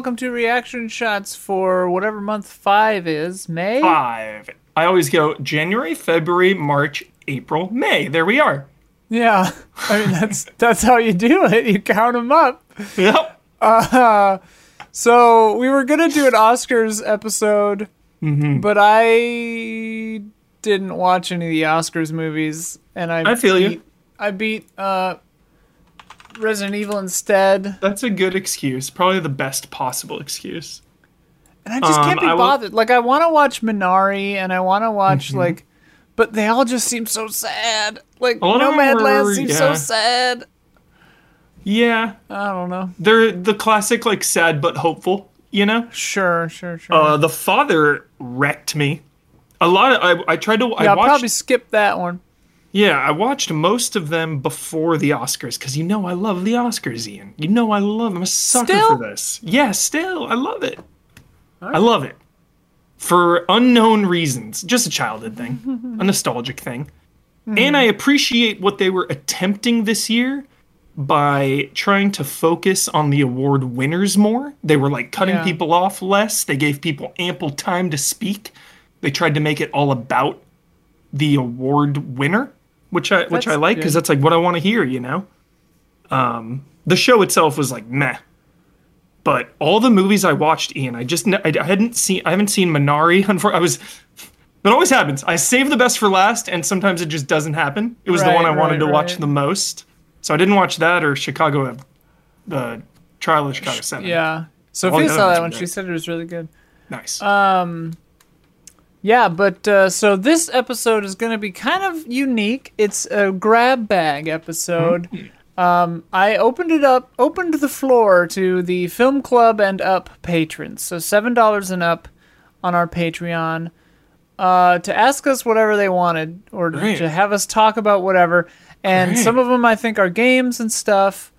Welcome to Reaction Shots for whatever month five is. May? Five. I always go January, February, March, April, May. There we are. Yeah. I mean that's that's how you do it. You count them up. Yep. Uh, so we were gonna do an Oscars episode, Mm-hmm. but I didn't watch any of the Oscars movies, and I I feel you. I beat uh, Resident Evil instead, That's a good excuse. Probably the best possible excuse. and I just Um, can't be I will- bothered. Like I want to watch Minari, and I want to watch Mm-hmm. like, but they all just seem so sad. Like A lot of Nomadland seems so sad. Yeah. I don't know. They're the classic, like, sad but hopeful, you know? Sure, sure, sure. Uh, the father wrecked me. A lot of I, I tried to I yeah, I'll watched probably skip that one. Yeah I watched most of them before the Oscars because you know I love the Oscars Ian you know I love I'm a sucker Still? for this yeah still I love it I love it for unknown reasons just a childhood thing a nostalgic thing and I mm-hmm. appreciate what they were attempting this year by trying to focus on the award winners more. They were like cutting Yeah. people off less. They gave people ample time to speak. They tried to make it all about the award winner, which I which I like because that's like what I want to hear, you know. Um, the show itself was like meh, but all the movies I watched, Ian, I just I, hadn't seen I haven't seen Minari. Unfor- I was. It always happens. I save the best for last, and sometimes it just doesn't happen. It was the one I wanted right, to watch the most, so I didn't watch that or Chicago, the Trial of Chicago Seven. Yeah. Sophia saw that one. She said it was really good. nice. Um, yeah, but uh, so this episode is going to be kind of unique. It's a grab bag episode. Um, I opened it up, opened the floor to the film club and up patrons. So seven dollars and up on our Patreon uh, to ask us whatever they wanted or Great. to have us talk about whatever. And Great. some of them I think are games and stuff.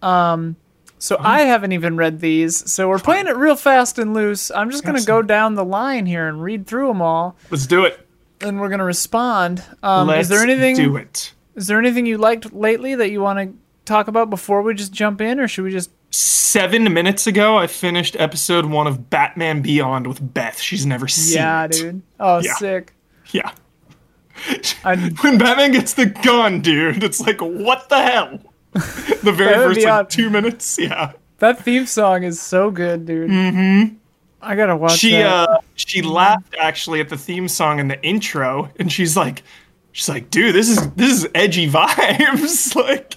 Um, so I haven't even read these. So we're playing it real fast and loose. I'm just gonna go down the line here and read through them all, Let's do it. and we're gonna respond. Um, Let's is there anything? do it. Is there anything you liked lately that you want to talk about before we just jump in, or should we just? Seven minutes ago, I finished episode one of Batman Beyond with Beth. She's never seen Yeah, it. dude. Oh, Yeah. sick. Yeah. When Batman gets the gun, dude, it's like, what the hell? The very first like, two minutes. Yeah. that theme song is so good, dude. Mm-hmm. I gotta watch She that. uh she laughed actually at the theme song in the intro, and she's like, she's like, dude, this is this is edgy vibes. like,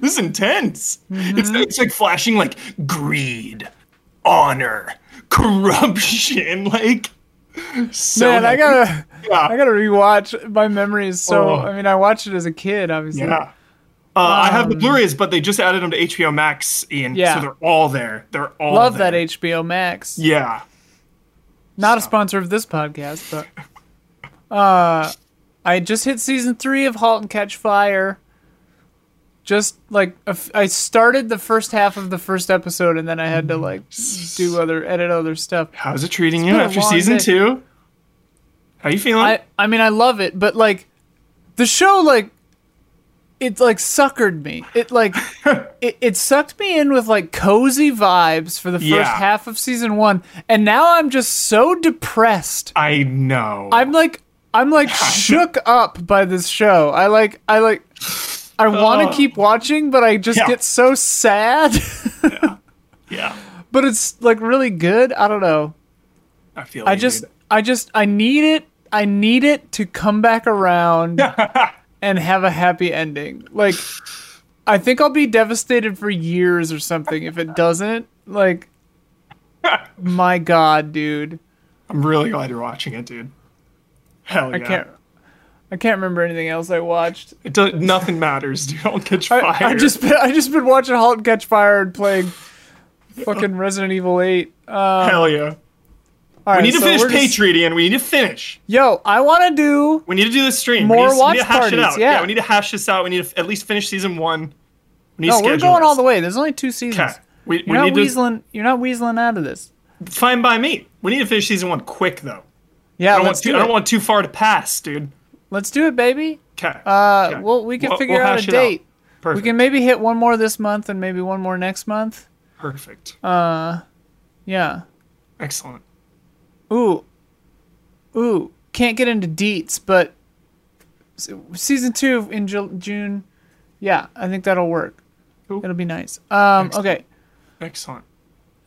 this is intense. Mm-hmm. It's it's like flashing like greed, honor, corruption, like. So Man, I gotta, Yeah. I gotta rewatch. My memory is so. Oh. I mean, I watched it as a kid, obviously. Yeah. Uh, I have the Blu-rays, but they just added them to HBO Max, Ian. Yeah. So they're all there. They're all there. Love there. that HBO Max. Yeah. Not a sponsor of this podcast, but uh, I just hit season three of *Halt and Catch Fire*. Just like I started the first half of the first episode, and then I had to like do other edit other stuff. How's it treating you after season day. two? How you feeling? I I mean I love it, but like the show like it like suckered me. It like it, it sucked me in with like cozy vibes for the first Yeah. half of season one, and now I'm just so depressed. I know. I'm like I'm like shook up by this show. I like I like I want to Oh. keep watching, but I just Yeah. get so sad. yeah. but it's like really good. I don't know. I feel. I just. I just I need it. I need it to come back around and have a happy ending. Like I think I'll be devastated for years or something if it doesn't. Like my god, dude. I'm really glad you're watching it, dude. Hell yeah. I can't I can't remember anything else I watched. It do, nothing matters, dude. Don't catch I, fire. I just been I just been watching *Halt and Catch Fire* and playing fucking Resident Evil Eight. Uh, Hell yeah. We need to so finish we're just- Patreon. We need to finish. Yo, I want to do We need to do this stream. More we need to, watch we need to hash it parties, out. yeah. we need to hash this out. We need to at least finish season one. We need no, we're going all the way. There's only two seasons. We, we You're not need to weaseling. You're not weaseling out of this. fine by me. We need to finish season one quick though. Yeah, I don't, want too, do I it. don't want too far to pass, dude. let's do it, baby. Okay. Uh, Okay. well, we can We'll- figure we'll out a it out. date. Perfect. We can maybe hit one more this month and maybe one more next month. Perfect. Uh, Yeah. Excellent. Ooh. Ooh. Can't get into deets, but season two in Ju- June. Yeah, I think that'll work. Cool. It'll be nice. Um, Excellent. okay. Excellent.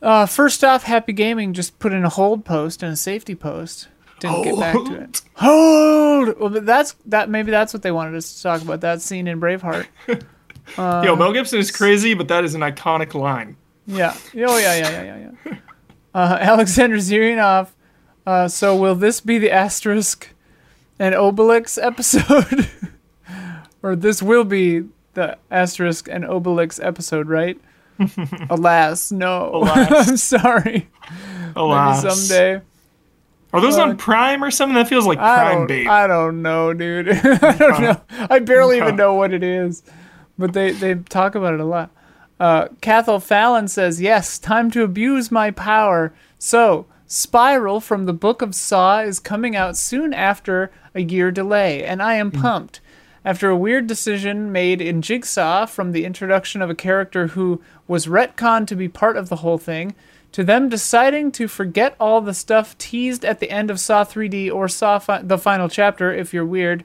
Uh, first off, Happy Gaming just put in a hold post and a safety post. Didn't get back to it. Hold. Well, but that's that. Maybe that's what they wanted us to talk about. That scene in Braveheart. Yo, Mel Gibson is crazy, but that is an iconic line. Yeah. Oh yeah, yeah, yeah, yeah, yeah. Uh, Alexander Zirionov. Uh, so will this be the Asterix and Obelix episode, or this will be the Asterix and Obelix episode, right? Alas, no. Alas. I'm sorry. Alas. Maybe someday. Are those Uh, on Prime or something? That feels like Prime bait. I don't know, dude. I don't know. I barely even know what it is, but they, they talk about it a lot. Uh, Cathal Fallon says, Yes, time to abuse my power. So, Spiral from the Book of Saw is coming out soon after a year delay, and I am pumped. After a weird decision made in Jigsaw from the introduction of a character who was retconned to be part of the whole thing, to them deciding to forget all the stuff teased at the end of Saw 3D or Saw fi- the final chapter, if you're weird,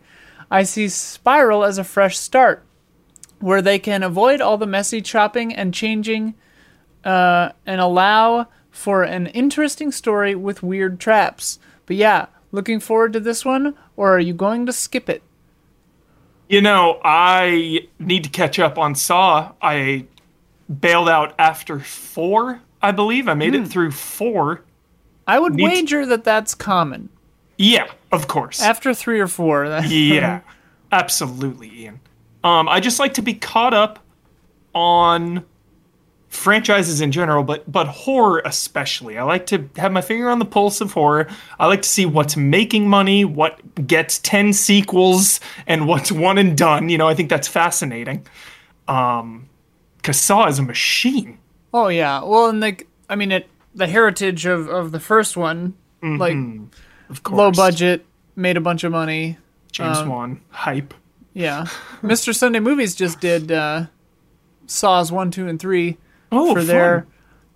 I see Spiral as a fresh start, where they can avoid all the messy chopping and changing uh, and allow for an interesting story with weird traps. But yeah, looking forward to this one, or are you going to skip it? You know, I need to catch up on Saw. I bailed out after four, I believe. I made Hmm. it through four. I would Need to- wager that that's common. Yeah, of course. After three or four, yeah, absolutely, Ian. Um, I just like to be caught up on franchises in general, but but horror especially. I like to have my finger on the pulse of horror. I like to see what's making money, what gets ten sequels, and what's one and done. You know, I think that's fascinating. Um, because Saw is a machine. Oh yeah. Well, and like I mean, it the heritage of of the first one, like Of course, low budget, made a bunch of money. James um, Wan hype. Yeah, Mr. Sunday Movies just did uh, Saws one, two, and three Oh, for fun. their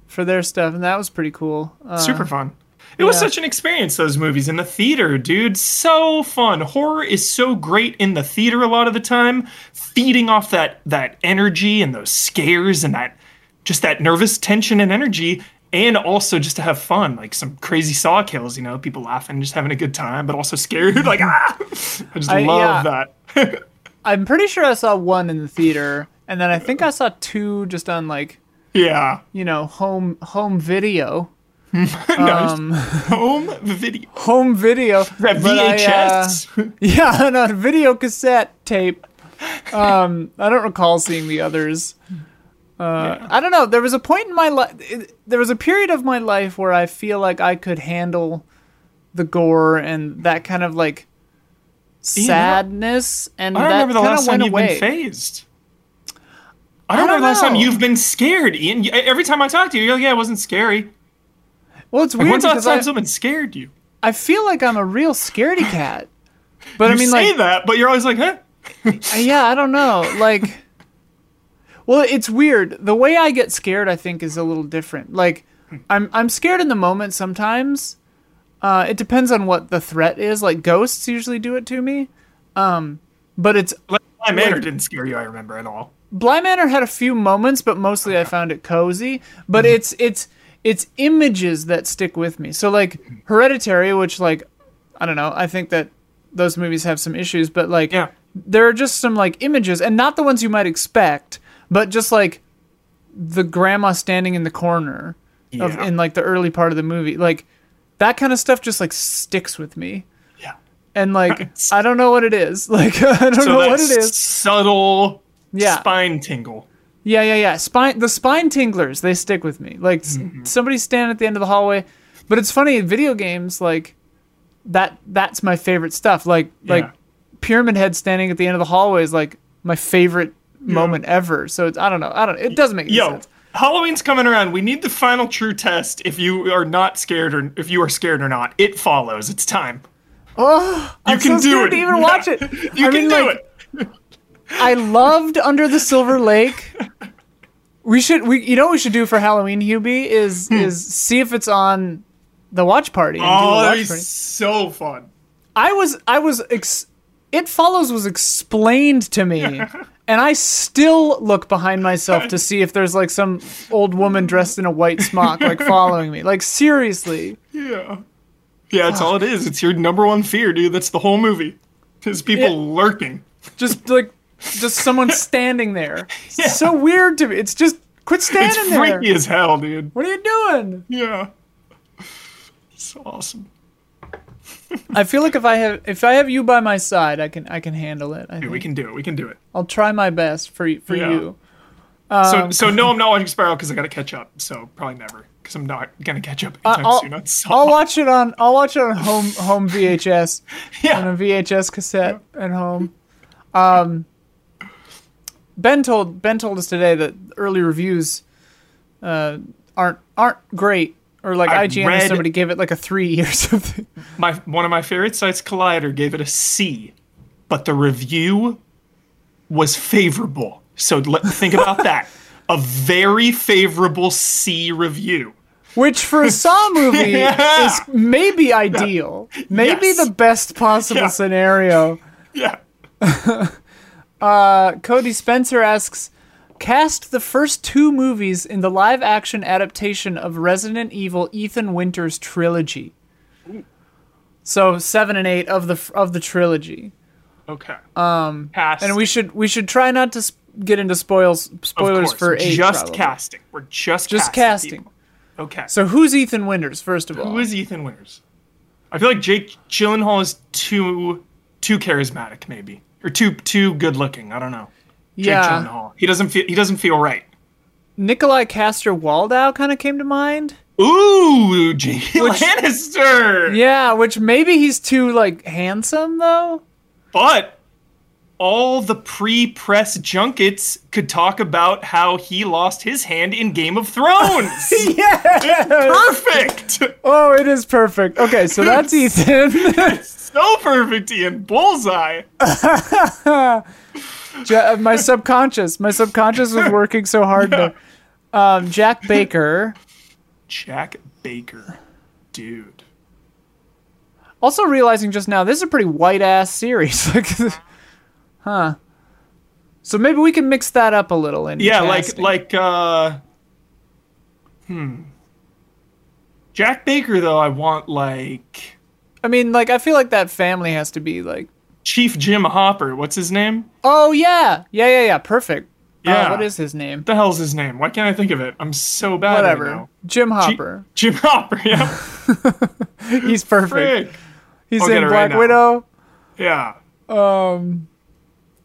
for their stuff, and that was pretty cool. Uh, super fun. It was yeah. such an experience, those movies in the theater, dude. So fun. Horror is so great in the theater a lot of the time, feeding off that that energy and those scares and that just that nervous tension and energy, and also just to have fun, like some crazy saw kills, you know, people laughing, just having a good time, but also scared, like ah. I just I- love yeah. that. I'm pretty sure I saw one in the theater, and then I think I saw two just on like yeah. you know home home video. nice. Um, Home video. home video. That I, uh, VHS. Yeah, on a video cassette tape. Um, I don't recall seeing the others. Uh, I don't know. There was a point in my life. There was a period of my life where I feel like I could handle the gore and that kind of like sadness, and I that remember the last time went you've away. been phased. I don't, I don't remember the last time you've been scared, Ian. Every time I talk to you, you're like, "Yeah, it wasn't scary." well, it's Like, weird when's the last time I, someone scared you? I feel like I'm a real scaredy cat. But you I mean, say like, that, but you're always like, "Huh?" yeah, I don't know. Like, well, it's weird. The way I get scared, I think, is a little different. Like, I'm I'm scared in the moment sometimes. Uh, it depends on what the threat is. Like, ghosts usually do it to me. Um, but it's Like, Bly Manor Like- didn't scare you. I remember at all. Bly Manor had a few moments, but mostly I found it cozy. But Mm-hmm. it's it's it's images that stick with me. So like Hereditary, which like I don't know, I think that those movies have some issues, but like Yeah. there are just some like images, and not the ones you might expect, but just like the grandma standing in the corner of in like the early part of the movie, like that kind of stuff just like sticks with me. Yeah. And like Right. I don't know what it is. Like I don't So know what it is. subtle Yeah. spine tingle. Yeah, yeah, yeah. Spine the spine tinglers, they stick with me. Like Mm-hmm. somebody standing at the end of the hallway. But it's funny in video games like that that's my favorite stuff. Like like Pyramid Head standing at the end of the hallway is like my favorite moment ever. So it's I don't know. I don't it doesn't make any Yo, sense. Halloween's coming around. We need the final true test. If you are not scared, or if you are scared or not, it follows. It's time. Oh, You I'm can so do scared it. to even watch it. You I can mean, do like, it. I loved Under the Silver Lake We should we you know what we should do for Halloween, Hubie, is is see if it's on the watch party. And do a Hmm. Oh, that'd be party. so fun. I was I was ex- it follows was explained to me and I still look behind myself to see if there's like some old woman dressed in a white smock like following me. Like seriously. Yeah. Yeah, that's all it is. It's your number one fear, dude. That's the whole movie. Is people Yeah. lurking. Just like just someone standing there. It's so weird to me. It's just quit standing It's there. freaky as hell, dude. What are you doing? Yeah. It's awesome. I feel like if I have if I have you by my side, I can I can handle it. I Dude, we can do it. We can do it. I'll try my best for you for Yeah. you. so, so no, I'm not watching Spiral because I got to catch up. So probably never, because I'm not gonna catch up anytime I'll, soon. on I'll watch it on I'll watch it on home home VHS yeah. on a VHS cassette at home. Um, ben told Ben told us today that early reviews uh, aren't aren't great, or like I IGN or read- somebody gave it like a three or something. my one of my favorite sites, Collider, gave it a C, but the review was favorable. So let, think about that. A very favorable C review. Which for a Saw movie Yeah. is maybe ideal, maybe Yes. the best possible Yeah. scenario. Yeah. Cody Spencer asks, cast the first two movies in the live action adaptation of Resident Evil Ethan Winters trilogy. So seven and eight of the of the trilogy, Okay. Um. Cast. and we should we should try not to s- get into spoils spoilers for eight. just probably. casting. We're just Just casting. casting. Okay. So who's Ethan Winters first of all? Who is Ethan Winters? I feel like Jake Gyllenhaal is too too charismatic, maybe, or too too good looking. I don't know. Jake yeah, Gyllenhaal. He doesn't feel he doesn't feel right. Nikolaj Coster-Waldau kind of came to mind. Ooh, Jamie Lannister. Yeah, which maybe he's too like handsome though. But all the pre-press junkets could talk about how he lost his hand in Game of Thrones. Yeah. Perfect. Oh, it is perfect. Okay, so that's Ethan. So perfect, Ian. Bullseye. Ja- my subconscious, my subconscious was working so hard there. Um, Jack Baker. Jack Baker. Dude. Also realizing just now, this is a pretty white ass series. like, huh. So maybe we can mix that up a little. In Yeah, like like uh hmm. Jack Baker though, I want like I mean, like I feel like that family has to be like. Chief Jim Hopper. What's his name? Oh yeah, yeah, yeah, yeah. Perfect. Uh, Yeah. what is his name? What the hell's his name? Why can't I think of it? I'm so bad right Whatever. now. Jim Hopper. Jim Hopper, yeah. He's perfect. Frick. He's I'll in it right Black. Widow. Yeah. Um,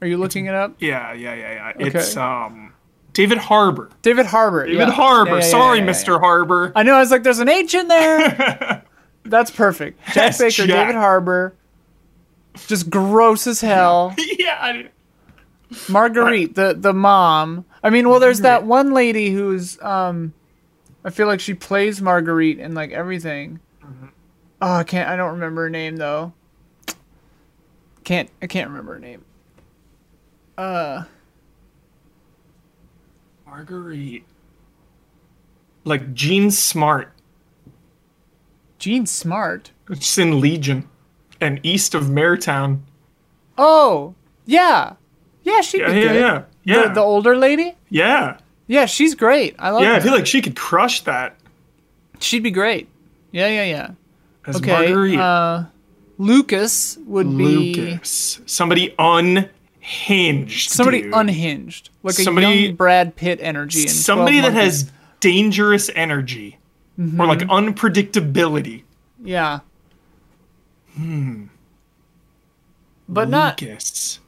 are you looking it up? Yeah, yeah, yeah, yeah. Okay. It's um David Harbour. David Harbour. David yeah. Harbour. Yeah, yeah, Sorry, Mr. Harbour. I know. I was like, "There's an H in there." That's perfect. Jack Yes, Baker, Jack. David Harbour, just gross as hell. yeah. I- Marguerite, the the mom. I mean, well, there's that one lady who's um, I feel like she plays Marguerite in like everything. Mm-hmm. Oh, I can't. I don't remember her name though. Can't. I can't remember her name. Uh, Marguerite. Like Jean Smart. Jean Smart. It's in Legion. And east of Maretown. Oh, yeah, yeah. She'd Yeah, be yeah, good. yeah. Yeah. The, the older lady. yeah. Yeah, she's great. I love Yeah, her. I feel like she could crush that She'd be great. Yeah, yeah, yeah. as Okay. Marguerite. Uh, Lucas would be Lucas. Somebody unhinged. somebody dude. unhinged, like a Somebody- young Brad Pitt energy. Somebody that has dangerous energy. Mm-hmm. Or like unpredictability. yeah. Hmm. But not Lucas.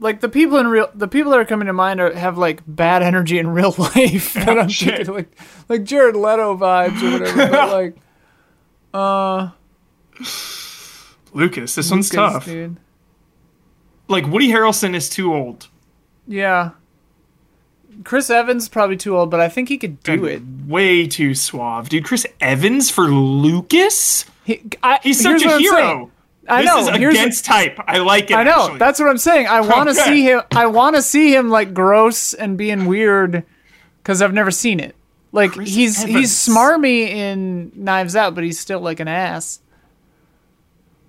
like the people in real. The people that are coming to mind are have like bad energy in real life. that I'm thinking like like Jared Leto vibes or whatever. but like, uh, Lucas. This one's tough. dude. Like Woody Harrelson is too old. Yeah. Chris Evans probably too old, but I think he could do it. Way too suave. Dude, Chris Evans for Lucas? He, I, He's such a hero. I this know. is here's against type. I like it. I know. actually. That's what I'm saying. I want to Okay. see him. I want to see him like gross and being weird, because I've never seen it. Like Chris he's Evans. he's smarmy in Knives Out, but he's still like an ass.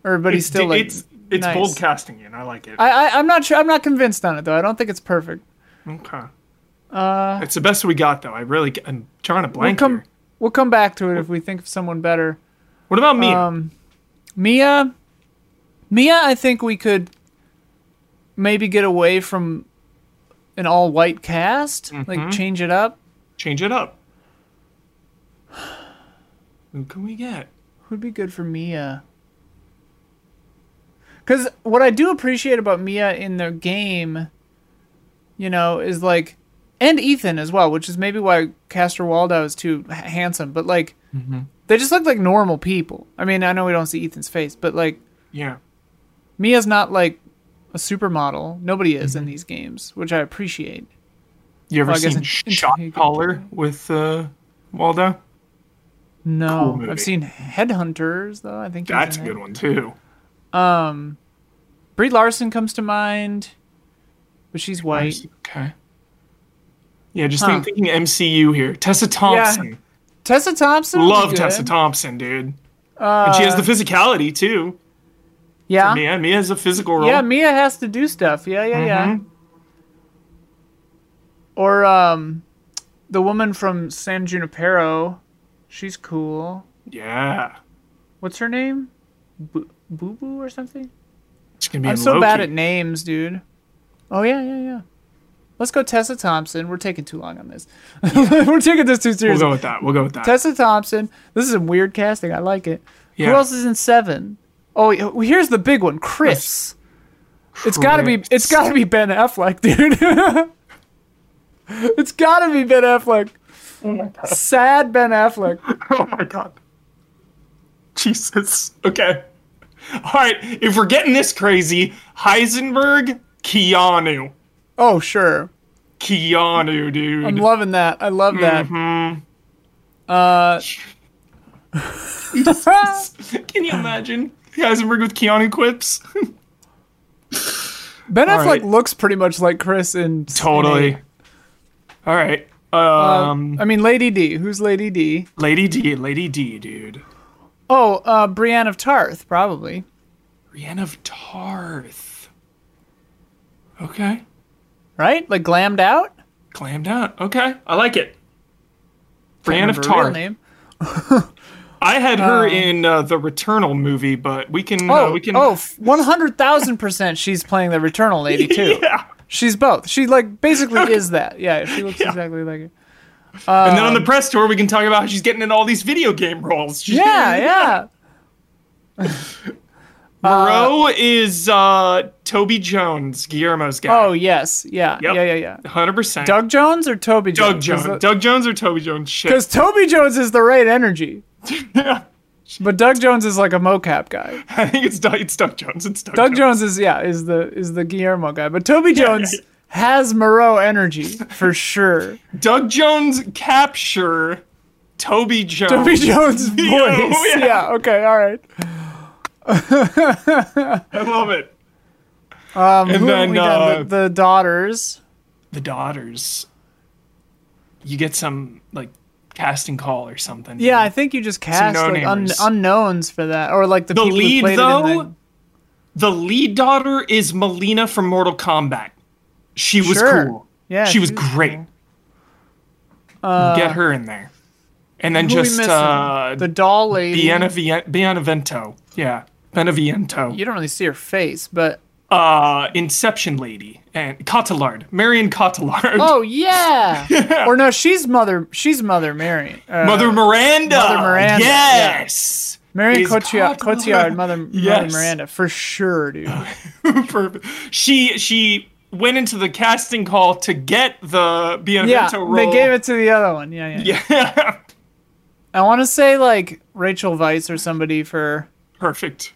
Or but he's It's- still like it's it's nice. bold casting, and I like it. I, I I'm not sure. I'm not convinced on it though. I don't think it's perfect. okay. Uh, it's the best we got, though. I really, I'm trying to We'll blank come here. we'll come back to it if we think of someone better. What about me? Um, Mia, Mia, I think we could maybe get away from an all white cast, Mm-hmm. like change it up. Change it up. Who can we get? Who'd be good for Mia. Because what I do appreciate about Mia in the game, you know, is like, and Ethan as well, which is maybe why Coster-Waldau is too handsome, but like, they just look like normal people. I mean, I know we don't see Ethan's face, but like, Yeah. Mia's not like a supermodel. Nobody is Mm-hmm. in these games, which I appreciate. You ever Well, seen in- Sh- in- Shot Caller with uh, Waldo? No, Cool. I've seen Headhunters though. I think That's a good it. one too. Um, Brie Larson comes to mind, but she's white. Okay. Yeah, just Huh. think, thinking MCU here. Tessa Thompson. Yeah. Tessa Thompson. Love. Tessa Thompson, dude. Uh, And she has the physicality too. yeah, Mia, Mia has a physical role. yeah. Mia has to do stuff. Yeah, yeah, yeah. Mhm. Or um, the woman from San Junipero. She's cool. Yeah. What's her name? Boo Boo or something? She's gonna be I'm so Loki. bad at names, dude. Oh yeah, yeah, yeah. Let's go Tessa Thompson. We're taking too long on this. We're taking this too seriously. We'll go with that. We'll go with that. Tessa Thompson. This is some weird casting. I like it. Yeah. Who else is in seven? Oh, here's the big one, Chris. It's got to be. It's got to be Ben Affleck, dude. it's got to be Ben Affleck. Oh my god. Sad Ben Affleck. Oh my god. Jesus. Okay. All right. If we're getting this crazy, Heisenberg, Keanu. Oh sure, Keanu, dude. I'm loving that. I love that. Mhm. Uh, Can you imagine Heisenberg with Keanu quips? Ben Affleck right. looks pretty much like Chris in totally. in All right. Um, I mean, Lady D. Who's Lady D? Lady D, Lady D, dude. Oh, uh, Brienne of Tarth, probably. Brienne of Tarth. Okay. Right? Like glammed out. Glammed out. Okay. I like it. Brienne of Tar. name. I had her Um, in uh, the Returnal movie, but we can. Oh, uh, we can. oh, one hundred thousand percent. She's playing the Returnal lady too. yeah. She's both. She like basically is that. Yeah, she looks Yeah. exactly like it. and then on the press tour, we can talk about how she's getting in all these video game roles. She's- Yeah, yeah. Moreau is uh, Toby Jones, Guillermo's guy. Oh yes, yeah, Yep. yeah, yeah, yeah. hundred percent. Doug Jones or Toby Doug Jones? Doug Jones. Doug Jones or Toby Jones? Shit. Because Toby Jones is the right energy, yeah. but Doug Jones is like a mocap guy. I think it's Doug. It's Doug Jones. It's Doug, Doug Jones is yeah is the is the Guillermo guy, but Toby Jones yeah. has Moreau energy for sure. Doug Jones capture Toby Jones. Toby Jones' voice. Yeah, yeah. yeah. Okay. All right. I love it. Um, And who then, we uh, the, the daughters. The daughters. You get some like casting call or something. Yeah, I think you just cast like un- unknowns for that, or like the, The people who lead played it in though, the- the lead daughter is Mileena from Mortal Kombat. She was Sure. cool. Yeah, she was she's great. Uh, Get her in there, and then who just missing? uh, the doll lady. Bienavien- Beneviento. Yeah, Beneviento. You don't really see her face, but Uh, Inception lady and Cotillard, Marion Cotillard. oh yeah. Or no, she's mother. She's Mother Marion. Uh, Mother Miranda. Mother Miranda, yeah. Yes. Marion is Cotillard, Cotillard. Mother, Mother Miranda for sure, dude. Perfect. She she went into the casting call to get the Beneviento yeah, role. they gave it to the other one. Yeah, yeah. Yeah. I want to say like Rachel Weisz or somebody for Perfect.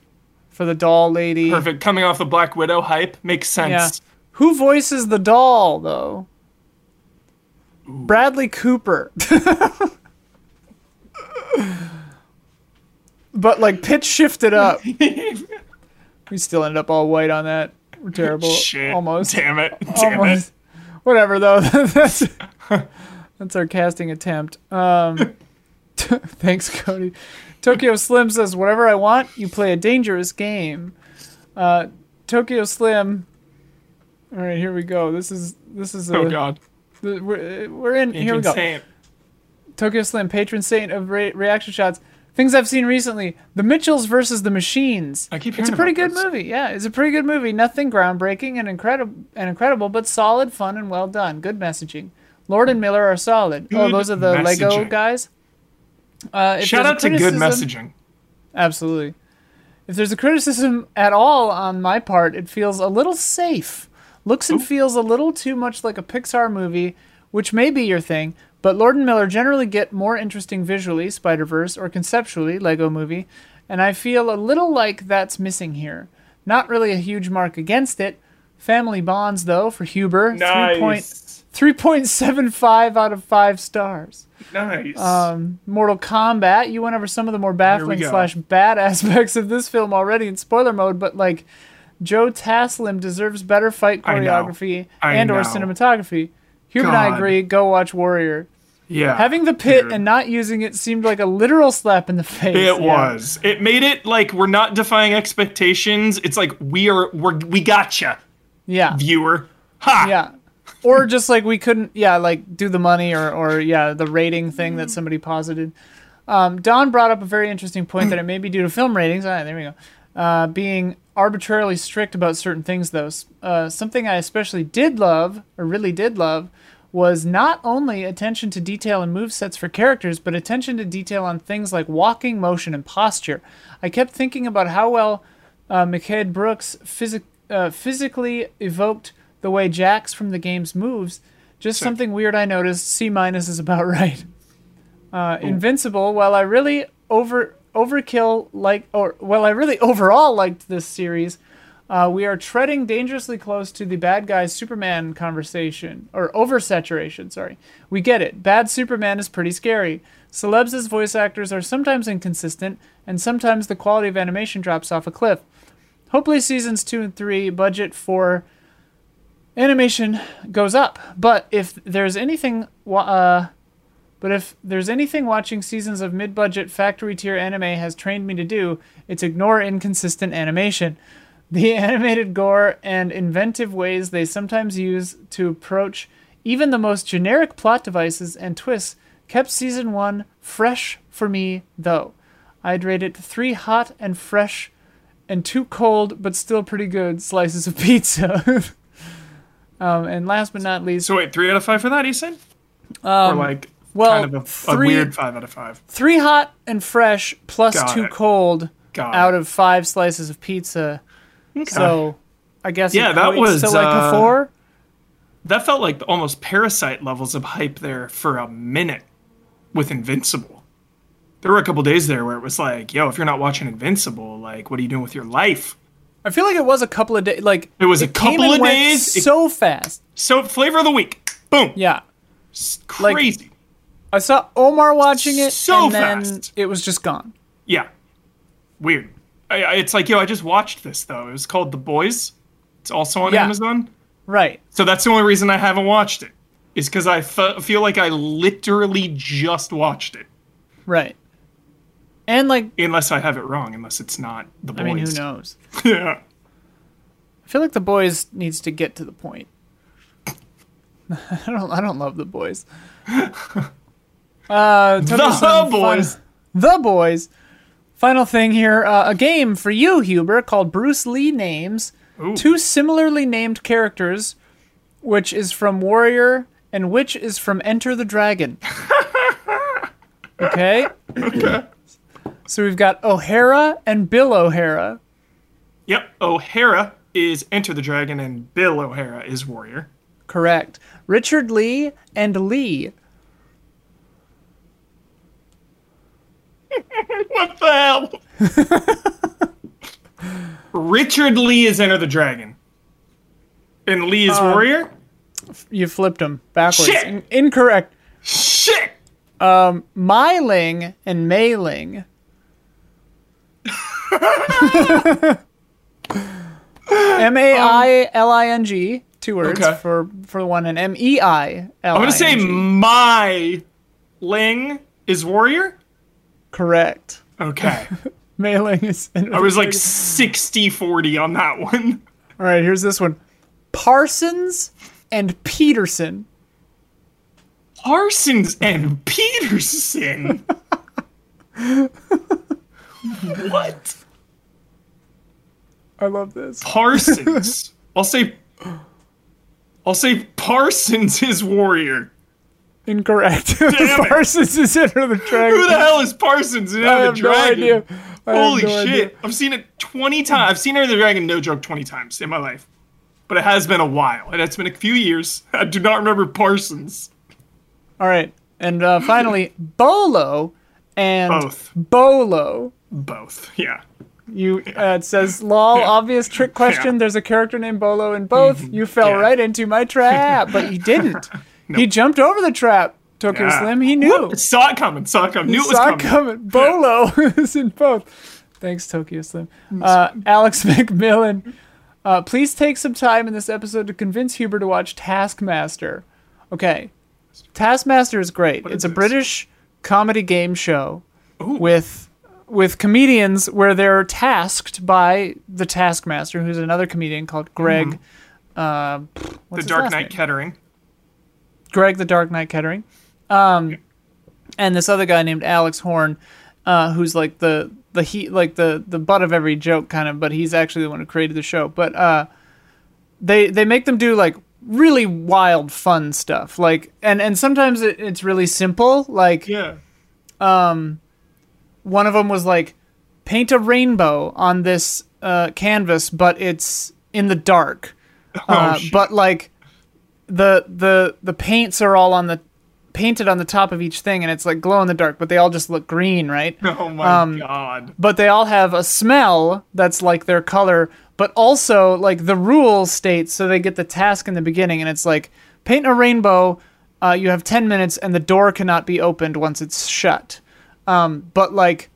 For the doll lady. Perfect. Coming off the Black Widow hype makes sense. Yeah. Who voices the doll though? Bradley Cooper. but like pitch shifted up. we still ended up all white on that. We're terrible. Shit. Almost. Damn it. Damn Almost. Whatever though. that's That's our casting attempt. Um, thanks, Cody. Tokyo Slim says, "Whatever I want, you play a dangerous game." Uh, Tokyo Slim. All right, here we go. This is this is a, Oh God. we're, we're in. Here we go. Insane. Tokyo Slim, patron saint of re- reaction shots. Things I've seen recently: The Mitchells versus the Machines. I keep Hearing It's a pretty good this. movie. Yeah, it's a pretty good movie. Nothing groundbreaking and incredible, and incredible, but solid, fun, and well done. Good messaging. Lord and Miller are solid. oh, those are the Lego guys. Uh, Shout out to good messaging. Absolutely. If there's a criticism at all on my part, it feels a little safe. Looks and feels a little too much like a Pixar movie, which may be your thing, but Lord and Miller generally get more interesting visually, Spider Verse, or conceptually, Lego movie, and I feel a little like that's missing here. Not really a huge mark against it. Family bonds, though, for Huber. 3.75 out of 5 stars. Nice. Um, Mortal Kombat. You went over some of the more baffling slash bad aspects of this film already in spoiler mode, but like Joe Taslim deserves better fight choreography I and or know. cinematography. Hugh and I agree. Go watch Warrior. yeah. Having the pit dude. and not using it seemed like a literal slap in the face. It Yeah. was. It made it like we're not defying expectations. It's like we are. We're we gotcha, Yeah. viewer. Ha. Yeah. Or just like we couldn't, yeah, like do the money or, or yeah, the rating thing that somebody posited. Um, Don brought up a very interesting point that it may be due to film ratings. Ah, there we go. Uh, being arbitrarily strict about certain things, though. Uh, something I especially did love, or really did love, was not only attention to detail and move sets for characters, but attention to detail on things like walking, motion, and posture. I kept thinking about how well uh, Mehcad Brooks physic- uh, physically evoked the way Jax from the game's moves. Just something weird I noticed. C minus is about right. Uh, Invincible. While I really over overkill like, or well, I really overall liked this series. Uh, we are treading dangerously close to the bad guys Superman conversation or oversaturation. Sorry, we get it. Bad Superman is pretty scary. Celebs as voice actors are sometimes inconsistent, and sometimes the quality of animation drops off a cliff. Hopefully, seasons two and three budget for animation goes up. But if there's anything, uh, but if there's anything watching seasons of mid-budget factory tier anime has trained me to do, it's ignore inconsistent animation. The animated gore and inventive ways they sometimes use to approach even the most generic plot devices and twists kept season one fresh for me, though. I'd rate it three hot and fresh and two cold but still pretty good slices of pizza. um, and last but not least, So wait, three out of five for that? He said. or like Um, well, kind of a, a three- weird five out of five. three hot and fresh plus Got two it. cold Got out it. of five slices of pizza. So I guess Yeah, it that was, like uh, a four. That felt like almost parasite levels of hype there for a minute with Invincible. There were a couple days there where it was like, yo, if you're not watching Invincible, like, what are you doing with your life? I feel like it was a couple of days. Like It was a came couple of days. It- so fast. So, flavor of the week. Boom. Yeah, S- like- Crazy. I saw Omar watching it, So and then fast. it was just gone. yeah. Weird. I, I, it's like, yo, I just watched this, though. It was called The Boys. It's also on Yeah. Amazon. Right. So that's the only reason I haven't watched it. Is because I feel like I literally just watched it. Right. And like, Unless I have it wrong, unless it's not The Boys. I mean, who knows? yeah. I feel like the boys needs to get to the point. I don't. I don't love the boys. Uh, The Boys. fin- the boys. Final thing here: uh, a game for you, Huber, called Bruce Lee Names. Ooh. Two similarly named characters, which is from Warrior and which is from Enter the Dragon. okay. okay. So we've got O'Hara and Bill O'Hara. Yep. O'Hara is Enter the Dragon, and Bill O'Hara is Warrior. Correct. Richard Lee and Lee. What the hell? Richard Lee is Enter the Dragon. And Lee is Warrior? You flipped him backwards. Shit! In- incorrect. Shit! Um, Myling and Mailing. M A I L I N G two words Okay. for for one, and M E I L. I'm gonna say my Ling is warrior. correct. Okay. Mailing is. I was like 60 40 on that one. All right, here's this one. Parsons and Peterson. Parsons and Peterson. what? I love this. Parsons. I'll say. I'll say Parsons is warrior. Incorrect. Parsons is Enter the Dragon. Who the hell is Parsons in I Enter have the no Dragon? idea. I Holy no shit! idea. I've seen it 20 times. I've seen Enter the Dragon, no joke, 20 times in my life. But it has been a while, and it's been a few years. I do not remember Parsons. All right, and uh, finally, Bolo and Both. Bolo. Both. Yeah. You uh, it says lol obvious trick question. Yeah. There's a character named Bolo in both. You fell Yeah. right into my trap, but you didn't. He jumped over the trap. Tokyo Yeah. Slim. He knew. Saw it coming. Saw it coming. Knew it was coming. coming. Bolo is in both. Thanks, Tokyo Slim. Uh, Alex McMillan. Uh, please take some time in this episode to convince Huber to watch Taskmaster. Okay. Taskmaster is great. What it's is a this? British comedy game show Ooh. with with comedians where they're tasked by the Taskmaster, who's another comedian called Greg. Uh, Mm-hmm. The Dark Knight name? Kettering. Greg the Dark Knight Kettering, um, and this other guy named Alex Horne, uh, who's like the the he like the the butt of every joke kind of, but he's actually the one who created the show. But uh, they they make them do like really wild fun stuff, like and and sometimes it, it's really simple, like Yeah. One of them was like paint a rainbow on this uh, canvas, but it's in the dark. Uh, Oh, but like the the the paints are all on the painted on the top of each thing, and it's like glow in the dark, but they all just look green, right? Oh my um, god. But they all have a smell that's like their color, but also like the rule states so they get the task in the beginning, and it's like paint a rainbow. Uh, you have 10 minutes and the door cannot be opened once it's shut. Um, but like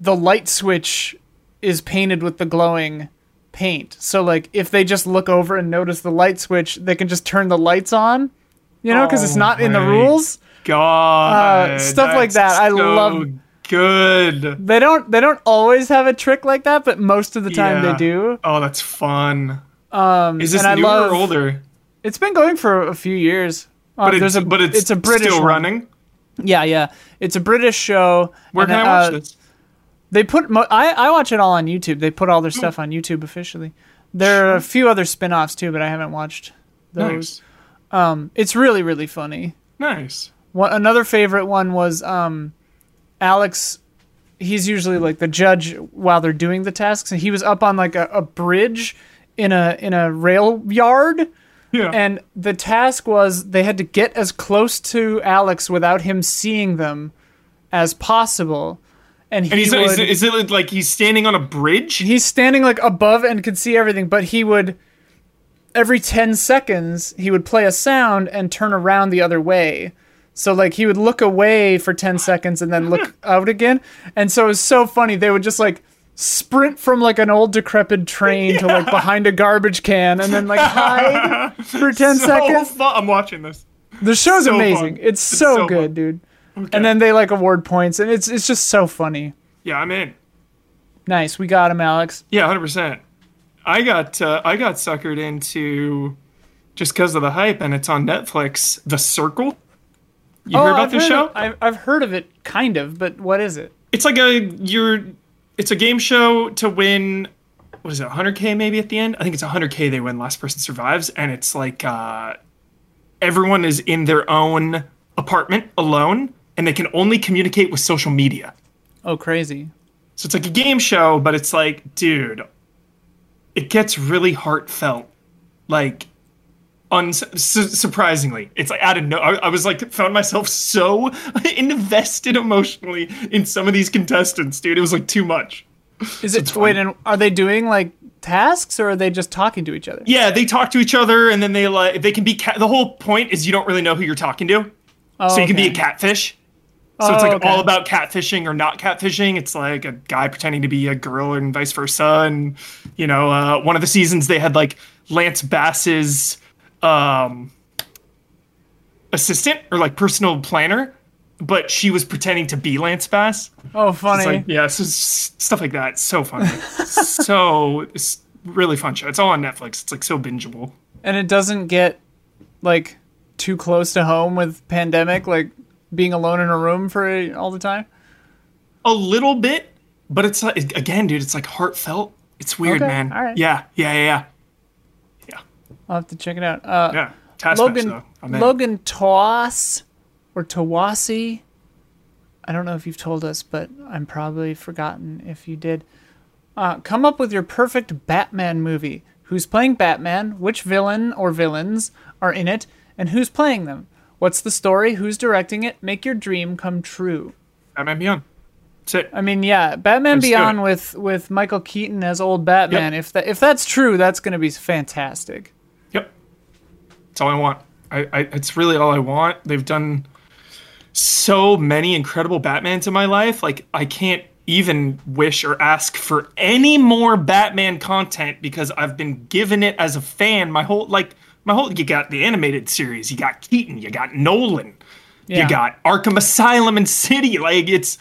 the light switch is painted with the glowing paint. So like if they just look over and notice the light switch, they can just turn the lights on. You know, because it's Oh not in the rules. God. uh, stuff like that. I so love- Good. They don't they don't always have a trick like that, but most of the time Yeah. they do. Oh, that's fun. Um, Is this newer love- or older? It's been going for a few years. Uh, But it's, a but it's, it's a British still one. running. Yeah, yeah. It's a British show. Where can I watch uh, this? They put mo- I I watch it all on YouTube. They put all their stuff on YouTube officially. There are a few other spin-offs too, but I haven't watched those. Nice. It's really really funny. Nice. One, another favorite one was um, Alex. He's usually like the judge while they're doing the tasks, and he was up on like a, a bridge in a in a rail yard. Yeah. And the task was they had to get as close to Alex without him seeing them as possible. And he and he's, would, is, it, like he's standing on a bridge? he's standing like above and can see everything, but he would every 10 seconds he would play a sound and turn around the other way. So like he would look away for 10 seconds and then look out again. And so it was so funny. They would just like sprint from like an old decrepit train to like behind a garbage can and then like hide for 10 so seconds. Fun. I'm watching this. The show's so amazing. fun. It's so, so good, fun. dude. Okay. And then they like award points and it's it's just so funny. yeah, I'm in. Nice. We got him, Alex. Yeah, hundred percent. I got uh, I got suckered into just because of the hype, and it's on Netflix. The Circle. You heard about Oh, I've this heard show? Of, I've, I've heard of it, kind of, but what is it? it's like a you're. It's a game show to win. What is it? 100k maybe at the end. I think it's 100k. They win. Last person survives, and it's like uh, everyone is in their own apartment alone, and they can only communicate with social media. Oh, crazy. So it's like a game show, but it's like, dude, it gets really heartfelt. Like, uns- su- surprisingly, it's like out of no. I, I was like, found myself so invested emotionally in some of these contestants, dude. It was like too much. Is it? it's Wait, fun. and are they doing like tasks or are they just talking to each other? Yeah, they talk to each other, and then they like they can be. Ca- the whole point is you don't really know who you're talking to, Oh, so you can be a catfish. So it's Oh, like okay. all about catfishing or not catfishing. It's like a guy pretending to be a girl and vice versa. And you know, uh, one of the seasons they had like Lance Bass's um, assistant or like personal planner, but she was pretending to be Lance Bass. Oh, funny. like yeah, so stuff like that. So funny. so it's really fun show. It's all on Netflix. It's like so bingeable. and it doesn't get like too close to home with pandemic, like being alone in a room for all the time. A little bit, but it's like again, dude. It's like heartfelt. It's weird, Okay, man. all right. Yeah, yeah, yeah, yeah. I'll have to check it out. Uh, Yeah. Task Logan though. I'm. Logan Toas or Tawasi. I don't know if you've told us, but I'm probably forgotten if you did. Uh, come up with your perfect Batman movie. Who's playing Batman? Which villain or villains are in it? And who's playing them? What's the story? Who's directing it? Make your dream come true. Batman Beyond. That's it. I mean, yeah, Batman Let's Beyond with with Michael Keaton as old Batman. If that if that's true, that's going to be fantastic. That's all I want. I, I it's really all I want. They've done so many incredible Batmans in my life. Like I can't even wish or ask for any more Batman content because I've been given it as a fan my whole like my whole you got the animated series, you got Keaton, you got Nolan, Yeah. you got Arkham Asylum and City. Like it's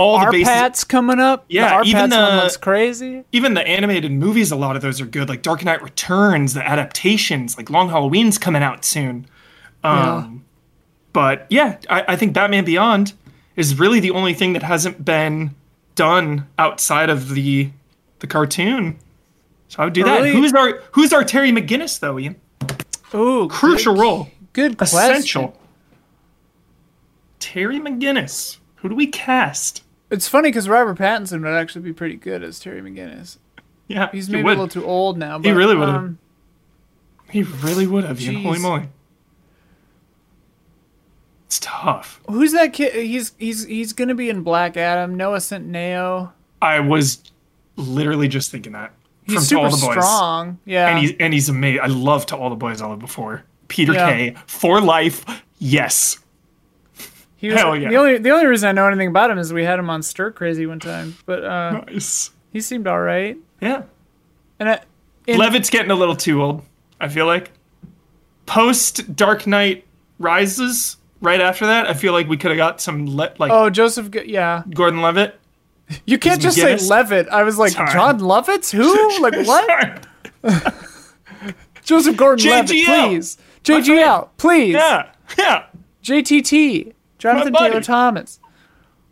all the bases R-Pat's coming up. Yeah, the even the- looks crazy. even the animated movies, a lot of those are good. Like Dark Knight Returns, the adaptations, like Long Halloween's coming out soon. Um, But yeah, I, I think Batman Beyond is really the only thing that hasn't been done outside of the the cartoon. So I would do that. Who's our Who's our Terry McGinnis though, Ian? Ooh, Crucial good, role, Good question. essential. Terry McGinnis. Who do we cast? It's funny because Robert Pattinson would actually be pretty good as Terry McGinnis. Yeah, He's he maybe would. a little too old now. But, really would've. um, He really would have. Ian. Holy moly! It's tough. who's that kid? He's he's he's gonna be in Black Adam. Noah Centineo. I was literally just thinking that. He's super All the Boys. strong. Yeah. And he's and he's amazing. I love to all the boys I loved before. Peter Yeah. Kay for life. Yes. He was, hell yeah. The only the only reason I know anything about him is we had him on Stir Crazy one time, but uh, Nice. he seemed all right. Yeah. And I, in, Levitt's getting a little too old. I feel like. Post Dark Knight Rises, right after that, I feel like we could have got some le- like oh Joseph, yeah. Gordon Levitt. You can't just say Levitt. I was like Sorry. Jon Lovitz. Who? Like what? Joseph Gordon-Levitt, please. JGL, please. Yeah. Yeah. JTT, Jonathan Taylor Thomas.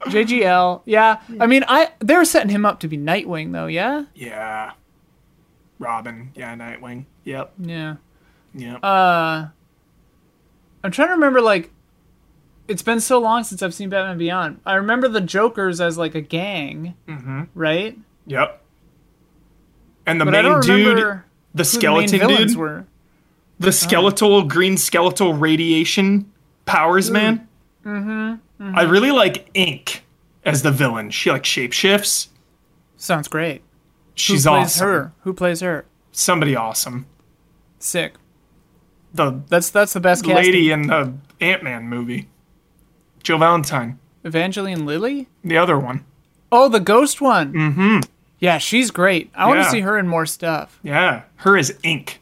JGL, yeah. I mean, I they were setting him up to be Nightwing, though. Yeah, Yeah. Robin. Yeah. Nightwing. Yep. yeah. Yep. Uh, I'm trying to remember. Like, it's been so long since I've seen Batman Beyond. I remember the Jokers as like a gang, Mm-hmm. right? Yep. And the But main dude, the who the skeleton villains dude, were. the skeletal green skeletal radiation powers man. Mm-hmm, I really like Ink as the villain. She like shapeshifts. Sounds great. She's Who plays awesome. her? Who plays her? Somebody awesome. Sick. The That's that's the best casting. lady in the Ant Man movie. Joe Valentine. Evangeline Lilly. The other one. Oh, the ghost one. Mm-hmm. Yeah, she's great. I want to see her in more stuff. Yeah. Her is Ink.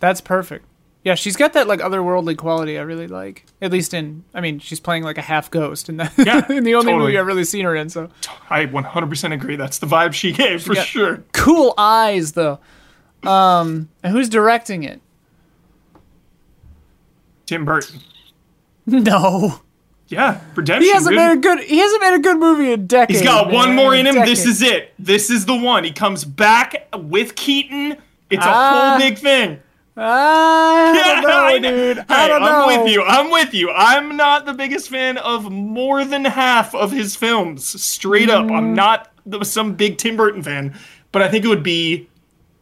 That's perfect. Yeah, she's got that like otherworldly quality I really like. At least in, I mean, she's playing like a half ghost in that. Yeah, in the only totally. movie I've really seen her in. So I 100% agree. That's the vibe she gave for sure. cool eyes though. Um, and who's directing it? Tim Burton. No, Yeah. Redemption. he hasn't dude. made a good. He hasn't made a good movie in decades. He's got one more in him. This is it. This is the one. He comes back with Keaton. It's a Ah. whole big thing. Ah, I don't know, I know. dude. I Hey, don't know. I'm with you. I'm with you. I'm not the biggest fan of more than half of his films. Straight up, Mm. I'm not the- some big Tim Burton fan, but I think it would be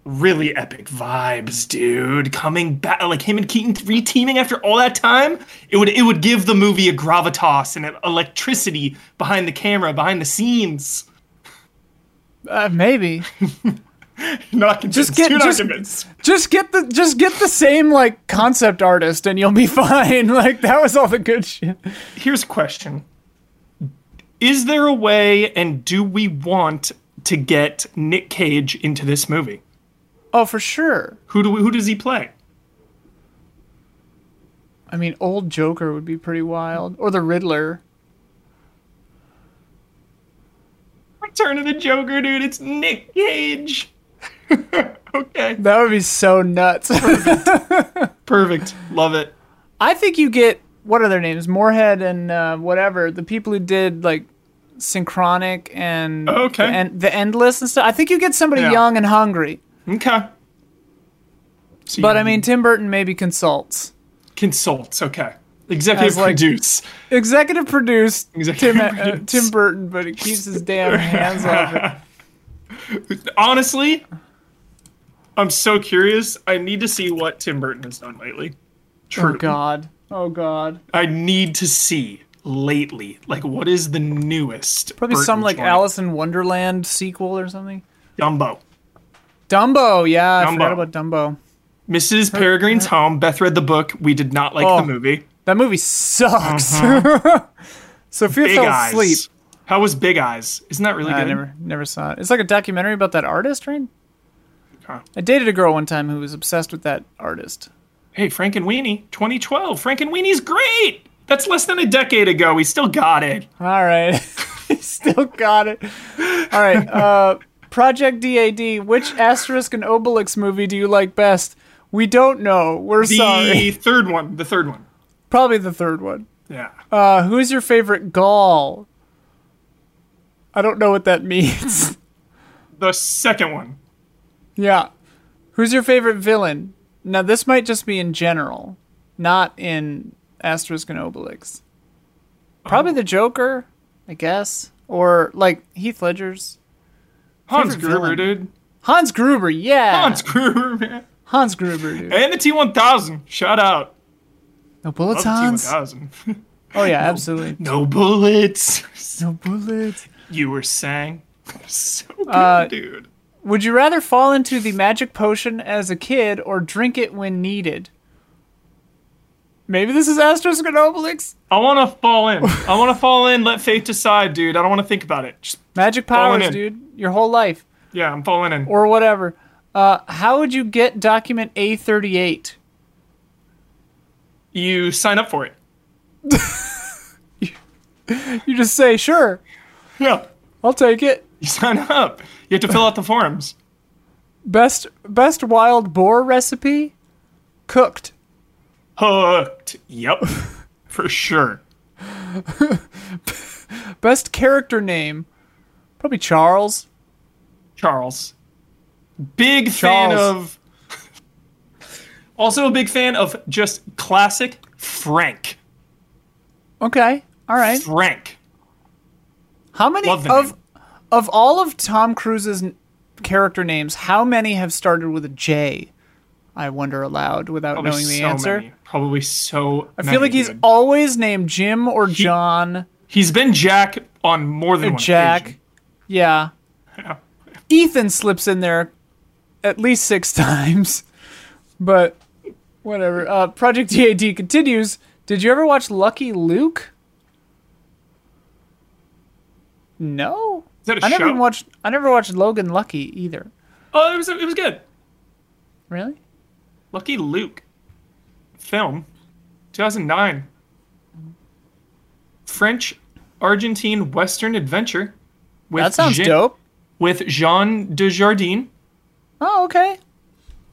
really epic vibes, dude. Coming back, like him and Keaton reteaming after all that time, it would it would give the movie a gravitas and an electricity behind the camera, behind the scenes. Uh, maybe. Not convinced. Just get- You're not just- convinced. Just get the just get the same like concept artist and you'll be fine. Like that was all the good shit. Here's a question. is there a way, and do we want to get Nick Cage into this movie? Oh, for sure. Who do we, who does he play? I mean, old Joker would be pretty wild, or the Riddler. Return of the Joker, dude. It's Nick Cage. okay. That would be so nuts. Perfect. Love it. I think you get what are their names? Moorhead and uh, whatever the people who did like Synchronic and Okay. the, en- the Endless and stuff. I think you get somebody Yeah. young and hungry. Okay. So But I mean, Tim Burton maybe consults. consults. Okay. Executive like- produce. Executive produce. Executive Tim, uh. Tim Burton, but he keeps his damn hands off it. Honestly, I'm so curious. I need to see what Tim Burton has done lately. True. Oh God. Oh God. I need to see lately. Like, what is the newest? Probably Burton some like joint? Alice in Wonderland sequel or something. Dumbo. Dumbo, yeah, I forgot Dumbo. about Dumbo. Mrs. Peregrine's Home. Beth read the book. We did not like Oh. the movie. That movie sucks. Sophia Uh-huh. Big fell Eyes. asleep. How was Big Eyes? Isn't that really I good? I never never saw it. It's like a documentary about that artist, right? Huh. I dated a girl one time who was obsessed with that artist. Hey, Frankenweenie, 2012. Frankenweenie's great. That's less than a decade ago. We still got it. All right. Still got it. All right. Uh, Project DAD, which Asterix and Obelix movie do you like best? We don't know. We're The sorry. third one. The third one. Probably the third one. Yeah. Uh, who's your favorite Gaul? I don't know what that means. The second one. Yeah. Who's your favorite villain? Now, this might just be in general, not in Asterix and Obelix. Probably the Joker, I guess. Or, like, Heath Ledger's. Hans Favorite Gruber, villain. dude. Hans Gruber, yeah. Hans Gruber, man. Hans Gruber, dude. And the T1000. Shout out. No bullets, Hans? T1000. Oh, yeah, absolutely. no bullets. No bullets. You were saying. So good, Uh, dude. Would you rather fall into the magic potion as a kid or drink it when needed? Maybe this is Asterix and Obelix. I want to fall in. I want to fall in. Let fate decide, dude. I don't want to think about it. Just, Magic powers, dude. Your whole life. yeah, I'm falling in. Or whatever. Uh, how would you get document A38? You sign up for it. You just say, sure, Yeah. I'll take it. You sign up. You have to fill out the forms. Best best wild boar recipe? Cooked. Hooked. Yep. For sure. Best character name? Probably Charles. Charles. Big fan of. Also a big fan of just classic Frank. Okay. All right. Frank. How many of name. Of all of Tom Cruise's character names, how many have started with a J? I wonder aloud without Probably knowing the so answer. many. Probably so. I feel like he's always named Jim or John he's been Jack on more than one Jack. occasion. Yeah. Yeah. Ethan slips in there at least six times. But whatever. Uh, Project DAD continues. Did you ever watch Lucky Luke? No. That a I never even watched I never watched Logan Lucky either. Oh, it was it was good. Really? Lucky Luke. Film. 2009. French Argentine Western adventure. With That sounds Jean- dope. With Jean Dujardin, Oh, okay.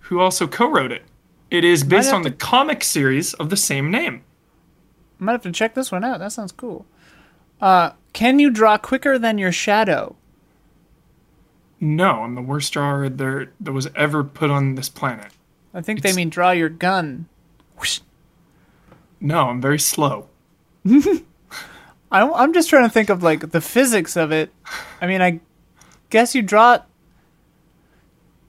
who also co-wrote it. It is based on to- the comic series of the same name. I might have to check this one out. That sounds cool. Uh, can you draw quicker than your shadow? No, I'm the worst drawer there that was ever put on this planet. I think they mean draw your gun. Whoosh. No, I'm very slow. I, I'm just trying to think of like the physics of it. I mean, I guess you draw.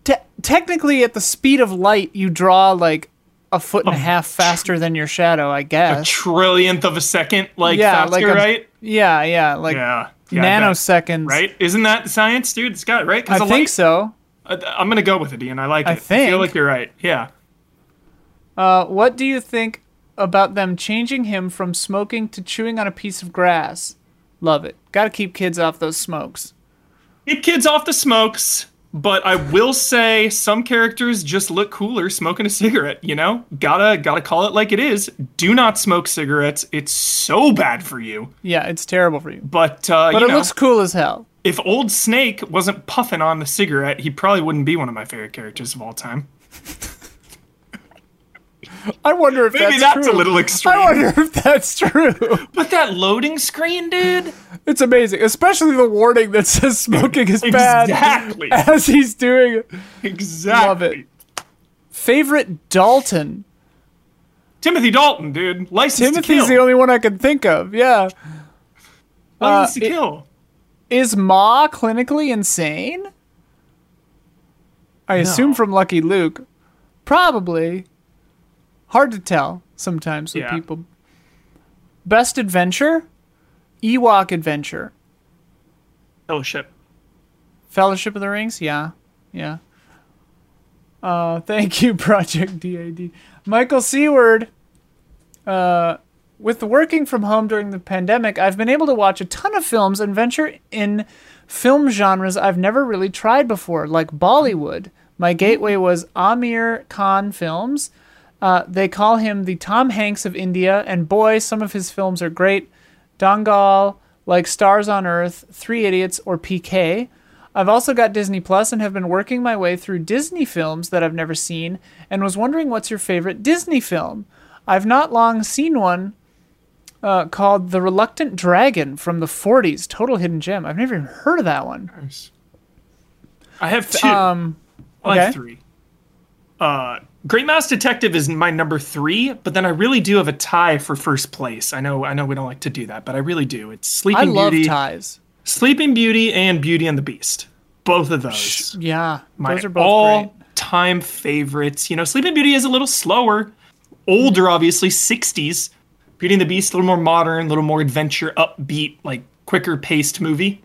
Te- technically, at the speed of light, you draw like a foot and a half faster than your shadow. I guess. a trillionth of a second, like Yeah, faster, like a- right? Yeah, yeah, like Yeah. yeah I nanoseconds. Right? Isn't that science, dude? It's got it, I think light- so. Uh, I'm gonna go with it, Ian. I like I it. I think. feel like you're right. Yeah. Uh, what do you think about them changing him from smoking to chewing on a piece of grass? Love it. Got to keep kids off those smokes. Keep kids off the smokes. But I will say some characters just look cooler smoking a cigarette, you know? Gotta gotta call it like it is. Do not smoke cigarettes. It's so bad for you. Yeah, it's terrible for you. But uh But you it know, looks cool as hell. if old Snake wasn't puffing on the cigarette, he probably wouldn't be one of my favorite characters of all time. I wonder if Maybe that's, that's, true. a little extreme. I wonder if that's true. But that loading screen, dude. It's amazing, especially the warning that says smoking is bad Exactly. as he's doing it. Exactly. Love it. Favorite Dalton. Timothy Dalton, dude. License to Timothy's the only one I can think of. Yeah. License uh, to kill. Is Ma clinically insane? I assume from Lucky Luke. Probably. Hard to tell sometimes with Yeah. people. Best adventure? Ewok adventure. Fellowship. Fellowship of the Rings? Yeah. Yeah. Uh, thank you, Project DAD. Michael Seward. Uh, with working from home during the pandemic, I've been able to watch a ton of films and venture in film genres I've never really tried before, like Bollywood. My gateway was Aamir Khan films. Uh, they call him the Tom Hanks of India, and boy, some of his films are great. Dangal, like Stars on Earth, Three Idiots, or PK. I've also got Disney Plus and have been working my way through Disney films that I've never seen and was wondering what's your favorite Disney film. I've not long seen one uh, called The Reluctant Dragon from the 40s, total hidden gem. I've never even heard of that one. Nice. I have two. Um, I have three. Uh, Great Mouse Detective is my number three, but then I really do have a tie for first place. I know, I know, we don't like to do that, but I really do. It's I Sleeping love Beauty, ties. Sleeping Beauty, and Beauty and the Beast. Both of those, Yeah, my those are both all-time favorites. You know, Sleeping Beauty is a little slower, older, obviously, '60s. Beauty and the Beast, a little more modern, a little more adventure, upbeat, like quicker paced movie.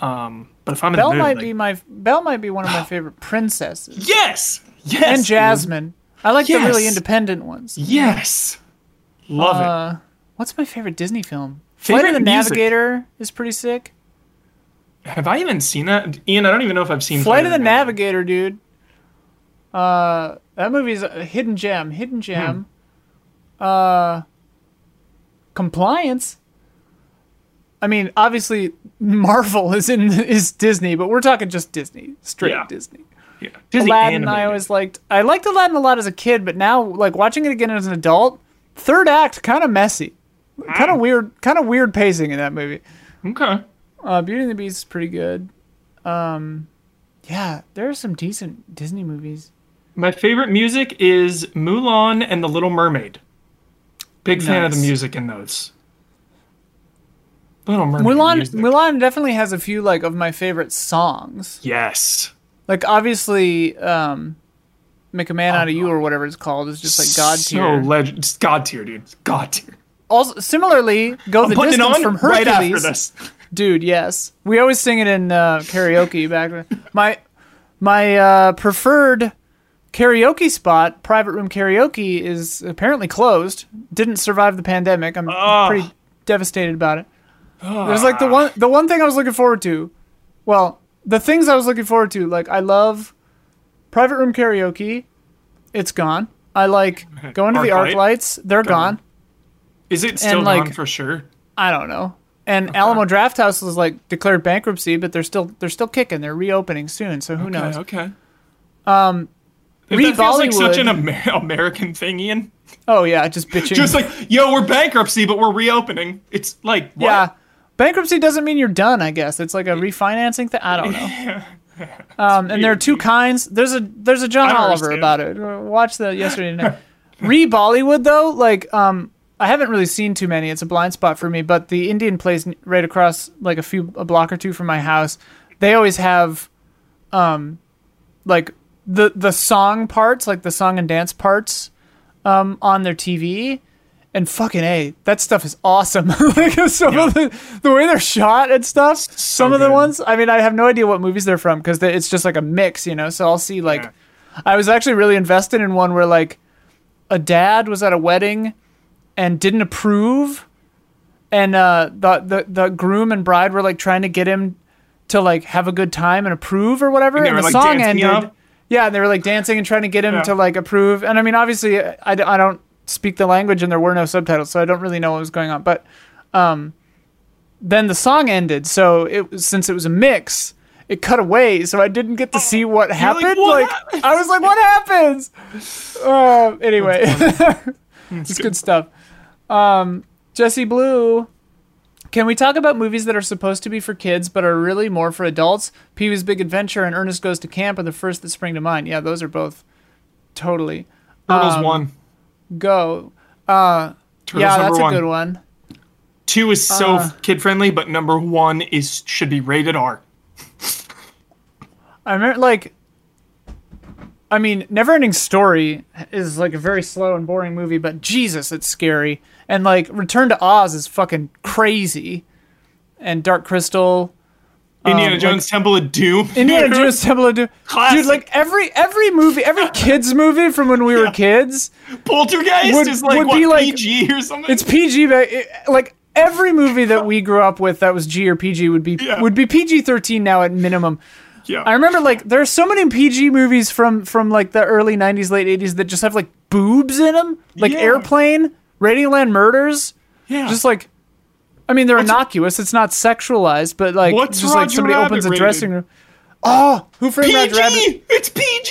Um, but if I'm in Belle the mood, might like- be my Belle might be one of my favorite princesses. yes, yes, and. Jasmine. I like the really independent ones. Yes. Love it. Uh, what's my favorite Disney film? Flight of the music? Navigator is pretty sick. Have I even seen that? Ian, I don't even know if I've seen Flight of the Navigator, dude. Uh, that movie's a hidden gem. Hidden gem. Uh, compliance. I mean, obviously, Marvel is in is Disney, but we're talking just Disney, straight Yeah. Disney. Yeah. Disney Aladdin, I always liked. I liked Aladdin a lot as a kid, but now, like watching it again as an adult, third act kind of messy, kind of weird, kind of weird pacing in that movie. Okay. Uh, Beauty and the Beast is pretty good. Um, yeah, there are some decent Disney movies. My favorite music is Mulan and The Little Mermaid. Big fan of the music in those. Little Mermaid Mulan, music. Mulan definitely has a few like of my favorite songs. Yes. Like obviously, um, "Make a Man Out of You" or whatever it's called is just like God So tier. legend. It's God tier, dude. It's God tier. also, similarly, "Go the Putting it Distance" on from right Hercules. after this. Dude, yes. We always sing it in uh, karaoke back then. My my uh, preferred karaoke spot, private room karaoke, is apparently closed. Didn't survive the pandemic. I'm Ugh. pretty devastated about it. It was like the one the one thing I was looking forward to. Well, the things I was looking forward to, like I love private room karaoke. It's gone. I like going to the ArcLight? lights. They're gone. Is it still like- gone for sure? I don't know. And Alamo Drafthouse was like declared bankruptcy, but they're still they're still kicking. They're reopening soon, so who knows? Okay. Um, if Read that feels like such an Amer- American thing, Ian. Oh yeah, just bitching. Just like, yo, we're bankruptcy, but we're reopening. It's like, what? yeah, bankruptcy doesn't mean you're done. I guess it's like a refinancing thing. I don't know. Um, and there are two kinds. There's a there's a John Oliver understand. about it. Uh, Watch the yesterday night. Re Bollywood though, like um, I haven't really seen too many. It's a blind spot for me. But the Indian place right across, like a few a block or two from my house, they always have, um, like the the song parts, like the song and dance parts, um, on their TV. And fucking a, that stuff is awesome. like some of the the way they're shot and stuff. some of the ones, I mean, I have no idea what movies they're from because it's just like a mix, you know. So I'll see like, Yeah. I was actually really invested in one where like a dad was at a wedding and didn't approve and uh, the, the the groom and bride were like trying to get him to like have a good time and approve or whatever. And And, the like, song ended. up? Yeah, and they were like dancing and trying to get him Yeah. to like approve. And I mean, obviously, I, I don't speak the language and there were no subtitles, so I don't really know what was going on. But um, then the song ended, so it since it was a mix. It cut away, so I didn't get to see what happened. "What like happened?" I was like, "What happens?" Uh, anyway, it's good stuff. Um, Jesse Blue, can we talk about movies that are supposed to be for kids but are really more for adults? Pee Wee's Big Adventure and Ernest Goes to Camp are the first that spring to mind. Yeah, those are both totally Turtles Um, one. Go. Uh, Turtles yeah, that's one. a good one. Two is so uh, kid friendly, but number one is should be rated R. I remember like. I mean, Neverending Story is like a very slow and boring movie, but Jesus, it's scary. And like Return to Oz is fucking crazy. And Dark Crystal, Indiana um, like- Jones Temple of Doom. Indiana Jones Temple of Doom. Classic. Dude, like every every movie, every kids movie from when we were kids, Poltergeist would- is like would what be like- PG or something. it's PG, but it, like every movie that we grew up with that was G or PG would be Yeah. would be PG thirteen now at minimum. yeah. I remember like there are so many PG movies from from like the early '90s, late '80s that just have like boobs in them, like Yeah. Airplane, Radioland Murders. yeah. Just like, I mean, they're innocuous. It's not sexualized, but like, What's just like somebody Rabbit opens a rated? dressing room. Oh, Who Framed Roger Rabbit? It's PG,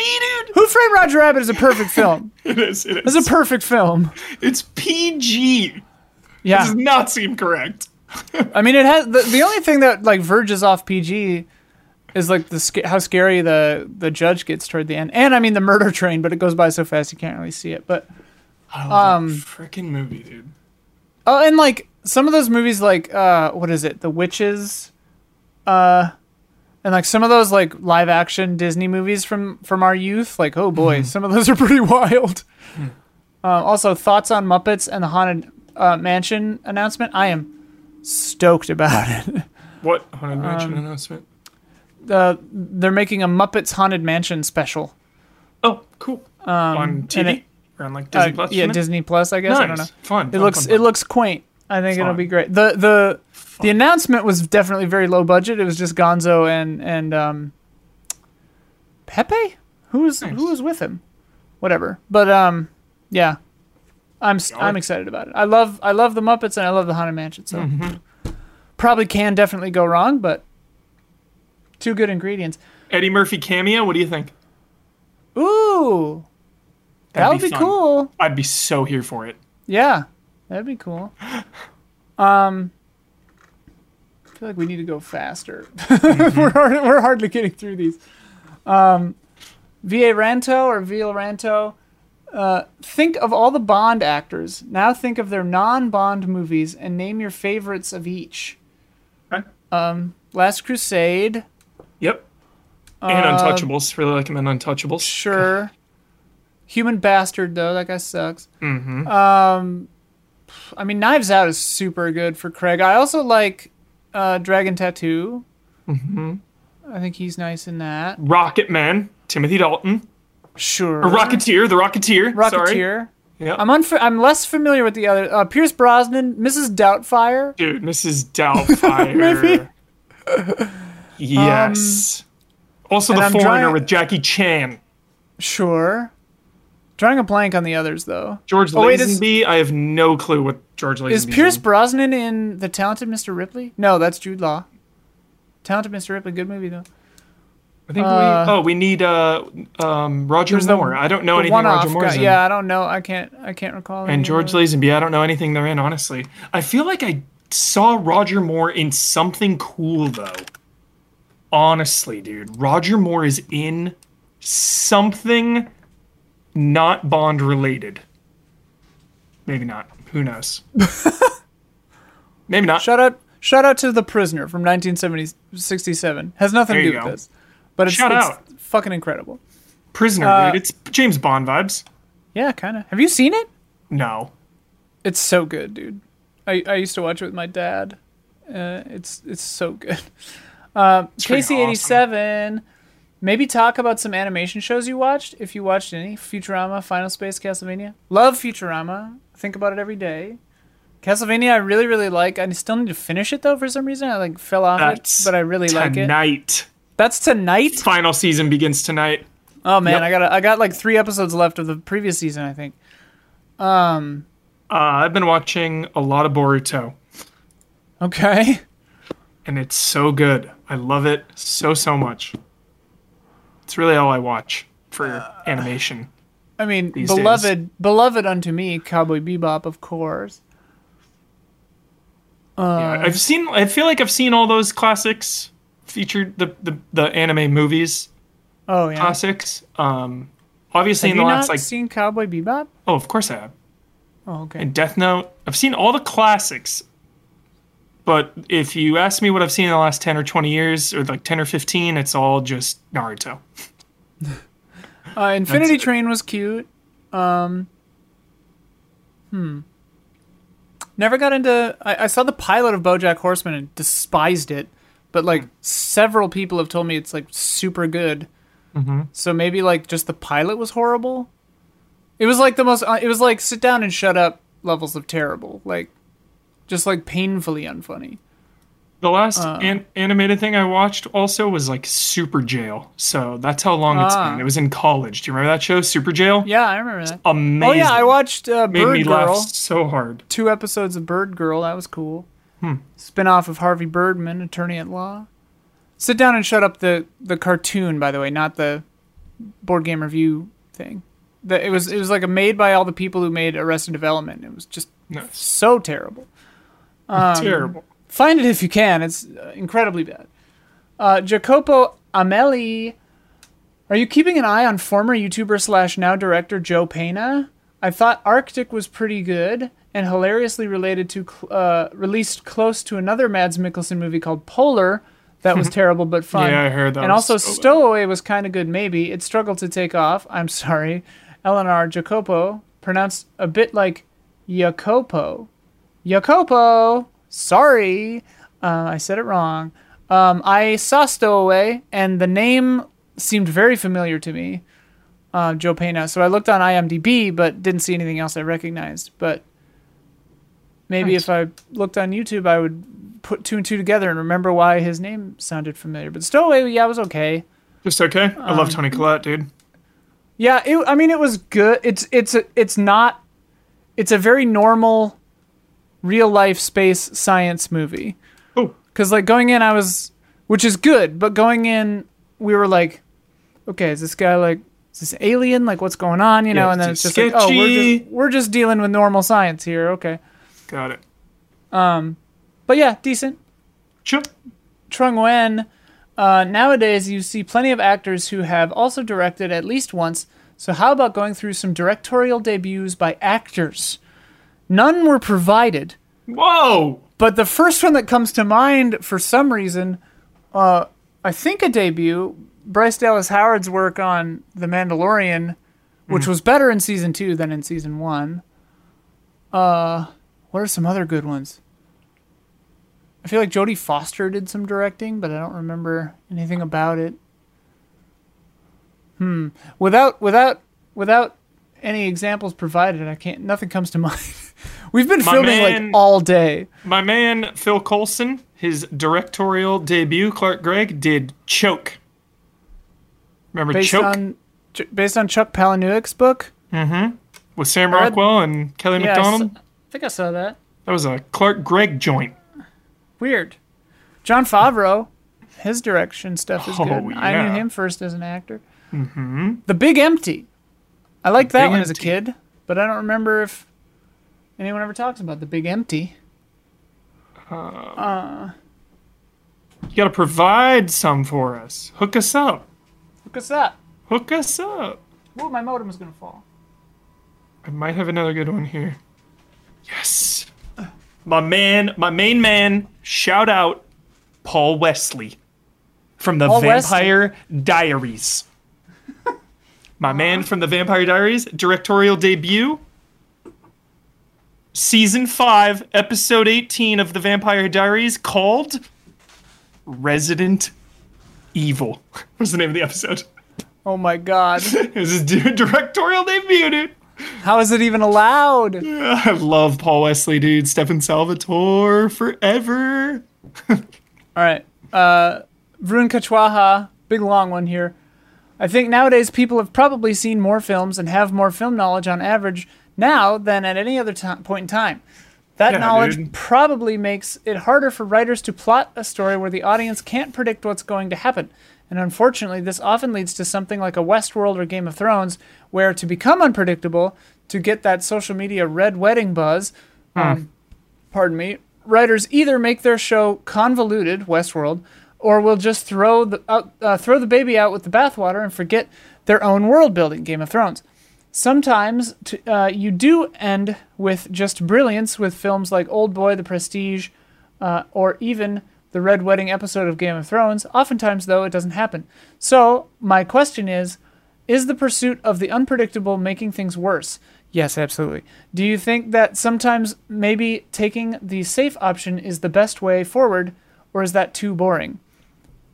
dude. Who Framed Roger Rabbit is a perfect film. It is. It It's a perfect film. it's PG. Yeah, it Does not seem correct. I mean, it has the, the only thing that like verges off PG is like the how scary the the judge gets toward the end, and I mean the murder train, but it goes by so fast you can't really see it. But Um, freaking movie, dude. oh, and like some of those movies, like uh, what is it, The Witches, uh, and like some of those like live action Disney movies from from our youth, like oh boy, some of those are pretty wild. Uh, also, thoughts on Muppets and the Haunted uh, Mansion announcement. I am stoked about it. What haunted mansion Um, announcement? uh, they're making a Muppets Haunted Mansion special. Oh, cool. on TV um, it- or on like Uh, Disney Plus. yeah. Disney Plus, I guess. I don't know. Fun. It fun, looks fun, it looks quaint. I think it'll be great. The the the announcement was definitely very low budget. It was just Gonzo and and um, Pepe. Who was Nice. who was with him? Whatever. But um, yeah, I'm I'm excited about it. I love I love the Muppets and I love the Haunted Mansion. So Mm-hmm. probably can definitely go wrong, but two good ingredients. Eddie Murphy cameo. What do you think? Ooh, that That'd would be cool. I'd be so here for it. Yeah, that'd be cool. Um, I feel like we need to go faster. we're hard, we're hardly getting through these. Um, Va Ranto or Vil Ranto. Uh, think of all the Bond actors. Now think of their non-Bond movies and name your favorites of each. Okay. Last Crusade, Yep. And Uh, Untouchables. Really in Untouchables. sure. Human Bastard though, that guy sucks. Mm-hmm. Um, I mean, Knives Out is super good for Craig. I also like uh, Dragon Tattoo. Mm-hmm. I think he's nice in that. Rocket Man. Timothy Dalton. Sure. Or Rocketeer. The Rocketeer. Sorry. Rocketeer. Yeah. I'm unf- I'm less familiar with the other. Uh, Pierce Brosnan, Mrs. Doubtfire. Dude, Mrs. Doubtfire. Maybe. Yes. also, The I'm Foreigner trying- with Jackie Chan. Sure. Drawing a blank on the others though. George Oh, wait, is- Lazenby. I have no clue what George Lazenby Is Is Pierce Brosnan in The Talented Mr. Ripley? No, that's Jude Law. Talented Mr. Ripley, good movie though. I think uh, we. Oh, we need uh, um, Roger There's the- Moore. I don't know anything Roger Moore's guy. in. Yeah, I don't know. I can't. I can't recall. And George. Lazenby. I don't know anything they're in. Honestly, I feel like I saw Roger Moore in something cool though. Honestly, dude, Roger Moore is in something not Bond related. Maybe not. Who knows? Maybe not. Shout out! Shout out to The Prisoner from 1967. Has nothing There to do with go. this, but it's, Shout it's out. fucking incredible. Prisoner, Uh, dude. It's James Bond vibes. Yeah, kind of. Have you seen it? No. It's so good, dude. I, I used to watch it with my dad. Uh, it's it's so good. Uh, pretty KC87. Maybe talk about some animation shows you watched, if you watched any. Futurama, Final Space, Castlevania. Love Futurama. Think about it every day. Castlevania, I really, really like. I still need to finish it though. For some reason, I like fell off That's it, but I really like it. tonight. That's tonight. Final season begins tonight. Oh man, Yep. I got I got like three episodes left of the previous season. I think. Um. Uh, I've been watching a lot of Boruto, Okay. and it's so good. I love it so so much. It's really all I watch for Uh, animation. I mean, These days. beloved, beloved unto me, Cowboy Bebop, of course. Uh, Yeah, I've seen. I feel like I've seen all those classics featured the the, the anime movies Oh yeah. classics. Um, obviously Have in the not last like seen Cowboy Bebop? oh of course I have. Oh okay. And Death Note. I've seen all the classics. But if you ask me what I've seen in the last 10 or 20 years, or like 10 or 15, it's all just Naruto. Uh, Infinity it. Train was cute. Um, hmm. Never got into. I, I saw the pilot of BoJack Horseman and despised it, but like Hmm. several people have told me it's like super good. Mm-hmm. So maybe like just the pilot was horrible. It was like the most. Uh, it was like sit down and shut up levels of terrible. Like, just like painfully unfunny. The last Uh. an- animated thing I watched also was like Super Jail. So that's how long it's Ah. been. It was in college. Do you remember that show, Super Jail? Yeah, I remember that. Amazing. Oh yeah, I watched uh, Made me Girl. laugh so hard. two episodes of Bird Girl. That was cool. Hmm. Spin-off of Harvey Birdman, attorney at law. Sit down and shut up the the cartoon, by the way, not the board game review thing. The, it was it was like a made by all the people who made Arrested Development. It was just No, so terrible. Um, terrible. Find it if you can. It's uh, incredibly bad. Uh, Jacopo Ameli, are you keeping an eye on former YouTuber slash now director Joe Penna? I thought Arctic was pretty good and hilariously related to cl- uh, released close to another Mads Mikkelsen movie called Polar. That was terrible but fun. Yeah, I heard that And also so. Stowaway was kind of good. Maybe it struggled to take off. I'm sorry, Eleanor Jacopo pronounced a bit like Jacopo. Jacopo. Sorry, uh, I said it wrong. Um, I saw Stowaway, and the name seemed very familiar to me, uh, Joe Penna. So I looked on IMDb, but didn't see anything else I recognized. But maybe Nice. if I looked on YouTube, I would put two and two together and remember why his name sounded familiar. But Stowaway, yeah, was okay. Just okay. I Um, love Toni Collette, dude. Yeah, it, I mean, it was good. It's it's a, it's not. It's a very normal, real life space science movie. Oh, Because like going in, I was, which is good, but going in, we were like, okay, is this guy like, is this alien? Like, what's going on? You know? Yeah, and then it's just like, oh, we're just we're just dealing with normal science here. Okay, got it. Um, but yeah, decent. Sure. Trung Nguyen. Uh, nowadays, you see plenty of actors who have also directed at least once. So, how about going through some directorial debuts by actors? None were provided, Whoa. but the first one that comes to mind for some reason, uh, I think a debut, Bryce Dallas Howard's work on The Mandalorian, which was better in season two than in season one. Uh, what are some other good ones? I feel like Jodie Foster did some directing, but I don't remember anything about it. Hmm. Without without without any examples provided, I can't. Nothing comes to mind. We've been My filming man- like all day. My man Phil Coulson, his directorial debut, Clark Gregg, did Choke. Remember based Choke on based on Chuck Palahniuk's book. Mm-hmm. With Sam read- Rockwell and Kelly Yeah, I, s- MacDonald? I think I saw that. That was a Clark Gregg joint. Weird. Jon Favreau, his direction stuff is Oh, good. I knew him first as an actor. Mm-hmm. The Big Empty. I liked that Big one as a kid, but I don't remember if anyone ever talks about the Big Empty. Uh uh, you gotta provide some for us. Hook us up. Hook us up. Hook us up. Ooh, my modem is gonna fall. I might have another good one here. Yes. My man, my main man, shout out Paul Wesley from the Paul Wesley. Vampire Diaries. my man from the Vampire Diaries, directorial debut. Season 5, episode 18 of the Vampire Diaries called Resident Evil. What's the name of the episode? Oh my god. It was his directorial debut, dude. How is it even allowed? I love Paul Wesley, dude. Stefan Salvatore forever. All right. Uh, Vrun Kachwaha, big long one here. I think nowadays people have probably seen more films and have more film knowledge on average now than at any other point in time. That Yeah, knowledge dude. probably makes it harder for writers to plot a story where the audience can't predict what's going to happen. And unfortunately, this often leads to something like a Westworld or Game of Thrones, where to become unpredictable, to get that social media red wedding buzz, um, pardon me, writers either make their show convoluted, Westworld, or will just throw the out, uh, throw the baby out with the bathwater and forget their own world building, Game of Thrones. Sometimes t- uh, you do end with just brilliance with films like Old Boy, The Prestige, uh, or even the Red Wedding episode of Game of Thrones. Oftentimes, though, it doesn't happen. So, my question is Is the pursuit of the unpredictable making things worse? Yes, absolutely. Do you think that sometimes maybe taking the safe option is the best way forward, or is that too boring?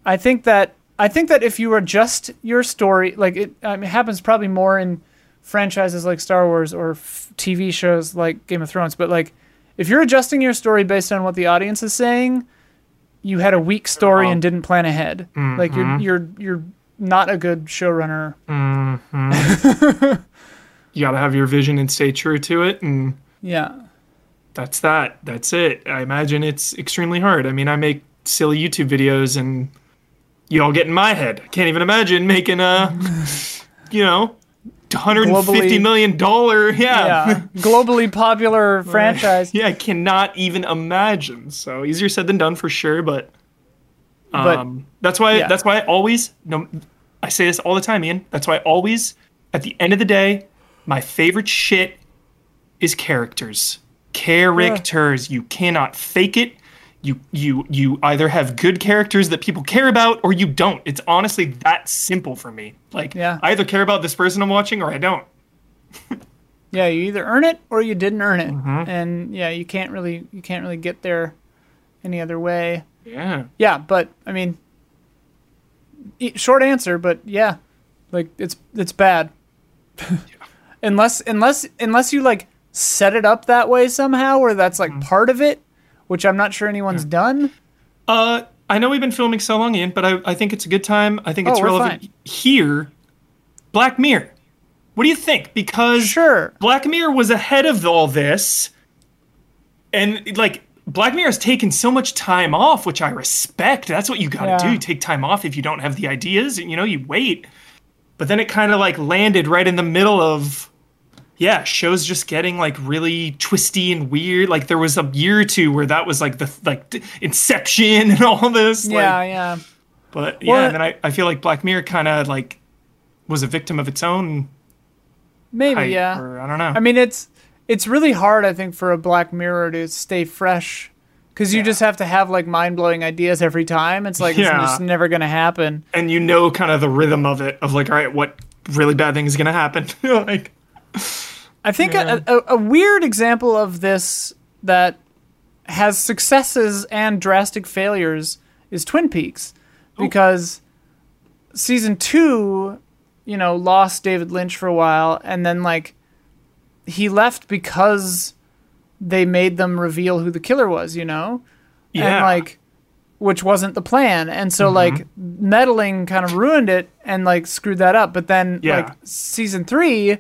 I think that I think that if you adjust your story, like it, I mean, it happens probably more in franchises like Star Wars or f- TV shows like Game of Thrones, but like if you're adjusting your story based on what the audience is saying, you had a weak story and didn't plan ahead. Like you're mm-hmm. you're you're not a good showrunner. Mm-hmm. You gotta have your vision and stay true to it, and Yeah. that's that. That's it. I imagine it's extremely hard. I mean, I make silly YouTube videos, and you all get in my head. I can't even imagine making a, you know, 150 Globally- million dollar. Yeah. Yeah. Globally popular franchise. Yeah, I cannot even imagine. So easier said than done for sure, but But- um, that's why yeah. that's why I always no I say this all the time, Ian. That's why I always at the end of the day, my favorite shit is characters. Characters. You cannot fake it. You you you either have good characters that people care about or you don't. It's honestly that simple for me. Like Yeah. I either care about this person I'm watching or I don't. Yeah, you either earn it or you didn't earn it. Mm-hmm. And yeah, you can't really you can't really get there any other way. Yeah. Yeah, but I mean, short answer, but yeah, like it's it's bad. unless unless unless you like set it up that way somehow, or that's Mm-hmm. like part of it, which I'm not sure anyone's done. Uh, I know we've been filming so long, Ian, but I, I think it's a good time. I think it's Oh, we're relevant fine. here. Black Mirror. What do you think? Because Sure. Black Mirror was ahead of all this, and like Black Mirror has taken so much time off, which I respect. That's what you got to Yeah. do. You take time off if you don't have the ideas, you know you wait. But then it kind of like landed right in the middle of yeah, shows just getting like really twisty and weird. Like there was a year or two where that was like the like d- Inception and all this. like- Yeah, yeah. but yeah, Well, and then I, I feel like Black Mirror kind of like was a victim of its own Maybe, yeah. or I don't know. I mean, it's it's really hard, I think, for a Black Mirror to stay fresh, because you Yeah. just have to have like mind blowing ideas every time. It's like Yeah. it's just never gonna happen. and you know kind of the rhythm of it of like, all right, what really bad thing is gonna happen? like, I think a, a, a weird example of this that has successes and drastic failures is Twin Peaks, because season two, you know, lost David Lynch for a while, and then like he left because they made them reveal who the killer was, you know, yeah, and like which wasn't the plan. And so mm-hmm. like meddling kind of ruined it and like screwed that up. But then Yeah. like season three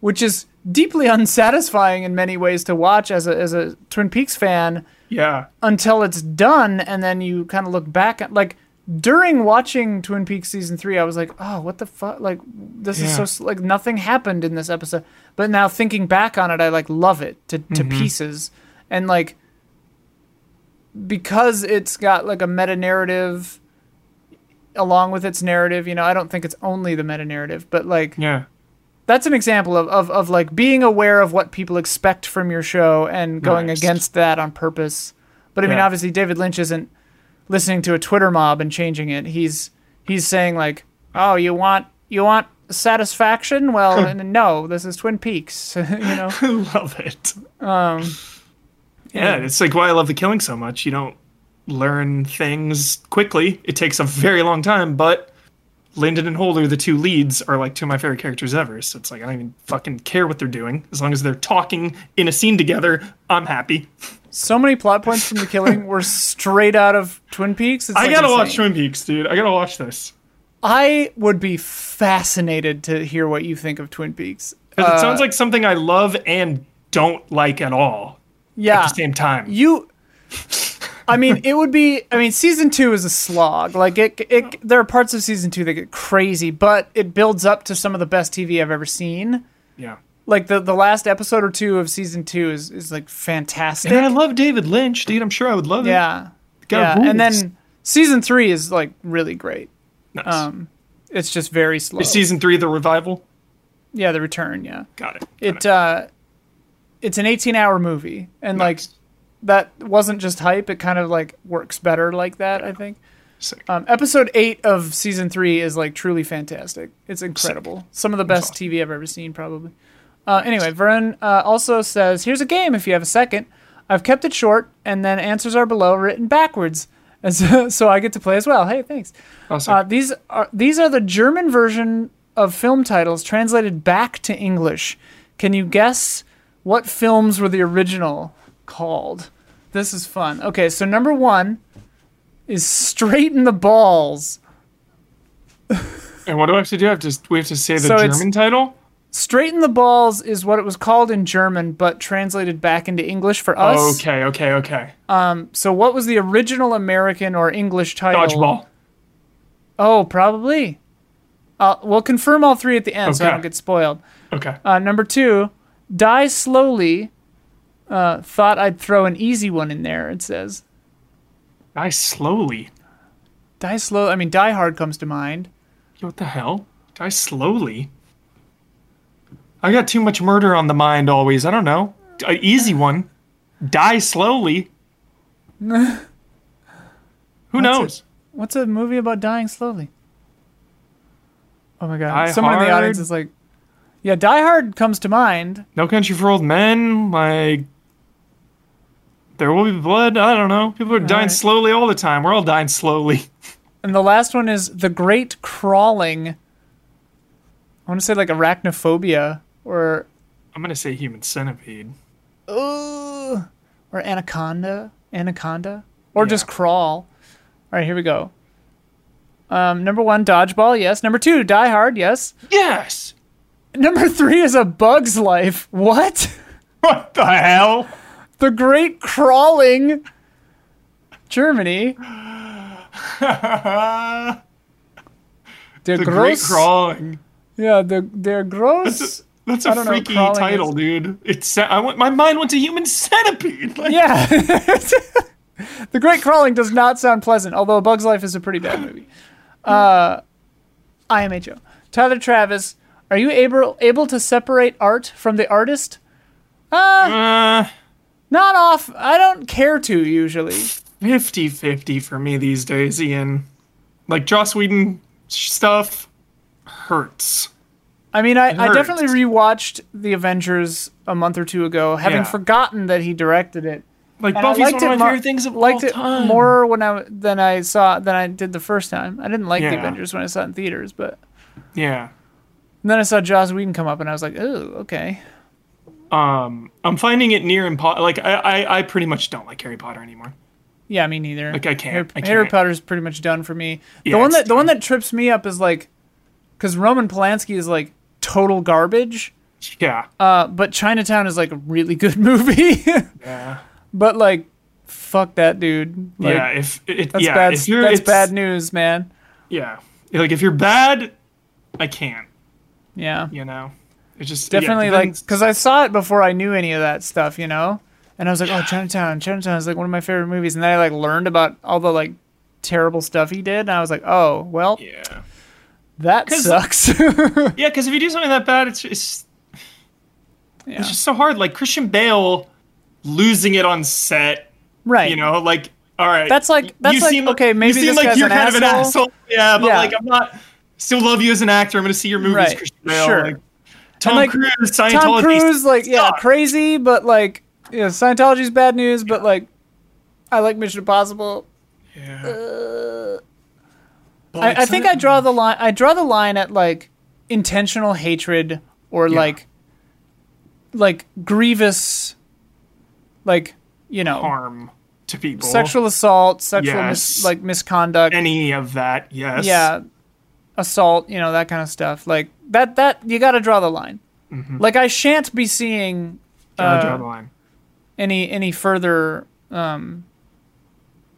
which is deeply unsatisfying in many ways to watch as a, as a twin peaks fan yeah, until it's done and then you kind of look back at like during watching twin peaks season three i was like oh what the fuck like this is so like nothing happened in this episode. But now thinking back on it i like love it to, to Mm-hmm. pieces. And like because it's got like a meta narrative along with its narrative you know i don't think it's only the meta narrative but like yeah, that's an example of, of, of like being aware of what people expect from your show and going Nice. against that on purpose. But I mean, Yeah. obviously, David Lynch isn't listening to a Twitter mob and changing it. He's he's saying like, "Oh, you want you want satisfaction? Well, no, this is Twin Peaks." you know, I love it. um, Yeah, it's like why I love the killing so much. You don't learn things quickly. It takes a very long time, but Linden and Holder, the two leads, are like two of my favorite characters ever. So it's like I don't even fucking care what they're doing as long as they're talking in a scene together. I'm happy. So many plot points from The Killing were straight out of Twin Peaks. It's I like gotta watch. Twin Peaks, dude. I gotta watch this I would be fascinated to hear what you think of Twin Peaks. because Uh, it sounds like something I love and don't like at all Yeah, at the same time. you. I mean, it would be. I mean, season two is a slog. Like it, it. There are parts of season two that get crazy, but it builds up to some of the best TV I've ever seen. Yeah. Like the the last episode or two of season two is is like fantastic. And I love David Lynch, dude. I'm sure I would love it. Yeah. yeah. And then season three is like really great. Nice. Um, it's just very slow. Is season three the revival? yeah, the return. Yeah. Got it. Got It uh, it's an 18 hour movie, and like Nice. That wasn't just hype. It kind of like works better like that. I think. Sick. Um, episode eight of season three is like truly fantastic. It's incredible. Some of the best awesome. TV I've ever seen, probably. Uh, anyway, Vern uh, also says, "Here's a game if you have a second. I've kept it short, and then answers are below, written backwards, as, so I get to play as well. Hey, thanks. Awesome. Uh, these are these are the German version of film titles translated back to English. Can you guess what films were the original called? This is fun. Okay, so number one is Straighten the Balls. and what do I have to do? I have to we have to say the So German title? Straighten the Balls is what it was called in German, but translated back into English for us. Okay, okay, okay. Um, So what was the original American or English title? Dodgeball. Oh, probably. Uh, we'll confirm all three at the end, so I Okay. don't get spoiled. Okay. Uh, number two, Die Slowly. Uh, thought I'd throw an easy one in there. It says Die slowly. Die Slow. I mean, Die Hard comes to mind. What the hell? Die slowly. I got too much murder on the mind always. I don't know. An easy one. Die slowly. Who knows? What's a movie about dying slowly? Oh my god! Die Someone in the audience is like, "Yeah, Die Hard comes to mind." No Country for Old Men. Like. There will be blood. I don't know. People are dying Alright. slowly all the time. We're all dying slowly. And the last one is The Great Crawling. I want to say like arachnophobia or I'm gonna say human centipede. uh, or anaconda, anaconda, or just crawl. All right, here we go. Um, number one, dodgeball. Yes. Number two, Die Hard. Yes. Yes. Number three is A Bug's Life. What? What the hell? The Great Crawling. Germany. The great crawling. Yeah, they're they're gross. That's a know what freaky crawling title, is. dude. It's I went, my mind went to human centipede. Like, Yeah. the Great Crawling does not sound pleasant, although A Bug's Life is a pretty bad movie. Uh, IMHO. Tyler Travis, are you able able to separate art from the artist? Uh, Not off. I don't care to usually. 50-50 for me these days, Ian. Like Joss Whedon stuff hurts. I mean, I, I definitely rewatched The Avengers a month or two ago, having Yeah. forgotten that he directed it. Like And Buffy's liked one of it my mo- favorite things of liked all it more when I than I saw than I did the first time. I didn't like The Avengers when I saw it in theaters, but Yeah. and then I saw Joss Whedon come up, and I was like, oh, okay. Um, I'm finding it near impossible. Like I, I, I pretty much don't like Harry Potter anymore. Yeah, me neither. Like, I can't- Harry, I Harry can't. Potter's pretty much done for me. Yeah, the one that the one that trips me up is like, because Roman Polanski is like total garbage. Yeah. Uh, but Chinatown is like a really good movie. yeah. but like, fuck that dude. Like, yeah. If it, that's yeah, bad. if you're, That's bad news, man. Yeah. Like if you're bad, I can't. Yeah, You know. It's just yeah, definitely like because I saw it before I knew any of that stuff, you know. And I was like, oh, Chinatown. Chinatown is like one of my favorite movies. And then I like learned about all the like terrible stuff he did, and I was like, oh, well, Yeah. that sucks. Yeah, because if you do something that bad, it's it's yeah. it's just so hard. Like Christian Bale losing it on set, right. you know, like all right. That's like- that's you like, seem, okay, maybe you seem this like guy's you're kind of an asshole. asshole. Yeah, but Yeah. like I'm not. Still love you as an actor. I'm gonna see your movies, Right, Christian Bale. sure. Like, Tom like, Cruise, Scientology. Tom Cruise, like, yeah, sucks. crazy, but like, yeah, Scientology's bad news, but like, I like Mission Impossible. Yeah. Uh, I, I think I draw the line. I draw the line at like intentional hatred or Yeah. like like grievous, like you know, harm to people. sexual assault, sexual mis- like misconduct. any of that, yes. yeah, assault. You know that kind of stuff. Like that. That you got to draw the line. Like I shan't be seeing uh, draw the line. any any further um,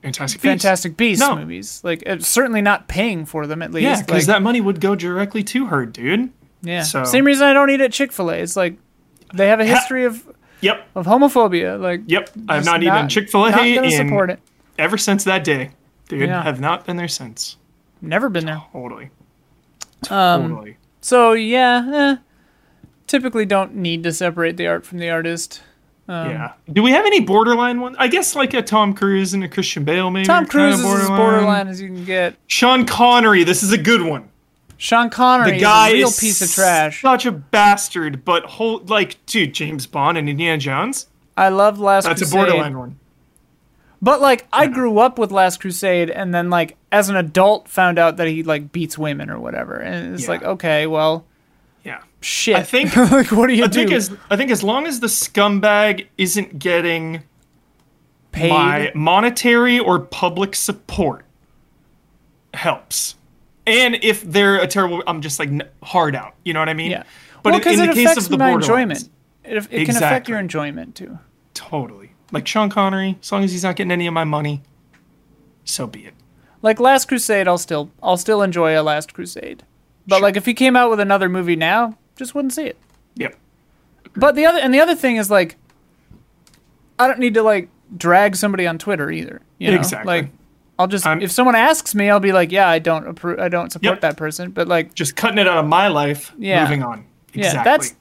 Fantastic Beasts. Fantastic Beasts No. movies. Like it's certainly not paying for them at least. Yeah, because like, that money would go directly to her, dude. Yeah. So- Same reason I don't eat at Chick Fil A. It's like they have a history of Yep, of homophobia. Like yep. I've just not eaten Chick Fil Not A gonna in support it. ever since that day, dude. Yeah. Have not been there since. Never been there. Totally. Um, Totally. so yeah, eh, typically don't need to separate the art from the artist. Um, yeah. Do we have any borderline ones? I guess like a Tom Cruise and a Christian Bale, maybe. Tom are kinda Cruise is as borderline as you can get. Sean Connery. This is a good one. Sean Connery The guy is a real is piece of trash. Such a bastard, but whole like dude, James Bond and Indiana Jones. I love Last That's Crusade. a borderline one. But like I grew up with Last Crusade and then like as an adult found out that he like beats women or whatever. And it's Yeah. like, okay, well Yeah. shit. I think- like what do you I do? think as I think as long as the scumbag isn't getting Paid. my monetary or public support helps. And if they're a terrible, I'm just like hard out. You know what I mean? Yeah. But well, in, in it the case affects of the my enjoyment. It, it can affect your enjoyment too. totally. Like Sean Connery, as long as he's not getting any of my money, so be it. Like Last Crusade, I'll still I'll still enjoy a Last Crusade. But Sure. like if he came out with another movie now, just wouldn't see it. Yep. But the other and the other thing is like I don't need to like drag somebody on Twitter either. You know? Exactly. Like I'll just I'm- if someone asks me, I'll be like, yeah, I don't approve, I don't support Yep. that person. But like, Just cutting it out of my life. Yeah. Moving on. yeah, Exactly. that's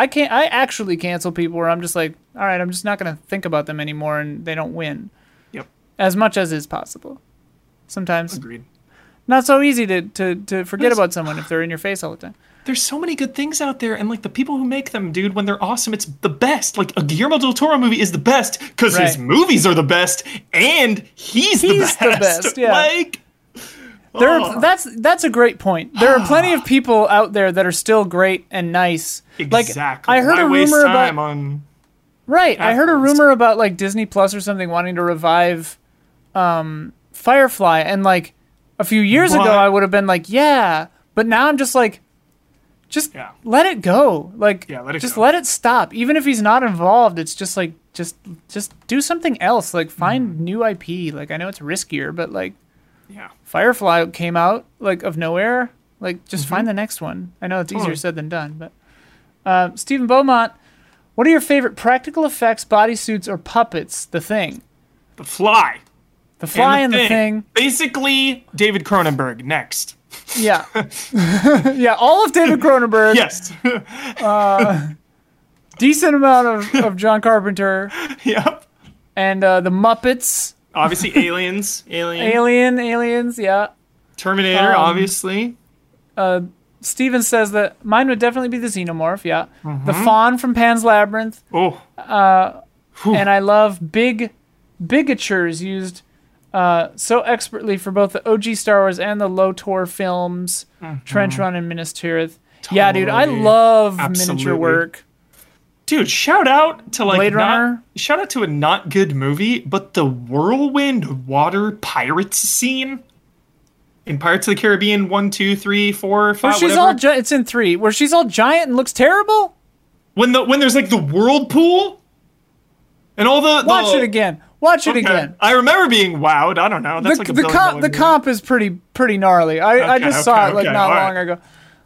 I can't. I actually cancel people where I'm just like, all right, I'm just not gonna think about them anymore, and they don't win Yep. as much as is possible. Sometimes Agreed. not so easy to to, to forget about someone if they're in your face all the time. There's so many good things out there, and like the people who make them, dude, when they're awesome, it's the best. Like a Guillermo del Toro movie is the best because his movies are the best, and he's, the He's best. the best, yeah. Like, There, Oh. are, that's that's a great point. There are plenty of people out there that are still great and nice. exactly. Like I heard Why a rumor about on right. I heard a rumor about like Disney Plus or something wanting to revive um, Firefly, and like a few years ago, I would have been like, yeah. But now I'm just like, just Yeah. let it go. Like, Yeah, let it just go. let it stop. Even if he's not involved, it's just like just just do something else. Like find Mm-hmm. new IP. Like I know it's riskier, but like yeah. Firefly came out like of nowhere. Like just Mm-hmm. find the next one. I know it's easier said than done, but uh, Stephen Beaumont, what are your favorite practical effects, bodysuits, or puppets? The Thing, The Fly. the Fly, and the, thing. Basically, David Cronenberg next. Yeah, yeah. All of David Cronenberg. Yes. Decent amount of, of John Carpenter yep. and uh, the Muppets. Obviously, Aliens. Alien. Alien, aliens. Yeah. Terminator, Um, obviously. Uh, Steven says that mine would definitely be the Xenomorph. Yeah. Mm-hmm. The Faun from Pan's Labyrinth. Oh, Uh, and I love big bigatures used uh, so expertly for both the OG Star Wars and the LOTR films, Trench Run and Minas Tirith. Yeah, dude, I Mm-hmm. Love Absolutely. miniature work. Dude! Shout out to like Blade not, Runner? Shout out to a not good movie, but the whirlwind water pirates scene in Pirates of the Caribbean one, two, three, four, Where five, she's whatever. all gi- it's in three, where she's all giant and looks terrible. when the when there's like the whirlpool and all the Watch it again. Watch it Okay. again. I remember being wowed. I don't know. That's The, like the the comp is pretty pretty gnarly. I, I Okay, just saw it like okay, not long right. ago.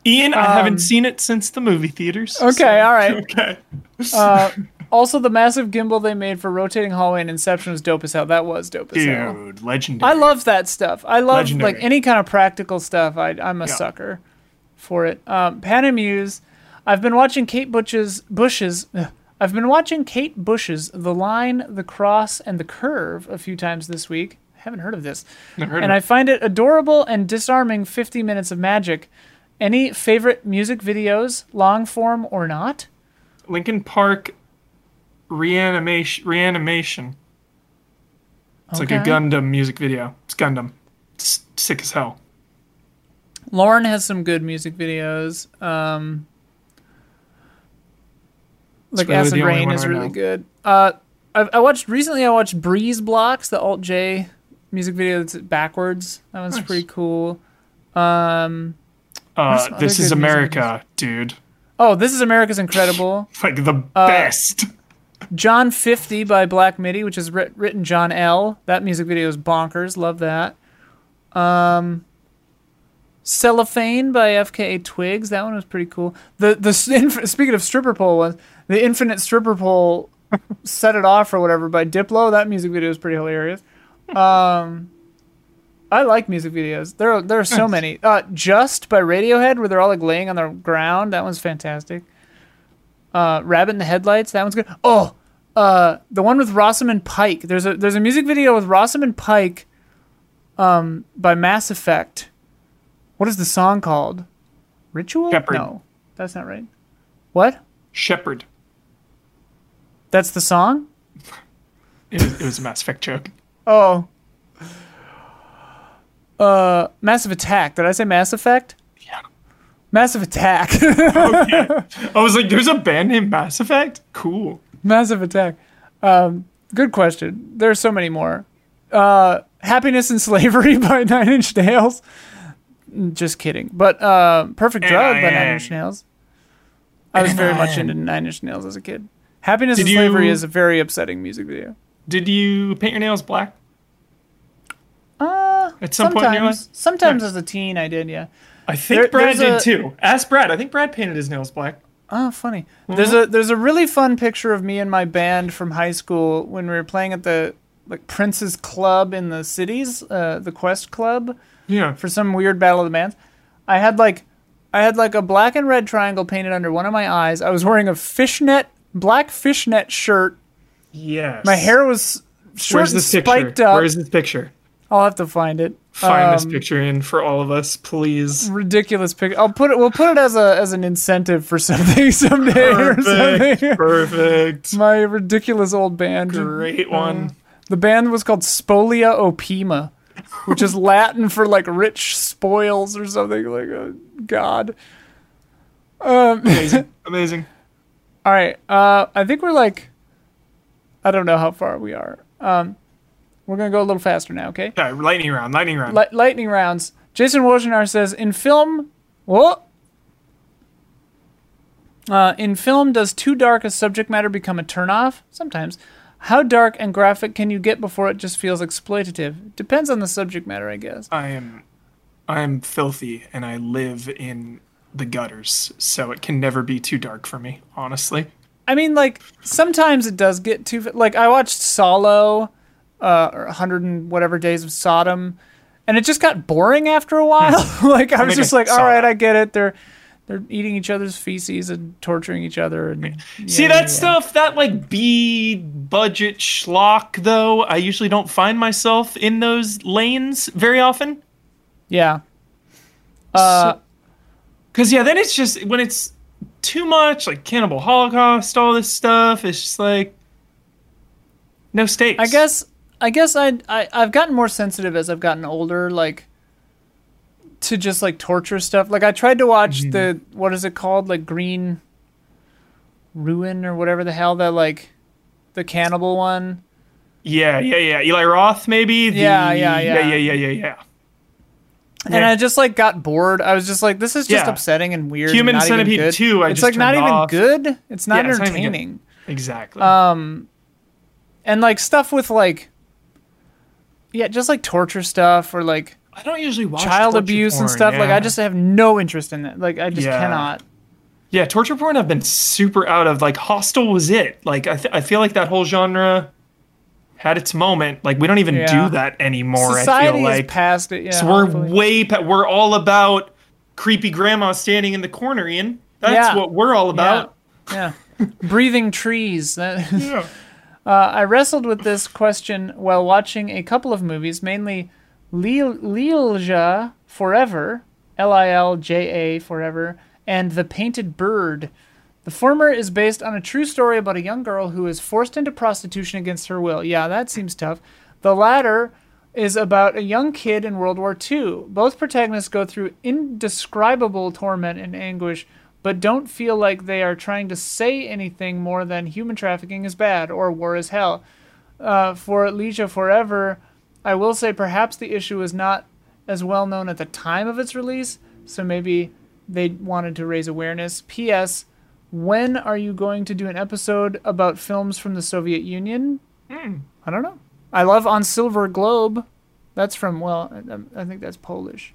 Ian, I haven't seen it since the movie theaters. Um, Okay, all right. Okay. Also, the massive gimbal they made for rotating hallway in Inception was dope as hell. That was dope as hell. Dude, legendary. I love that stuff. I love Legendary. like any kind of practical stuff. I, I'm a Yeah. sucker for it. Um, Panamuse. I've been watching Kate Bush's Bush's. ugh. I've been watching Kate Bush's The Line, The Cross, and The Curve a few times this week. I haven't heard of this, Never heard and of I find it adorable and disarming. 50 minutes of magic. Any favorite music videos, long form or not? Linkin Park reanimation. Reanimation. It's like a Gundam music video. It's Gundam. It's sick as hell. Lorn has some good music videos. Um, like really Acid Rain is really good. Uh, I, I watched recently. I watched Breeze Blocks, the Alt J music video that's backwards. That was Nice. pretty cool. Um, Uh, this is America, dude. oh, this is America's Incredible. Like the Uh, best. John 50 by Black Midi, which is writ- written John L. That music video is bonkers. Love that. Um, Cellophane by FKA Twigs. That one was pretty cool. The the speaking of stripper pole ones, the Infinite Stripper Pole set it off or whatever by Diplo. That music video is pretty hilarious. Um, I like music videos. There are there are so many. Uh, Just by Radiohead, where they're all like laying on the ground. That one's fantastic. Uh, Rabbit in the Headlights. That one's good. Oh, uh, the one with Rosamund Pike. There's a there's a music video with Rosamund Pike, um, by Mass Effect. What is the song called? Ritual? Shepherd. No, that's not right. What? Shepherd. That's the song? It was, it was a Mass Effect joke. Oh. Uh, Massive Attack. Did I say Mass Effect? Yeah. Massive Attack. I was like, there's a band named Mass Effect? Cool. Massive Attack. Um, good question. There's so many more. Uh, Happiness and Slavery by Nine Inch Nails. Just kidding. But uh, Perfect Drug by Nine Inch Nails. I was very much into Nine Inch Nails as a kid. Happiness Did and Slavery you- is a very upsetting music video. Did you paint your nails black? At some point in your life? sometimes, sometimes Nice. as a teen, I did. Yeah. I think There- Brad did a- too. Ask Brad. I think Brad painted his nails black. Oh, funny. There's a there's a really fun picture of me and my band from high school when we were playing at the like Prince's Club in the cities, uh, the Quest Club Yeah. for some weird Battle of the Bands. I had like I had like a black and red triangle painted under one of my eyes. I was wearing a fishnet black fishnet shirt. Yes. My hair was short Where's and this picture? spiked up. Where's this picture? I'll have to find it. Find this Um, picture in for all of us, please. Ridiculous picture. I'll put it. We'll put it as a as an incentive for something someday or Perfect. something. Perfect. My ridiculous old band. Great one. The band was called Spolia Opima, which is Latin for like rich spoils or something like a god. Um, Amazing. Amazing. all right, uh, I think we're like, I don't know how far we are. Um, we're gonna go a little faster now, okay? Okay, lightning round. Lightning round. Li- lightning rounds. Jason Wojnar says in film, what? Uh, in film, does too dark a subject matter become a turnoff? Sometimes. How dark and graphic can you get before it just feels exploitative? Depends on the subject matter, I guess. I am I am filthy and I live in the gutters, so it can never be too dark for me, honestly. I mean, like sometimes it does get too. Like I watched Salò, uh, or 100 and whatever days of Sodom, and it just got boring after a while. like I was just like, all right, that. I get it. They're they're eating each other's feces and torturing each other. And See that yeah. stuff, that like B budget schlock though, I usually don't find myself in those lanes very often. Yeah. Uh, Cause yeah, then it's just when it's too much, like Cannibal Holocaust, all this stuff, it's just like no stakes. I guess I guess I, I I've gotten more sensitive as I've gotten older, like to just like torture stuff. Like I tried to watch Mm-hmm. the what is it called, like Green Ruin or whatever the hell that like the cannibal one. Yeah, yeah, yeah. Eli Roth, maybe. The- Yeah, yeah, yeah. yeah, yeah, yeah, yeah. And Yeah. I just like got bored. I was just like, this is just Yeah. upsetting and weird. and Human even Centipede. 2, I it's like not even off. good. It's not Yeah, it's not entertaining. Exactly. Um, and like stuff with like, yeah, just like torture stuff or like I don't usually watch child abuse and porn, stuff. Like. I just have no interest in that. Like I just Yeah. cannot. yeah, torture porn. I've been super out of. Like Hostel was it. Like I, th- I feel like that whole genre had its moment. Like we don't even Yeah. do that anymore. Society I feel like past it. Yeah, so we're hopefully. way. Pa- we're all about creepy grandma standing in the corner. Ian, that's Yeah. what we're all about. Yeah. yeah. Breathing trees. That, Yeah. Uh, I wrestled with this question while watching a couple of movies, mainly Lilja Forever, L I L J A Forever, and The Painted Bird. The former is based on a true story about a young girl who is forced into prostitution against her will. Yeah, that seems tough. The latter is about a young kid in World War II. Both protagonists go through indescribable torment and anguish, but don't feel like they are trying to say anything more than human trafficking is bad or war is hell. Uh, for Leisha Forever, I will say perhaps the issue is not as well known at the time of its release, so maybe they wanted to raise awareness. P.S. When are you going to do an episode about films from the Soviet Union? I don't know. I love On Silver Globe. That's from well, I, I think that's Polish.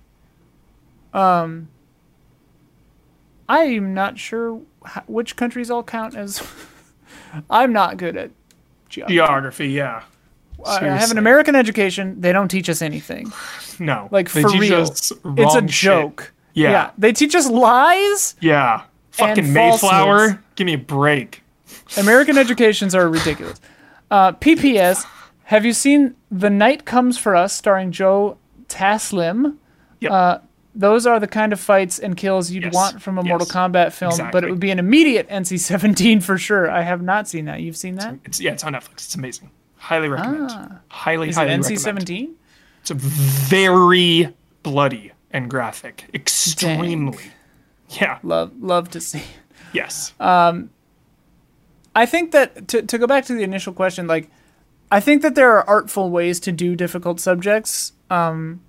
Um, I'm not sure which countries all count as. I'm not good at geography. Geography, yeah. I have an American education. They don't teach us anything. No. Like they for teach real, it's a joke. Yeah. they teach us lies. Yeah. Fucking. Mayflower. Give me a break. American educations are ridiculous. Uh, PPS. Have you seen The Night Comes for Us, starring Joe Taslim? Yep. Uh, those are the kind of fights and kills you'd Yes. want from a Mortal Kombat film, but it would be an immediate NC-17 for sure. I have not seen that. You've seen that? it's yeah, it's on Netflix. It's amazing. Highly recommend. Highly, Ah. Is highly recommend. NC-17? It's very bloody and graphic. Extremely. Yeah. Love, love to see. Yes. Um I think that to to go back to the initial question, like I think that there are artful ways to do difficult subjects, um,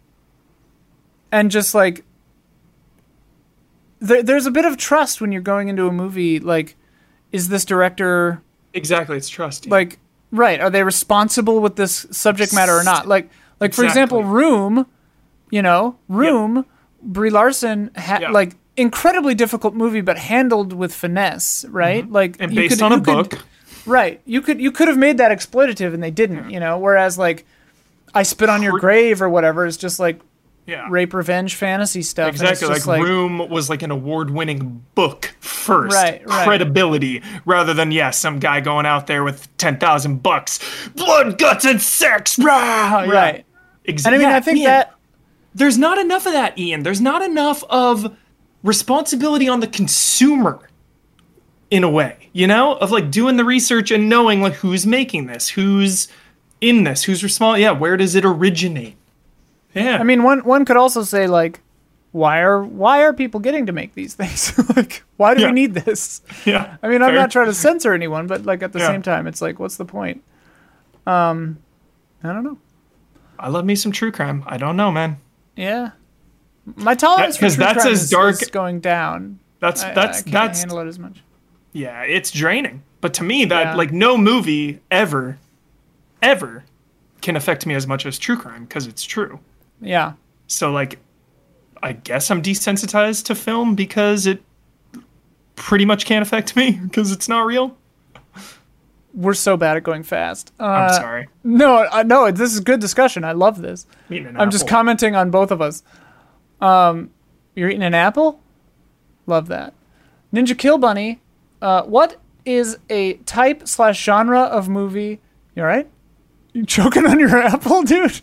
and just like there, there's a bit of trust when you're going into a movie. Like, is this director exactly. It's trust. like right? Are they responsible with this subject matter or not? Like, like for example, Room. You know, Room. Brie Larson had Yeah. like incredibly difficult movie, but handled with finesse, right? Mm-hmm. Like, and based could- on a you could- book. Right. You could you could have made that exploitative and they didn't, you know, whereas like I spit on your grave or whatever is just like Yeah. rape revenge fantasy stuff. Exactly. Like, like, Room was like an award-winning book first. Right, right. Credibility rather than yeah, some guy going out there with ten thousand bucks, blood, guts, and sex. Rah! Yeah. right. Exactly. And I mean I think that there's not enough of that, Ian. There's not enough of responsibility on the consumer in a way, you know, of like doing the research and knowing like who's making this, who's in this, who's responsible. Yeah, where does it originate? Yeah. I mean one one could also say like why are why are people getting to make these things? like why do Yeah. we need this? yeah. I mean, I'm fair. not trying to censor anyone, but like at the Yeah. same time it's like what's the point? Um I don't know. I love me some true crime. I don't know, man. Yeah. My tolerance for 'cause true that's crime as is, dark- is going down. That's I, that's I can't that's handle it as much. yeah, it's draining. But to me, that Yeah. like no movie ever, ever, can affect me as much as true crime because it's true. Yeah. So like, I guess I'm desensitized to film because it pretty much can't affect me because it's not real. We're so bad at going fast. Uh, I'm sorry. No, I no, this is good discussion. I love this. I'm just commenting on both of us. Um, you're eating an apple? Love that. Ninja Kill Bunny, uh, what is a type slash genre of movie? You alright? You choking on your apple, dude?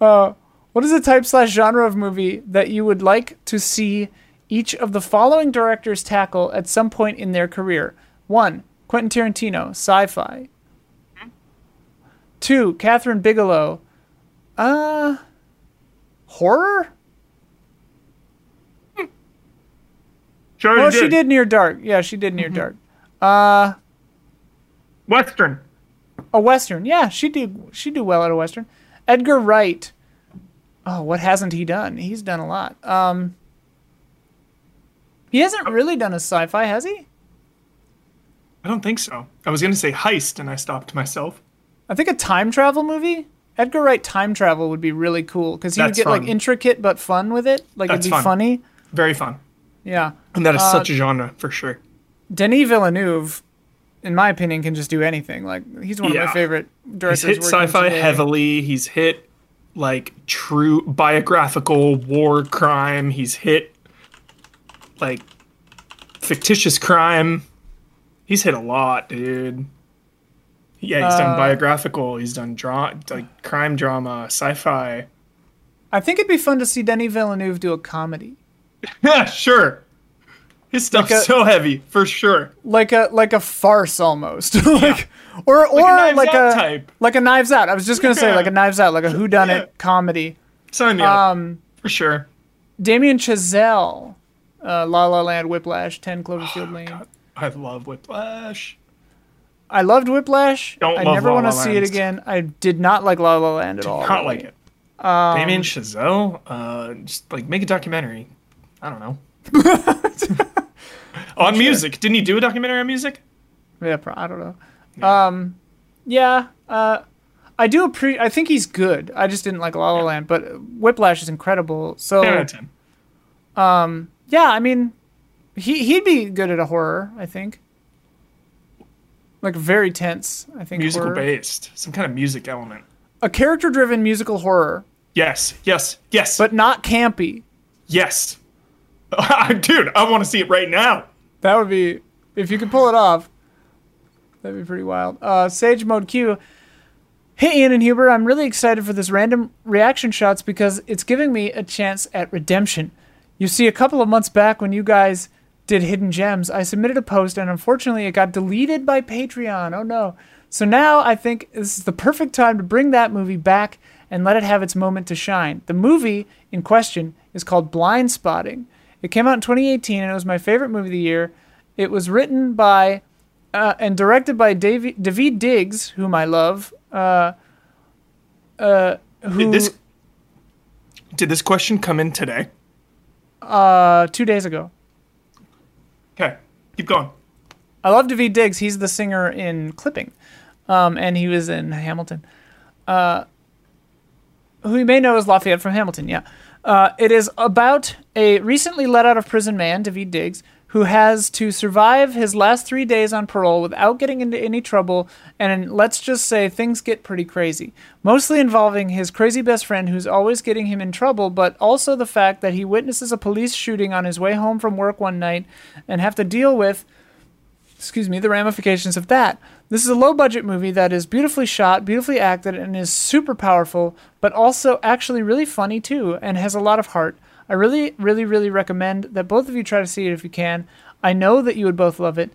Uh, what is a type slash genre of movie that you would like to see each of the following directors tackle at some point in their career? One, Quentin Tarantino, sci-fi. Two, Kathryn Bigelow, uh, horror? Sure, Oh, you she did Near Dark. Yeah, she did Mm-hmm. Near Dark. Uh, Western. a western. Yeah, she do she do well at a western. Edgar Wright. Oh, what hasn't he done? He's done a lot. Um, he hasn't really done a sci-fi, has he? I don't think so. I was gonna say heist, and I stopped myself. I think a time travel movie. Edgar Wright time travel would be really cool because he would That's get like intricate but fun with it. Like That's it'd be fun. funny. Very fun, Yeah. and that is Uh, such a genre for sure. Denis Villeneuve, in my opinion, can just do anything. Like he's one of my Yeah. favorite He's directors. hit sci-fi today. heavily. He's hit like true biographical war crime. He's hit like fictitious crime. He's hit a lot, dude. Yeah, he's Uh, done biographical. He's done dra- like crime drama, sci-fi. I think it'd be fun to see Denis Villeneuve do a comedy. Yeah, sure. His stuff's Like a- so heavy, for sure. like a like a farce almost, like or or Knives like a type. like a Knives Out. I was just gonna say like a Knives Out, like a whodunit Yeah. comedy. Sign me up, Um, for sure. Damien Chazelle, uh, La La Land, Whiplash, Ten Cloverfield Lane. Oh, God, I love Whiplash. I loved Whiplash. Don't I love never La want to La see it again. I did not like La La Land at all. Not really. like it. Um, Damien Chazelle, uh, just like make a documentary. I don't know. on music, didn't he do a documentary on music? Yeah, pro- I don't know. Um, yeah. Uh, I do appreciate. I think he's good. I just didn't like La La Land, but Whiplash is incredible. So Ten ten. yeah, I mean, he he'd be good at a horror. I think. Like very tense. I think Musical horror. based, some kind of music element. a character-driven musical horror, Yes, yes, yes, but not campy. yes. Dude, I want to see it right now. That would be if you could pull it off. That'd be pretty wild. Uh, Sage Mode Q. Hey Ian and Huber, I'm really excited for this random reaction shots because it's giving me a chance at redemption. You see, a couple of months back when you guys did Hidden Gems, I submitted a post and unfortunately it got deleted by Patreon. Oh no. So now I think this is the perfect time to bring that movie back and let it have its moment to shine. The movie in question is called Blind Spotting. It came out in 2018 and it was my favorite movie of the year. It was written by uh, and directed by David, Daveed Diggs, whom I love. Uh, uh, who Did this did this question come in today? uh, two days ago. Okay, keep going. I love Daveed Diggs. He's the singer in Clipping, um, and he was in Hamilton. Uh, who you may know as Lafayette from Hamilton. Yeah, uh, it is about a recently let out of prison man, Daveed Diggs, who has to survive his last three days on parole without getting into any trouble. And let's just say things get pretty crazy, mostly involving his crazy best friend who's always getting him in trouble, but also the fact that he witnesses a police shooting on his way home from work one night and have to deal with excuse me, the ramifications of that. This is a low budget movie that is beautifully shot, beautifully acted, and is super powerful, but also actually really funny too, and has a lot of heart. I really, really, really recommend that both of you try to see it if you can. I know that you would both love it.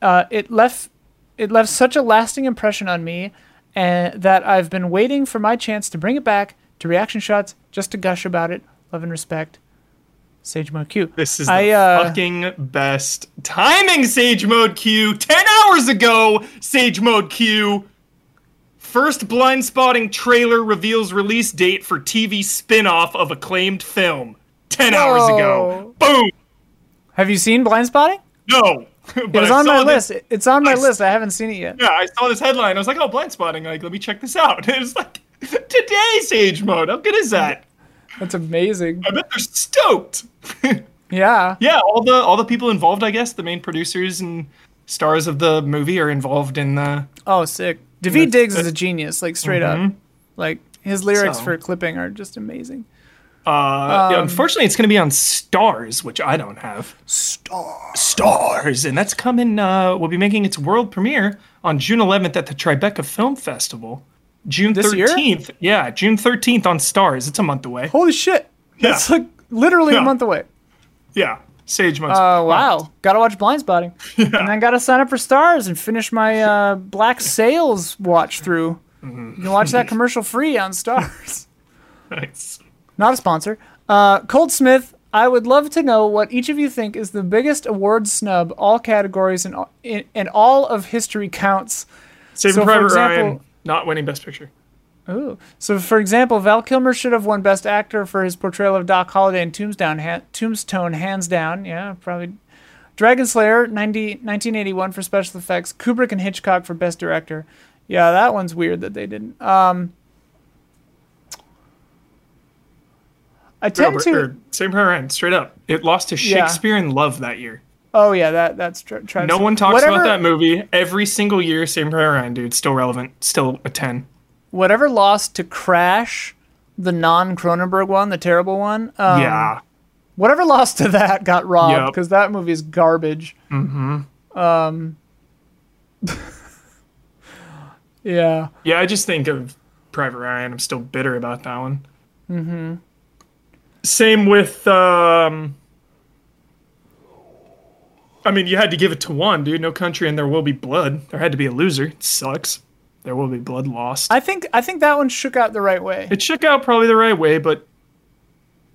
Uh, it left it left such a lasting impression on me, and that I've been waiting for my chance to bring it back to reaction shots just to gush about it. Love and respect, Sage Mode Q. This is the uh, fucking best timing, Sage Mode Q. Ten hours ago, Sage Mode Q. First blind spotting trailer reveals release date for TV spin-off of acclaimed film. Ten hours ago. Boom. Have you seen Blind Spotting? No. It was on my list. It's on my I- list. I haven't seen it yet. Yeah, I saw this headline. I was like, oh, blind spotting. Like, let me check this out. It was like, today, Sage Mode. How good is that? That's amazing. I bet they're stoked. Yeah. yeah, all the all the people involved, I guess, the main producers and stars of the movie are involved in the. Oh, sick. Daveed Diggs is a genius, like straight up. Like his lyrics So- for clipping are just amazing. Uh, yeah, unfortunately, it's going to be on Starz, which I don't have. Starz. Starz, and that's coming. Uh, we'll be making its world premiere on June 11th at the Tribeca Film Festival. June This year? 13th. Yeah, June 13th on Starz. It's a month away. Holy shit. That's like literally a month away. Yeah, Sage Mode. Oh, wow. Gotta watch Blind Spotting. And then gotta sign up for Starz and finish my uh, Black Sails watch through. Mm-hmm. You can watch that commercial free on Starz. Nice. Not a sponsor. Uh, Cold Smith, I would love to know what each of you think is the biggest award snub, all categories and all, in, and all of history counts. Saving So, Private example- Ryan not winning Best Picture. Ooh. So, for example, Val Kilmer should have won Best Actor for his portrayal of Doc Holliday in Tombstone, ha- Tombstone hands down. Yeah, probably. Dragon Slayer, 90, 1981 for special effects. Kubrick and Hitchcock for Best Director. Yeah, that one's weird that they didn't. Um, I tend Robert, to. Saving Private Ryan, straight up. It lost to Yeah. Shakespeare in Love that year. Oh yeah, that that's tr- No one talks whatever, about that movie. Every single year, Saving Private Ryan, dude, still relevant. Still a 10. Whatever lost to Crash, the non Cronenberg one, the terrible one. Um, yeah. Whatever lost to that got robbed Yep. because that movie is garbage. Mm-hmm. Um. yeah. Yeah, I just think of Private Ryan. I'm still bitter about that one. Mm-hmm. Same with um, I mean, you had to give it to one, dude. No country and there will be blood. There had to be a loser. It sucks. There will be blood lost. I think I think that one shook out the right way. it shook out probably the right way, but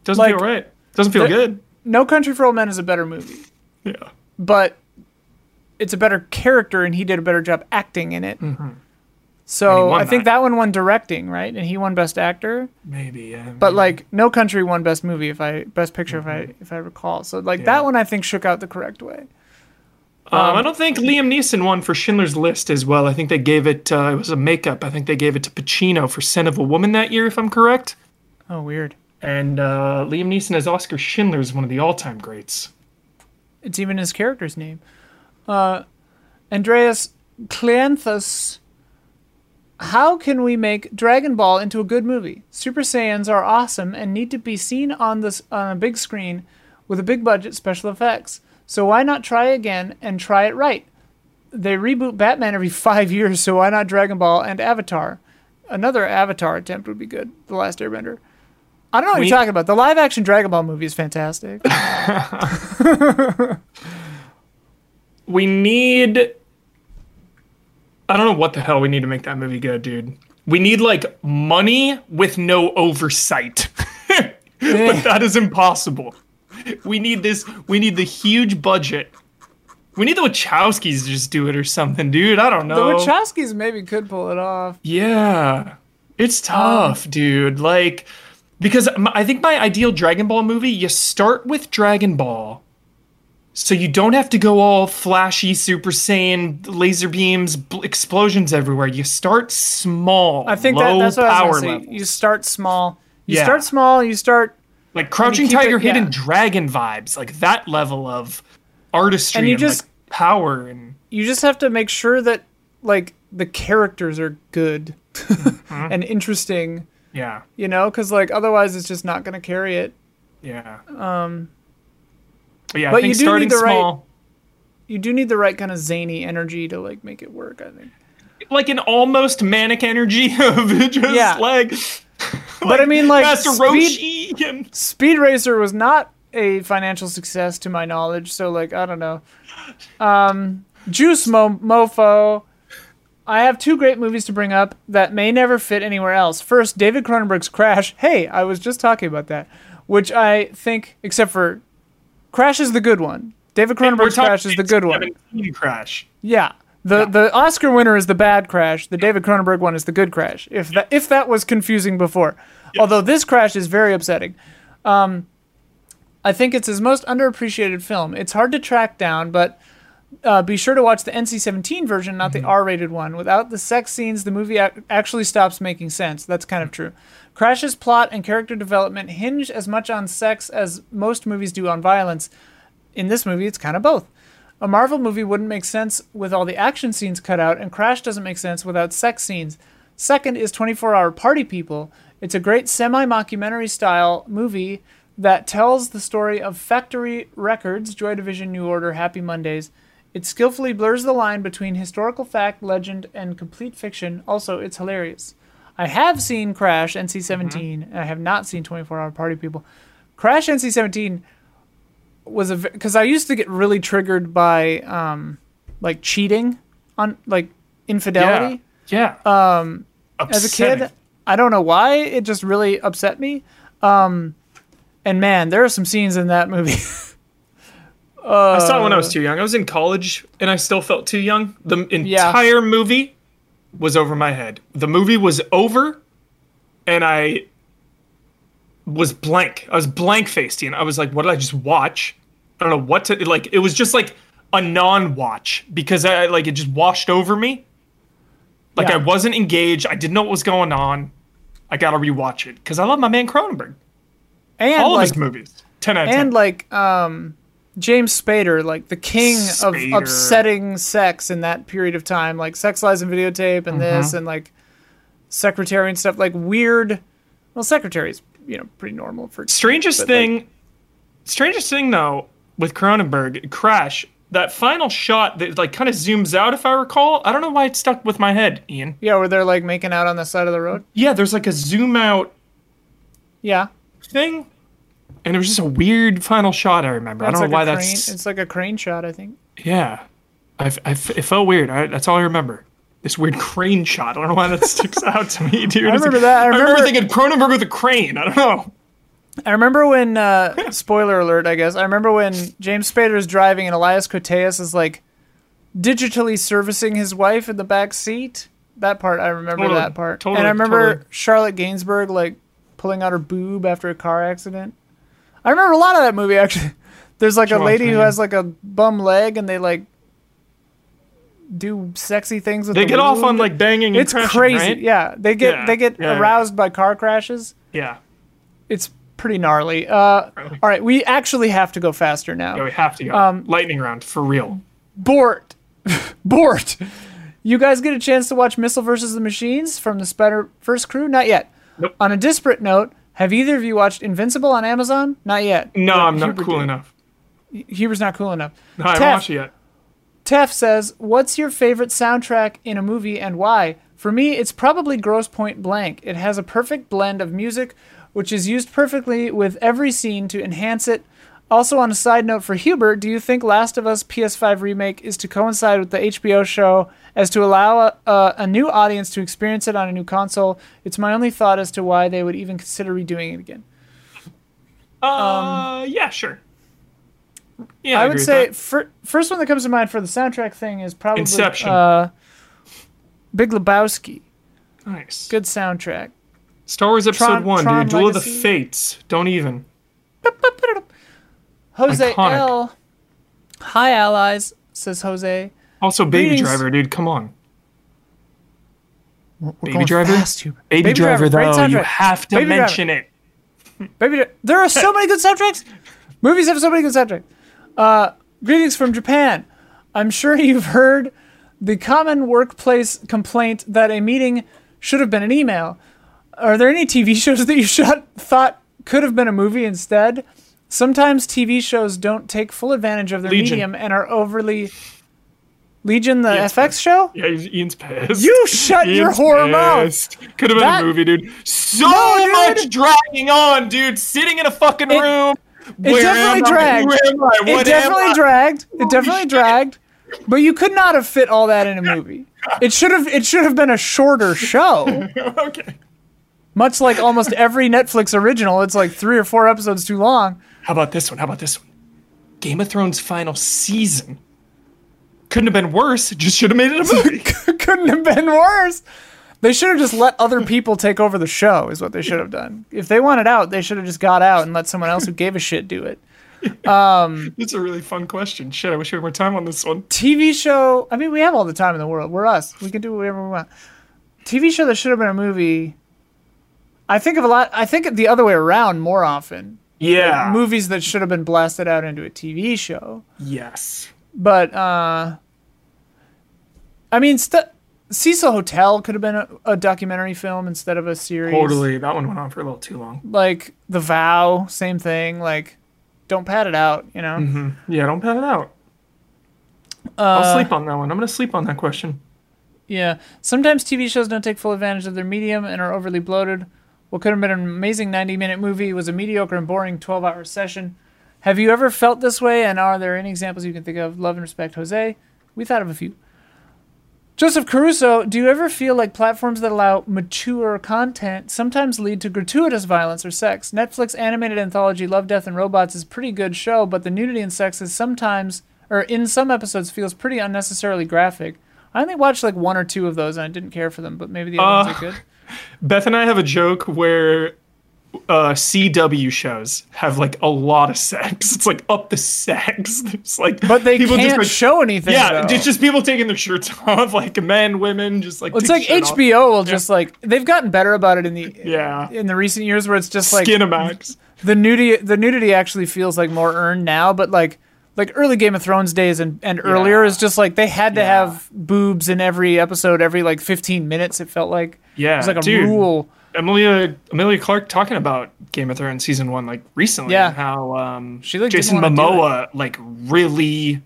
doesn't Like, feel right. Doesn't feel the- good. No Country for Old Men is a better movie, Yeah. but it's a better character, and he did a better job acting in it. Mm-hmm. So I think that. that one won directing, right? And he won Best Actor. Maybe, yeah. But like No Country won Best Movie, if I Best Picture, if I if I recall. So like Mm-hmm. Yeah. that one, I think shook out the correct way. Um, I don't think Liam Neeson won for Schindler's List as well. I think they gave it. Uh, it was a makeup. I think they gave it to Pacino for Scent of a Woman that year, if I'm correct. Oh, weird. And uh, Liam Neeson as Oskar Schindler is one of the all-time greats. It's even his character's name. Uh, Andreas Cleanthus. How can we make Dragon Ball into a good movie? Super Saiyans are awesome and need to be seen on this on a big screen with a big budget special effects. So why not try again and try it right? They reboot Batman every five years, so why not Dragon Ball and Avatar? Another Avatar attempt would be good. The Last Airbender. I don't know what We- you're talking about. The live action Dragon Ball movie is fantastic. We need. I don't know what the hell we need to make that movie good, dude. We need like money with no oversight. but eh. that is impossible. We need this. We need the huge budget. We need the Wachowskis to just do it or something, dude. I don't know. The. Wachowskis maybe could pull it off. Yeah. It's um, tough, dude. Like, because I think my ideal Dragon Ball movie, you start with Dragon Ball. So you don't have to go all flashy, Super Saiyan, laser beams, bl- explosions everywhere. You start small. I think low that, that's what I was gonna say. You start small. You Yeah. start small. You start like Crouching keep it- Tiger, Hidden yeah. Dragon vibes, like that level of artistry And and, you just- like, power and you just have to make sure that like the characters are good Mm-hmm. and interesting yeah, you know because like otherwise it's just not going to carry it yeah. Um, but yeah, I but think you do starting need the right- you do need the right kind of zany energy to like make it work i think like an almost manic energy of just Yeah. like but i mean like Master speed, Roshi and speed racer was not a financial success to my knowledge so like i don't know um juice Mo- mofo I have two great movies to bring up that may never fit anywhere else. First, David Cronenberg's Crash. Hey, I was just talking about that, which I think, except for Crash is the good one. David Cronenberg's Crash is the good one. 17 Crash. Yeah. The the Oscar winner is the bad Crash. The David Cronenberg one is the good Crash. If that if that was confusing before, although this Crash is very upsetting. Um, I think it's his most underappreciated film. It's hard to track down, but uh, be sure to watch the NC-17 version, not the R-rated one. Without the sex scenes, the movie ac- actually stops making sense. That's kind of true. Crash's plot and character development hinge as much on sex as most movies do on violence. In this movie, it's kind of both. A Marvel movie wouldn't make sense with all the action scenes cut out, and Crash doesn't make sense without sex scenes. Second is 24 Hour Party People. It's a great semi mockumentary style movie that tells the story of Factory Records, Joy Division, New Order, Happy Mondays. It skillfully blurs the line between historical fact, legend, and complete fiction. Also, it's hilarious. I have seen Crash NC 17, and I have not seen 24 Hour Party People. Crash NC 17 was a because I used to get really triggered by um like cheating on like infidelity Yeah. Um, as a kid. I don't know why it just really upset me. Um, and man, there are some scenes in that movie. I saw it when I was too young. I was in college and I still felt too young. The Yeah. entire movie was over my head. The movie was over and I was blank. I was blank faced and I was like, what did I just watch? I don't know what to like it was just like a non-watch because I like it just washed over me. Like Yeah. I wasn't engaged. I didn't know what was going on. I gotta rewatch it because I love my man Cronenberg. and All like of his movies. Ten out of ten. and like um James Spader, like the king Spader. of upsetting sex in that period of time, like Sex Lies and Videotape and Mm-hmm. this and like Secretary and stuff, like weird. Well, Secretary's you know pretty normal for Strangest but, like- thing, strangest thing though with Cronenberg, Crash, that final shot that like kind of zooms out, if I recall. I don't know why it stuck with my head, Ian. yeah, where they're like making out on the side of the road. Yeah, there's like a zoom out Yeah, thing, and it was just a weird final shot. I remember. I don't know why crane. that's. It's like a crane shot, I think. Yeah, I, I, it felt weird. I, that's all I remember. This weird crane shot. I don't know why that sticks out to me, dude. I remember that. I I remember remember- thinking Cronenberg with a crane. I don't know. I remember when uh, spoiler alert, I guess. I remember when James Spader is driving and Elias Koteas is like digitally servicing his wife in the back seat. That part I remember Totally, that part. totally, and I remember totally. Charlotte Gainsbourg like pulling out her boob after a car accident. I remember a lot of that movie actually. There's like a lady who has like a bum leg and they like do sexy things with They the get off on like banging and it's crashing, crazy. right? Yeah, they get Yeah, they get yeah, yeah. aroused by car crashes. Yeah. It's pretty gnarly. Uh, Really? all right, we actually have to go faster now. Yeah, we have to go. Um, Lightning round for real. Bort, Bort. You guys get a chance to watch Mitchells versus the Machines from the Spider First Crew? Not yet. Nope. On a disparate note, have either of you watched Invincible on Amazon? Not yet. No, I'm not cool did. enough. Huber's not cool enough. No, I haven't Tef. watched it yet. Tef says, "What's your favorite soundtrack in a movie and why?" For me, it's probably Grosse Pointe Blank. It has a perfect blend of music, which is used perfectly with every scene to enhance it. Also, on a side note for Huber, do you think Last of Us PS5 remake is to coincide with the HBO show as to allow a, a, new audience to experience it on a new console? It's my only thought as to why they would even consider redoing it again. Uh, yeah, sure. Yeah, I agree would say fir- first one that comes to mind for the soundtrack thing is probably Inception. Uh, Big Lebowski. nice. Good soundtrack. Star Wars Episode Tron- One, Tron dude. Duel of the Fates. Don't even. Jose Iconic. L. Hi, allies, says Jose. Also, Baby Greetings. Driver, dude. Come on. We're Baby Driver? fast, Hubert. Baby, Driver, great though. You have to Baby Driver. mention it. Baby, there are so many good soundtracks. Movies have so many good soundtracks. Uh, greetings from Japan. I'm sure you've heard the common workplace complaint that a meeting should have been an email. Are there any TV shows that you shot, thought could have been a movie instead? Sometimes TV shows don't take full advantage of their Legion. medium and are overly. Legion, the Yes, FX show? Yeah, Ian's pissed. You shut your Ian's whore mouth. Could have been That- a movie, dude. So No, dude. much dragging on, dude. Sitting in a fucking It- room. It Where definitely am I? dragged. Where am I? It definitely dragged. It definitely dragged. But you could not have fit all that in a movie. It should have. It should have been a shorter show. okay. Much like almost every Netflix original, it's like three or four episodes too long. How about this one? How about this one? Game of Thrones final season. Couldn't have been worse. Just should have made it a movie. Couldn't have been worse. They should have just let other people take over the show. Is what they should have done. If they wanted out, they should have just got out and let someone else who gave a shit do it. it's a really fun question. Shit, I wish we had more time on this one. TV show. I mean, we have all the time in the world. We're us. We can do whatever we want. TV show that should have been a movie. I think of a lot. I think the other way around more often. Yeah. Movies that should have been blasted out into a TV show. yes. But uh, I mean, st- Cecil Hotel could have been a, a documentary film instead of a series. Totally. That one went on for a little too long. Like The Vow, same thing. Like, don't pad it out. You know. Mm-hmm. Yeah, don't pat it out. Uh, I'll sleep on that one. I'm gonna sleep on that question. Yeah. Sometimes TV shows don't take full advantage of their medium and are overly bloated. What could have been an amazing 90 minute movie was a mediocre and boring 12 hour session. Have you ever felt this way? And are there any examples you can think of? Love and respect, Jose. We thought of a few. Joseph Caruso, do you ever feel like platforms that allow mature content sometimes lead to gratuitous violence or sex? Netflix animated anthology Love, Death, and Robots is a pretty good show, but the nudity and sex is sometimes, or in some episodes, feels pretty unnecessarily graphic. I only watched like one or two of those and I didn't care for them, but maybe the other ones Uh, are good. Beth and I have a joke where uh, CW shows have like a lot of sex. It's like up the sex. It's like But they people can't just like, show anything. yeah, though. it's just people taking their shirts off, like men, women, just like it's like shirt off. HBO will just like they've gotten better about it in the Yeah, in the recent years where it's just like Skinamax. the nudity the nudity actually feels like more earned now, but like like early Game of Thrones days and, and earlier is just like they had to Yeah. have boobs in every episode every like 15 minutes it felt like Yeah, it was like a dude. rule Emilia Emilia Clarke talking about Game of Thrones season one like recently. Yeah. and how um, She, like, Jason Momoa like really,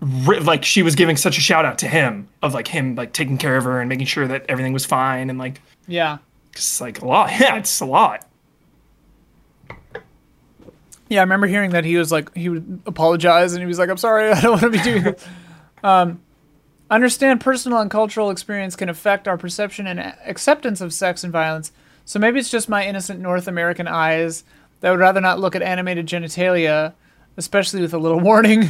re- like she was giving such a shout out to him of like him like taking care of her and making sure that everything was fine and like yeah it's like a lot. Yeah, it's a lot. Yeah, I remember hearing that he was like he would apologize and he was like, "I'm sorry, I don't want to be doing this." Um, understand personal and cultural experience can affect our perception and acceptance of sex and violence. So maybe it's just my innocent North American eyes that would rather not look at animated genitalia, especially with a little warning.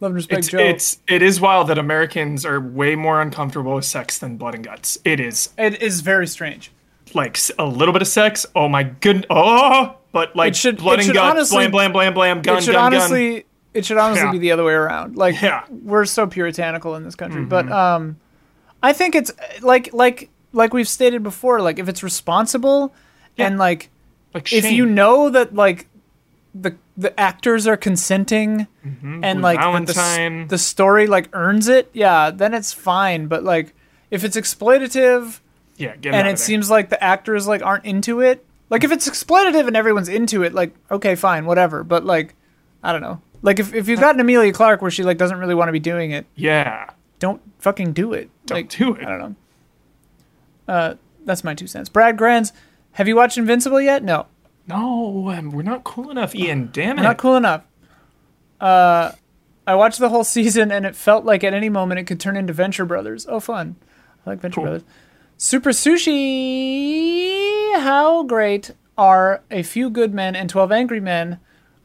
Love and respect, It's, Joe. it's it is wild that Americans are way more uncomfortable with sex than blood and guts. It is it is very strange. like a little bit of sex. Oh my goodness. Oh, but like It should- blood and guts. honestly- blam blam blam blam. Gun it should gun honestly it should honestly Yeah. be the other way around. Like Yeah. Mm-hmm. we're so puritanical in this country, but um, I think it's like like like we've stated before. Like if it's responsible and like. Like if you know that like the the actors are consenting and Blue like the, the story like earns it, yeah, then it's fine. But like if it's exploitative yeah, and it seems like the actors like aren't into it. Like if it's exploitative and everyone's into it, like okay, fine, whatever. But like, I don't know. Like if if you've got an Emilia Clarke where she like doesn't really want to be doing it, yeah. don't fucking do it. Don't like do it. I don't know. Uh, that's my two cents. Brad Granz, have you watched Invincible yet? No, No, um, we're not cool enough, Ian. Damn it. not cool enough. Uh, I watched the whole season and it felt like at any moment it could turn into Venture Brothers. Oh, fun! I like Venture Cool. Brothers. Super Sushi. How great are A Few Good Men and Twelve Angry Men?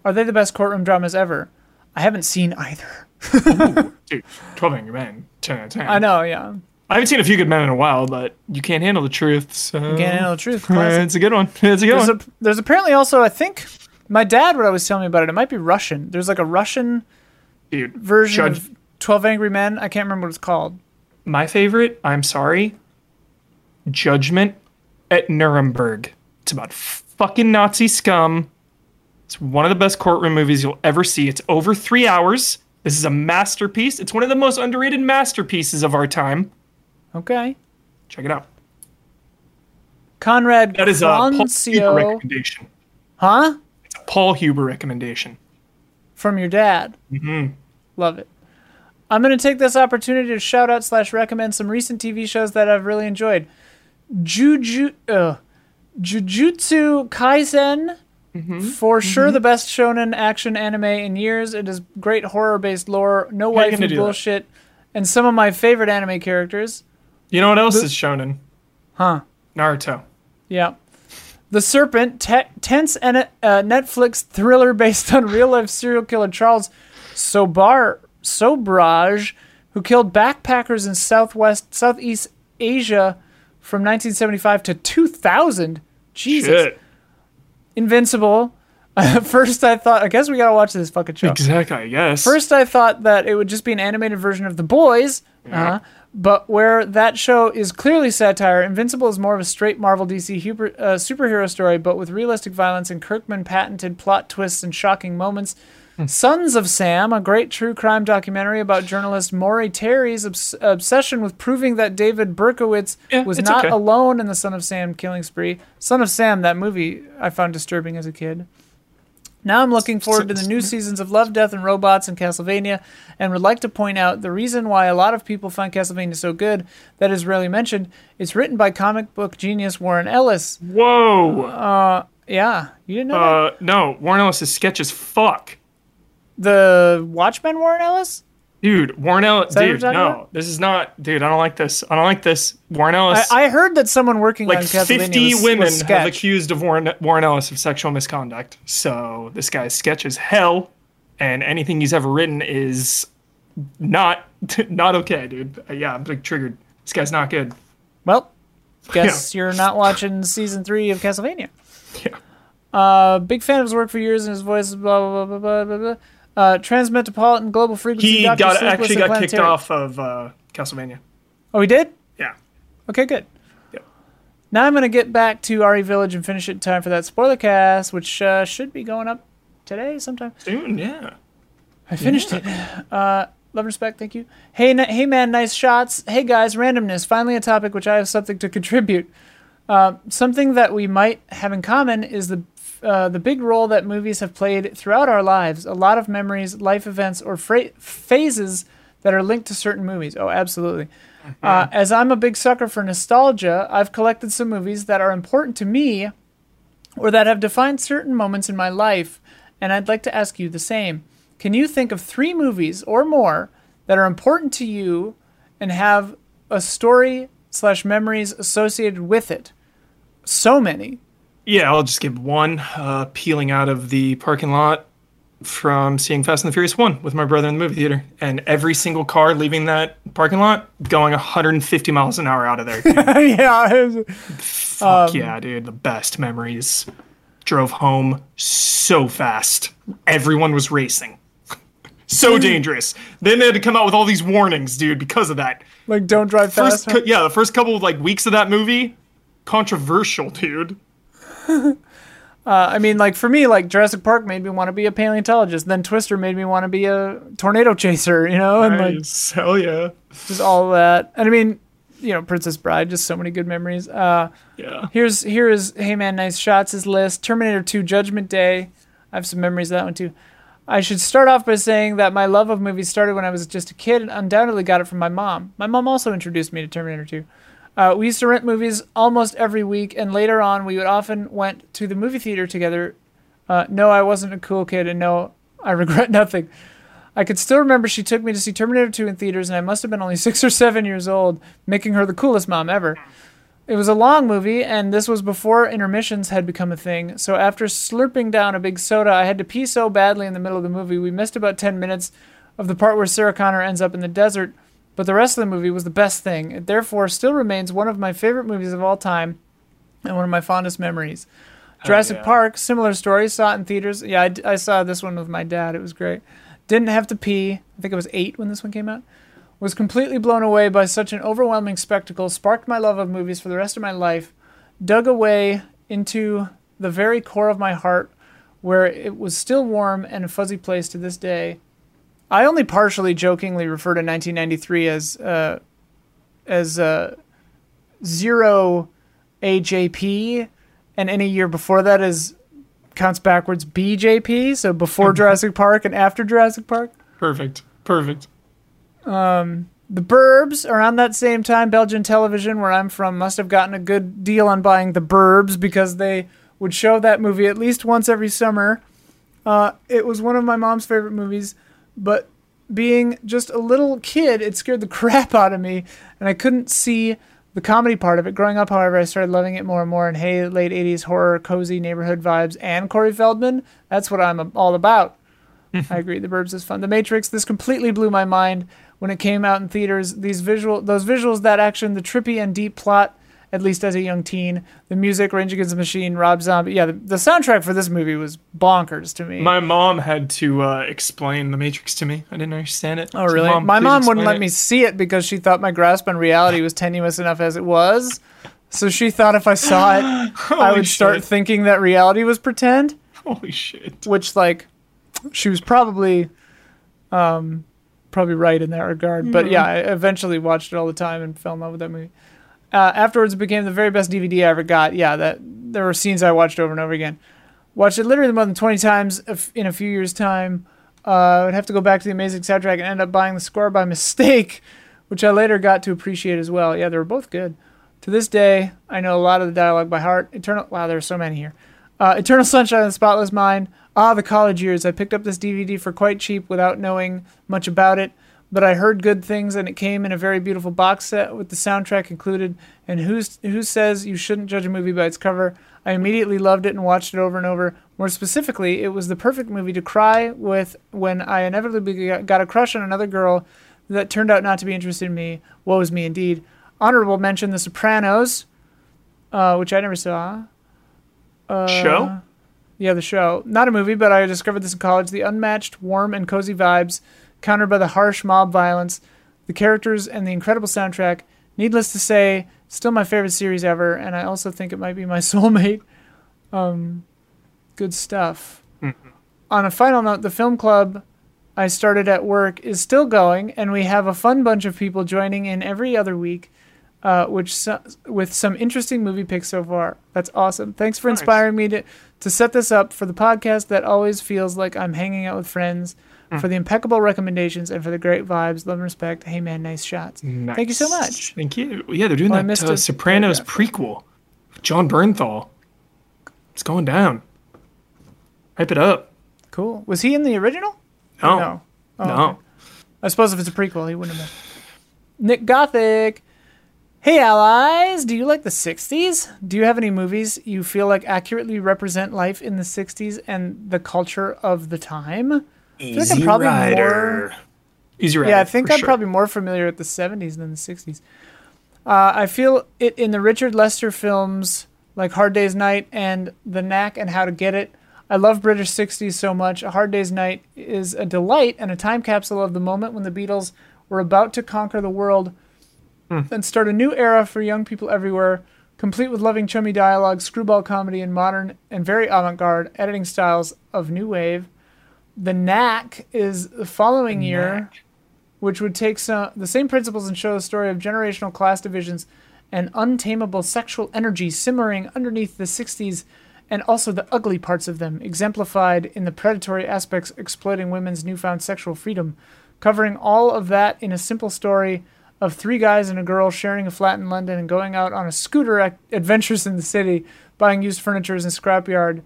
Are they the best courtroom dramas ever? I haven't seen either. Dude, 12 Angry Men. 10 out of 10. I know, yeah. I haven't seen A Few Good Men in a while, but you can't handle the truth, so. Can't handle the truth. Classic. it's a good one. It's a good There's, one. a, there's apparently also, I think, my dad would always tell me about it. It might be Russian. There's like a Russian Dude, version of Twelve Angry Men. I can't remember what it's called. my favorite, I'm sorry, Judgment at Nuremberg. It's about fucking Nazi scum. It's one of the best courtroom movies you'll ever see. It's over three hours. This is a masterpiece. It's one of the most underrated masterpieces of our time. Okay. Check it out. Conrad That is a Paul Huber recommendation. Huh? It's a Paul Huber recommendation. From your dad. Mm-hmm. Love it. I'm going to take this opportunity to shout out slash recommend some recent TV shows that I've really enjoyed. Juju, uh, Jujutsu Kaisen, Mm-hmm. for sure the best shonen action anime in years. It is great horror based lore, no How you waifu that? bullshit, and some of my favorite anime characters. You know what else is shonen? Huh. Naruto. Yeah. The Serpent, te- tense and uh, Netflix thriller based on real life serial killer Charles Sobar Sobraj, who killed backpackers in Southwest Southeast Asia from 1975 to 2000. Jesus. Shit. Invincible. First, I thought, I guess we gotta watch this fucking show. Exactly, I guess. First, I thought that it would just be an animated version of The Boys, uh, but where that show is clearly satire, Invincible is more of a straight Marvel DC huper, uh, superhero story, but with realistic violence and Kirkman patented plot twists and shocking moments. Sons of Sam, a great true crime documentary about journalist Maury Terry's obs- obsession with proving that David Berkowitz Yeah, was not okay. alone in the Son of Sam killing spree. Son of Sam, that movie I found disturbing as a kid. Now I'm looking forward to the new seasons of Love, Death, and Robots and Castlevania, and would like to point out the reason why a lot of people find Castlevania so good that is rarely mentioned. It's written by comic book genius Warren Ellis. Whoa. Uh, Yeah, you didn't know that? Uh, no, Warren Ellis is sketch as fuck. The Watchmen Warren Ellis? Dude, Warren Ellis, dude, no, about? this is not, dude, I don't like this. I don't like this. Warren Ellis, I, I heard that someone working like on Castlevania 50 was, women was have accused of Warren, Warren Ellis of sexual misconduct. So this guy's sketch is hell, and anything he's ever written is not, not okay, dude. Uh, yeah, I'm like triggered. This guy's not good. Well, guess you're not watching season three of Castlevania. Yeah. Uh, big fan of his work for years and his voice. Blah blah blah blah blah blah. blah. Uh, Transmetropolitan Global Frequency. He Dr. got Sleepless, actually got kicked off of uh, Castlevania. Oh, he did. Yeah. Okay, good. Yep. Now I'm gonna get back to RE Village and finish it in time for that spoiler cast, which uh, should be going up today sometime. Soon, yeah. I finished it. Uh, love and respect, thank you. Hey, n- hey, man, nice shots. Hey, guys, randomness. Finally, a topic which I have something to contribute. Uh, something that we might have in common is the uh, the big role that movies have played throughout our lives. A lot of memories, life events, or fra- phases that are linked to certain movies. Oh, absolutely. Uh, as I'm a big sucker for nostalgia, I've collected some movies that are important to me or that have defined certain moments in my life and I'd like to ask you the same. Can you think of three movies or more that are important to you and have a story slash memories associated with it? So many. Yeah, I'll just give one. Uh, peeling out of the parking lot from seeing Fast and the Furious 1 with my brother in the movie theater. And every single car leaving that parking lot going 150 miles an hour out of there. yeah. was- Fuck yeah, dude. The best memories. Drove home so fast. Everyone was racing. so dangerous. Then they had to come out with all these warnings, dude, because of that. like, don't drive First, fast. yeah, the first couple of like weeks of that movie, controversial, dude. Uh, I mean, like for me, like Jurassic Park made me want to be a paleontologist. Then Twister made me want to be a tornado chaser. You know, and like Nice. Hell yeah. just all that. And I mean, you know, Princess Bride, just so many good memories. Uh, Yeah. here's here is Hey Man Nice Shots' His list. Terminator 2, Judgment Day. I have some memories of that one too. I should start off by saying that my love of movies started when I was just a kid and undoubtedly got it from my mom. My mom also introduced me to Terminator 2. Uh, we used to rent movies almost every week, and later on, we would often went to the movie theater together. Uh, no, I wasn't a cool kid, and no, I regret nothing. I could still remember she took me to see Terminator 2 in theaters, and I must have been only six or seven years old, making her the coolest mom ever. It was a long movie, and this was before intermissions had become a thing. So after slurping down a big soda, I had to pee so badly in the middle of the movie, we missed about 10 minutes of the part where Sarah Connor ends up in the desert. But the rest of the movie was the best thing. It therefore still remains one of my favorite movies of all time and one of my fondest memories. Oh, Jurassic yeah. Park, similar story. Saw it in theaters. Yeah, I saw this one with my dad. It was great. Didn't have to pee. I think it was eight when this one came out. Was completely blown away by such an overwhelming spectacle. Sparked my love of movies for the rest of my life. Dug away into the very core of my heart, where it was still warm and a fuzzy place to this day. I only partially jokingly refer to 1993 as uh, as uh, zero AJP, and any year before that is counts backwards BJP. So before Jurassic Park and after Jurassic Park. Perfect. Perfect. The Burbs around that same time, Belgian television, where I'm from, must have gotten a good deal on buying The Burbs because they would show that movie at least once every summer. Uh, it was one of my mom's favorite movies, but being just a little kid, it scared the crap out of me, and I couldn't see the comedy part of it. Growing up, however, I started loving it more and more. And hey, late 80s horror, cozy neighborhood vibes, and Corey Feldman, that's what I'm all about. I agree. The Burbs is fun. The Matrix. This completely blew my mind when it came out in theaters. These visual, those visuals, that action, the trippy and deep plot. At least as a young teen, the music, Rage Against the Machine, Rob Zombie. Yeah, the, the soundtrack for this movie was bonkers to me. My mom had to uh, explain The Matrix to me. I didn't understand it. oh, really? my mom wouldn't explain let me see it because she thought my grasp on reality was tenuous enough as it was. So she thought if I saw it, I would start shit. thinking that reality was pretend. Holy shit. which like she was probably um probably right in that regard but yeah i eventually watched it all the time and fell in love with that movie uh, afterwards it became the very best dvd i ever got. Yeah that there were scenes i watched over and over again. Watched it literally more than 20 times in a few years time. Uh, i would have to go back to the amazing soundtrack and end up buying the score by mistake which i later got to appreciate as well. Yeah they were both good. To this day i know a lot of the dialogue by heart. Eternal wow there are so many here. Uh, Eternal Sunshine of the Spotless Mind. Ah, the college years. I picked up this DVD for quite cheap without knowing much about it, but I heard good things and it came in a very beautiful box set with the soundtrack included. And who's, who says you shouldn't judge a movie by its cover? I immediately loved it and watched it over and over. More specifically, it was the perfect movie to cry with when I inevitably got- a crush on another girl that turned out not to be interested in me. Woe is me indeed. Honorable mention The Sopranos, uh, which I never saw. Show? Yeah, the show. Not a movie, but I discovered this in college. The unmatched, warm, and cozy vibes, countered by the harsh mob violence, the characters, and the incredible soundtrack. Needless to say, still my favorite series ever, and I also think it might be my soulmate. Um, good stuff. On a final note, the film club I started at work is still going, and we have a fun bunch of people joining in every other week, uh, which so, with some interesting movie picks so far. That's awesome. Thanks for Nice. inspiring me to to set this up for the podcast that always feels like I'm hanging out with friends. For the impeccable recommendations and for the great vibes, love and respect. Hey man, nice shots. Thank you so much. Thank you. Yeah, they're doing Well, that uh, Sopranos prequel. Jon Bernthal. It's going down. Hype it up. Cool. Was he in the original? No. No. Oh, no. okay. I suppose if it's a prequel, he wouldn't have been. Nick Gothic. Hey, allies. Do you like the 60s? Do you have any movies you feel like accurately represent life in the 60s and the culture of the time? Easy like I'm probably Rider. Easy Rider. Yeah, I think I'm sure. probably more familiar with the 70s than the 60s. Uh, I feel it in the Richard Lester films like Hard Day's Night and The Knack and How to Get It. I love British 60s so much. A Hard Day's Night is a delight and a time capsule of the moment when the Beatles were about to conquer the world and start a new era for young people everywhere, complete with loving chummy dialogue, screwball comedy, and modern and very avant garde editing styles of new wave. The Knack is the following year Knack. which would take some, the same principles and show the story of generational class divisions and untamable sexual energy simmering underneath the 60s and also the ugly parts of them, exemplified in the predatory aspects exploiting women's newfound sexual freedom. Covering all of that in a simple story of three guys and a girl sharing a flat in London and going out on a scooter ac- adventures in the city, buying used furniture in a scrapyard,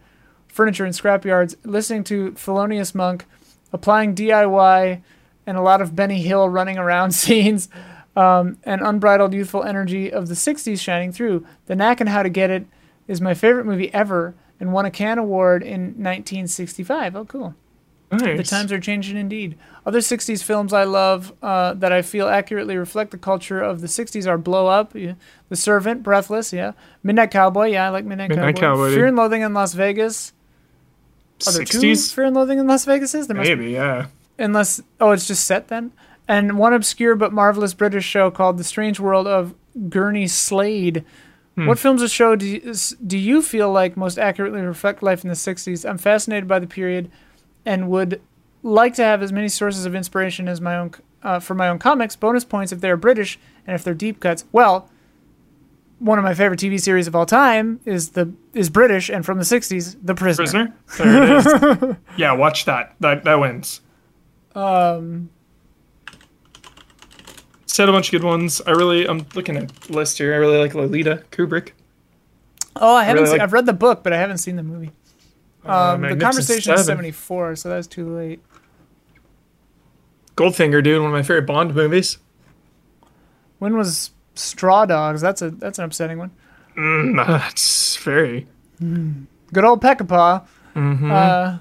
furniture in scrapyards, listening to Thelonious Monk, applying DIY and a lot of Benny Hill running around scenes, um, and unbridled youthful energy of the 60s shining through. The Knack and How to Get It is my favorite movie ever and won a Cannes Award in 1965. Oh, cool. Nice. The times are changing indeed. Other 60s films I love uh, that I feel accurately reflect the culture of the 60s are Blow Up, yeah. The Servant, Breathless, yeah. Midnight Cowboy, yeah, I like Midnight, Midnight Cowboy, Fear dude. and Loathing in Las Vegas. Are there two 60s? Fear and Loathing in Las Vegas? Is There must Maybe, yeah. unless oh it's just set then and one obscure but marvelous british show called the strange world of gurney slade what films or show do you, do you feel like most accurately reflect life in the 60s i'm fascinated by the period and would like to have as many sources of inspiration as my own uh, for my own comics bonus points if they're british and if they're deep cuts well one of my favorite TV series of all time is the is British and from the 60s, The Prisoner. Prisoner? There it is. yeah, watch that. That that wins. Um, Said a bunch of good ones. I really, I'm looking at list here. I really like Lolita Kubrick. oh, I haven't really seen, like- I've read the book, but I haven't seen the movie. Uh, Um, the conversation is 74, so that's too late. Goldfinger, dude, one of my favorite Bond movies. When was Straw Dogs? That's a that's an upsetting one. Mm, that's very. Good old Peckinpah. Mm-hmm. Uh,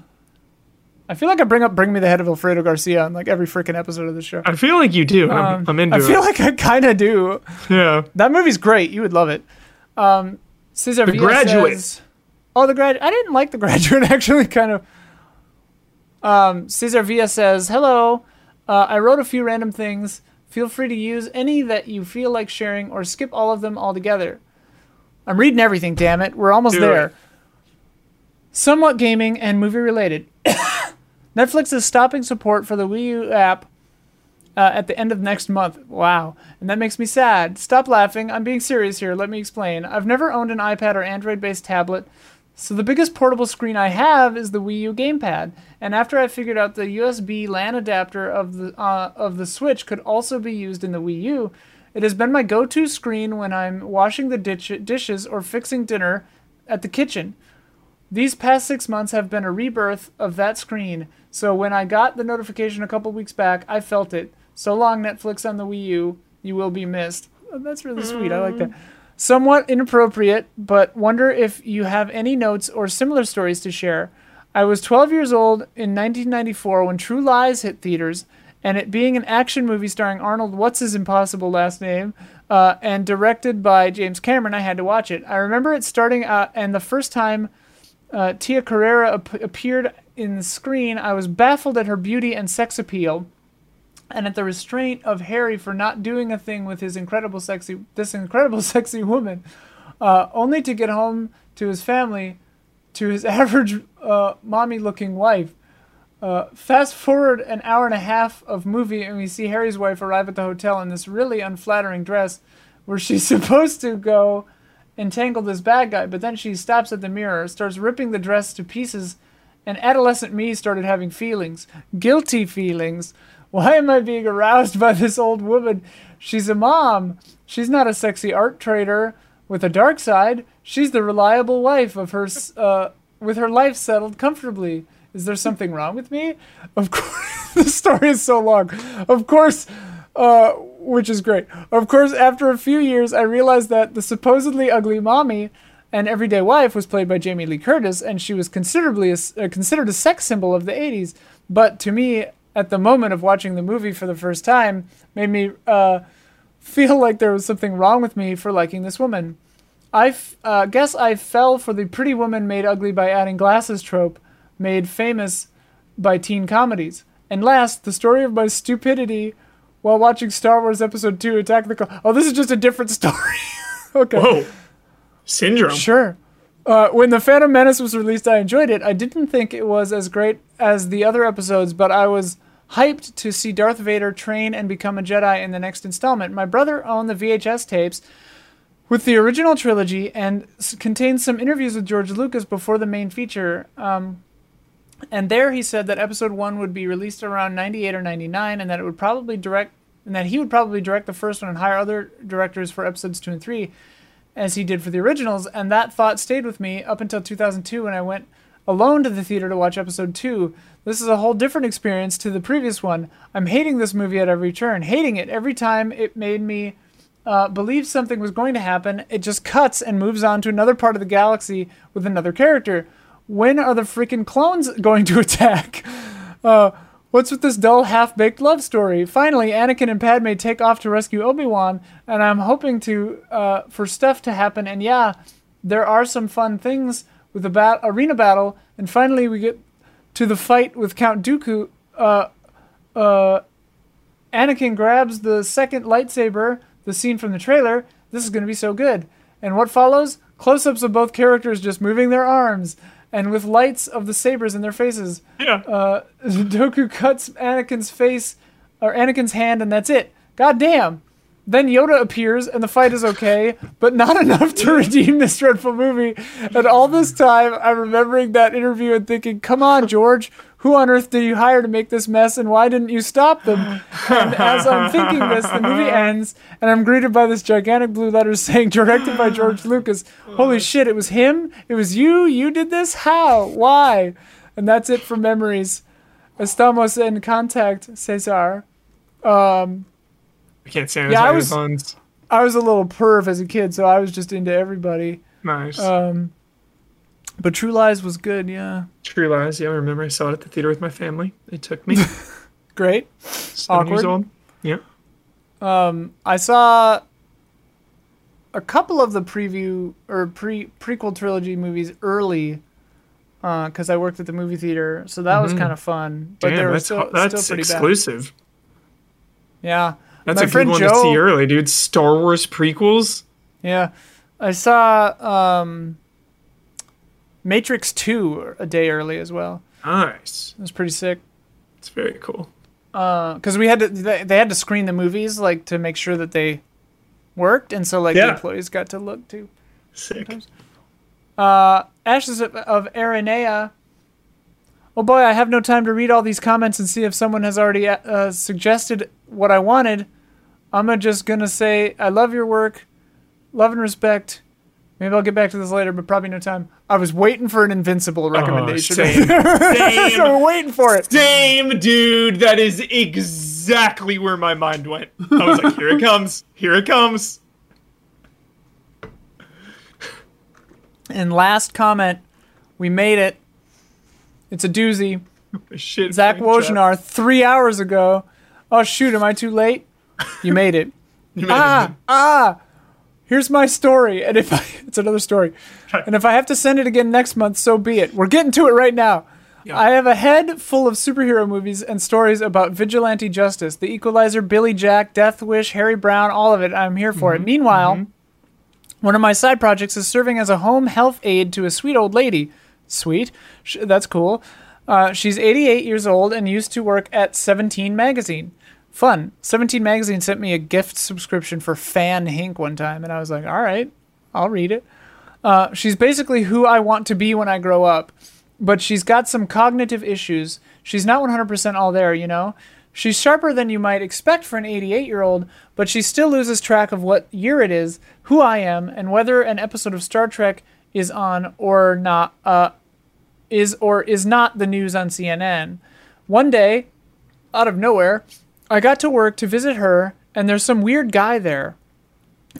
I feel like I bring up "Bring Me the Head of Alfredo Garcia" on like every freaking episode of the show. I feel like you do. I'm, Um, I'm into I feel it. like I kind of do. yeah. That movie's great. You would love it. Um, Cesar The Villa Graduate. says- oh, the grad. I didn't like the graduate. Actually, kind of. Um, Cesar Villa says, "Hello. Uh, I wrote a few random things. Feel free to use any that you feel like sharing, or skip all of them altogether." I'm reading everything. Damn it, we're almost Do there. it. Somewhat gaming and movie related. Netflix is stopping support for the Wii U app uh, at the end of next month. Wow. And that makes me sad. Stop laughing. I'm being serious here. Let me explain. I've never owned an iPad or Android based tablet, so the biggest portable screen I have is the Wii U gamepad. And after I figured out the USB LAN adapter of the uh, of the Switch could also be used in the Wii U, it has been my go-to screen when I'm washing the ditch- dishes or fixing dinner at the kitchen. These past six months have been a rebirth of that screen. So when I got the notification a couple weeks back, I felt it. So long, Netflix on the Wii U. You will be missed. Oh, that's really sweet. I like that. Somewhat inappropriate, but wonder if you have any notes or similar stories to share. I was 12 years old in 1994 when True Lies hit theaters, and it being an action movie starring Arnold What's His Impossible Last Name, uh, and directed by James Cameron, I had to watch it. I remember it starting out, and the first time uh, Tia Carrere ap- appeared in the screen, I was baffled at her beauty and sex appeal, and at the restraint of Harry for not doing a thing with his incredible sexy, this incredible sexy woman, uh, only to get home to his family, to his average uh, mommy-looking wife. Uh, fast forward an hour and a half of movie, and we see Harry's wife arrive at the hotel in this really unflattering dress, where she's supposed to go entangle this bad guy, but then she stops at the mirror, starts ripping the dress to pieces, and adolescent me started having feelings, guilty feelings. Why am I being aroused by this old woman? She's a mom. She's not a sexy art trader with a dark side. She's the reliable wife of her, uh, with her life settled comfortably. Is there something wrong with me? Of course, the story is so long. Of course, uh, which is great. Of course, after a few years, I realized that the supposedly ugly mommy and everyday wife was played by Jamie Lee Curtis, and she was considerably a, uh, considered a sex symbol of the 80s. But to me, at the moment of watching the movie for the first time, made me uh, feel like there was something wrong with me for liking this woman. I f- uh, guess I fell for the pretty woman made ugly by adding glasses trope, made famous by teen comedies. And last, the story of my stupidity while watching Star Wars Episode 2 Attack the. Oh, this is just a different story. okay. Whoa. Syndrome. Sure. Uh, when The Phantom Menace was released, I enjoyed it. I didn't think it was as great as the other episodes, but I was hyped to see Darth Vader train and become a Jedi in the next installment. My brother owned the VHS tapes with the original trilogy and s- contains some interviews with George Lucas before the main feature. Um, and there he said that episode one would be released around 98 or 99 and that it would probably direct and that he would probably direct the first one and hire other directors for episodes two and three as he did for the originals and that thought stayed with me up until 2002 when i went alone to the theater to watch episode two this is a whole different experience to the previous one i'm hating this movie at every turn hating it every time it made me uh, believe something was going to happen it just cuts and moves on to another part of the galaxy with another character when are the freaking clones going to attack? Uh, what's with this dull, half-baked love story? Finally, Anakin and Padme take off to rescue Obi-Wan, and I'm hoping to uh, for stuff to happen. And yeah, there are some fun things with the bat- arena battle. And finally, we get to the fight with Count Dooku. Uh, uh, Anakin grabs the second lightsaber, the scene from the trailer. This is going to be so good. And what follows? Close ups of both characters just moving their arms and with lights of the sabers in their faces. Yeah. Uh, Dooku cuts Anakin's face or Anakin's hand, and that's it. God damn. Then Yoda appears, and the fight is okay, but not enough to redeem this dreadful movie. And all this time, I'm remembering that interview and thinking, come on, George, who on earth did you hire to make this mess, and why didn't you stop them? And as I'm thinking this, the movie ends, and I'm greeted by this gigantic blue letters saying, directed by George Lucas. Holy shit, it was him? It was you? You did this? How? Why? And that's it for memories. Estamos en contact, Cesar. Um, can't stand Yeah, I was- puns. I was a little perv as a kid, so I was just into everybody. Nice. Um, but True Lies was good, yeah. True Lies. Yeah, I remember I saw it at the theater with my family. They took me. Great. Seven years old. Yeah. Um, I saw a couple of the preview or pre prequel trilogy movies early because I worked at the movie theater, so that was Mhm. kind of fun. But they Damn, were that's still, that's still pretty exclusive. bad. Yeah. That's My a good one to see early, dude. Star Wars prequels. Yeah. I saw um, Matrix 2 a day early as well. Nice. It was pretty sick. It's very cool. Uh because we had to they, they had to screen the movies like to make sure that they worked and so like the employees got to look too Sick. uh ashes of, of aranea oh boy i have no time to read all these comments and see if someone has already uh, suggested what i wanted i'm uh, just gonna say i love your work love and respect maybe i'll get back to this later but probably no time i was waiting for an invincible recommendation same. Same. so we're waiting for it Same, dude. That is exactly where my mind went. I was like, here it comes. Here it comes. and last comment we made it it's a doozy Shit. Zach. Wojnar three hours ago. Oh shoot, am I too late? You made it. You made ah, it. ah. Here's my story, and if I, it's another story, and if I have to send it again next month, so be it. We're getting to it right now. Yeah. I have a head full of superhero movies and stories about vigilante justice, The Equalizer, Billy Jack, Death Wish, Harry Brown, all of it. I'm here for Mm-hmm. it. Meanwhile, one of my side projects is serving as a home health aide to a sweet old lady. Sweet. That's cool. Uh, she's 88 years old and used to work at 17 Magazine. Fun. 17 Magazine sent me a gift subscription for Fan Hink one time, and I was like, all right, I'll read it. Uh, she's basically who I want to be when I grow up, but she's got some cognitive issues. She's not 100% all there, you know? She's sharper than you might expect for an 88 year old, but she still loses track of what year it is, who I am, and whether an episode of Star Trek is on or not. Uh, is or is not the news on CNN. One day, out of nowhere, I got to work to visit her, and there's some weird guy there.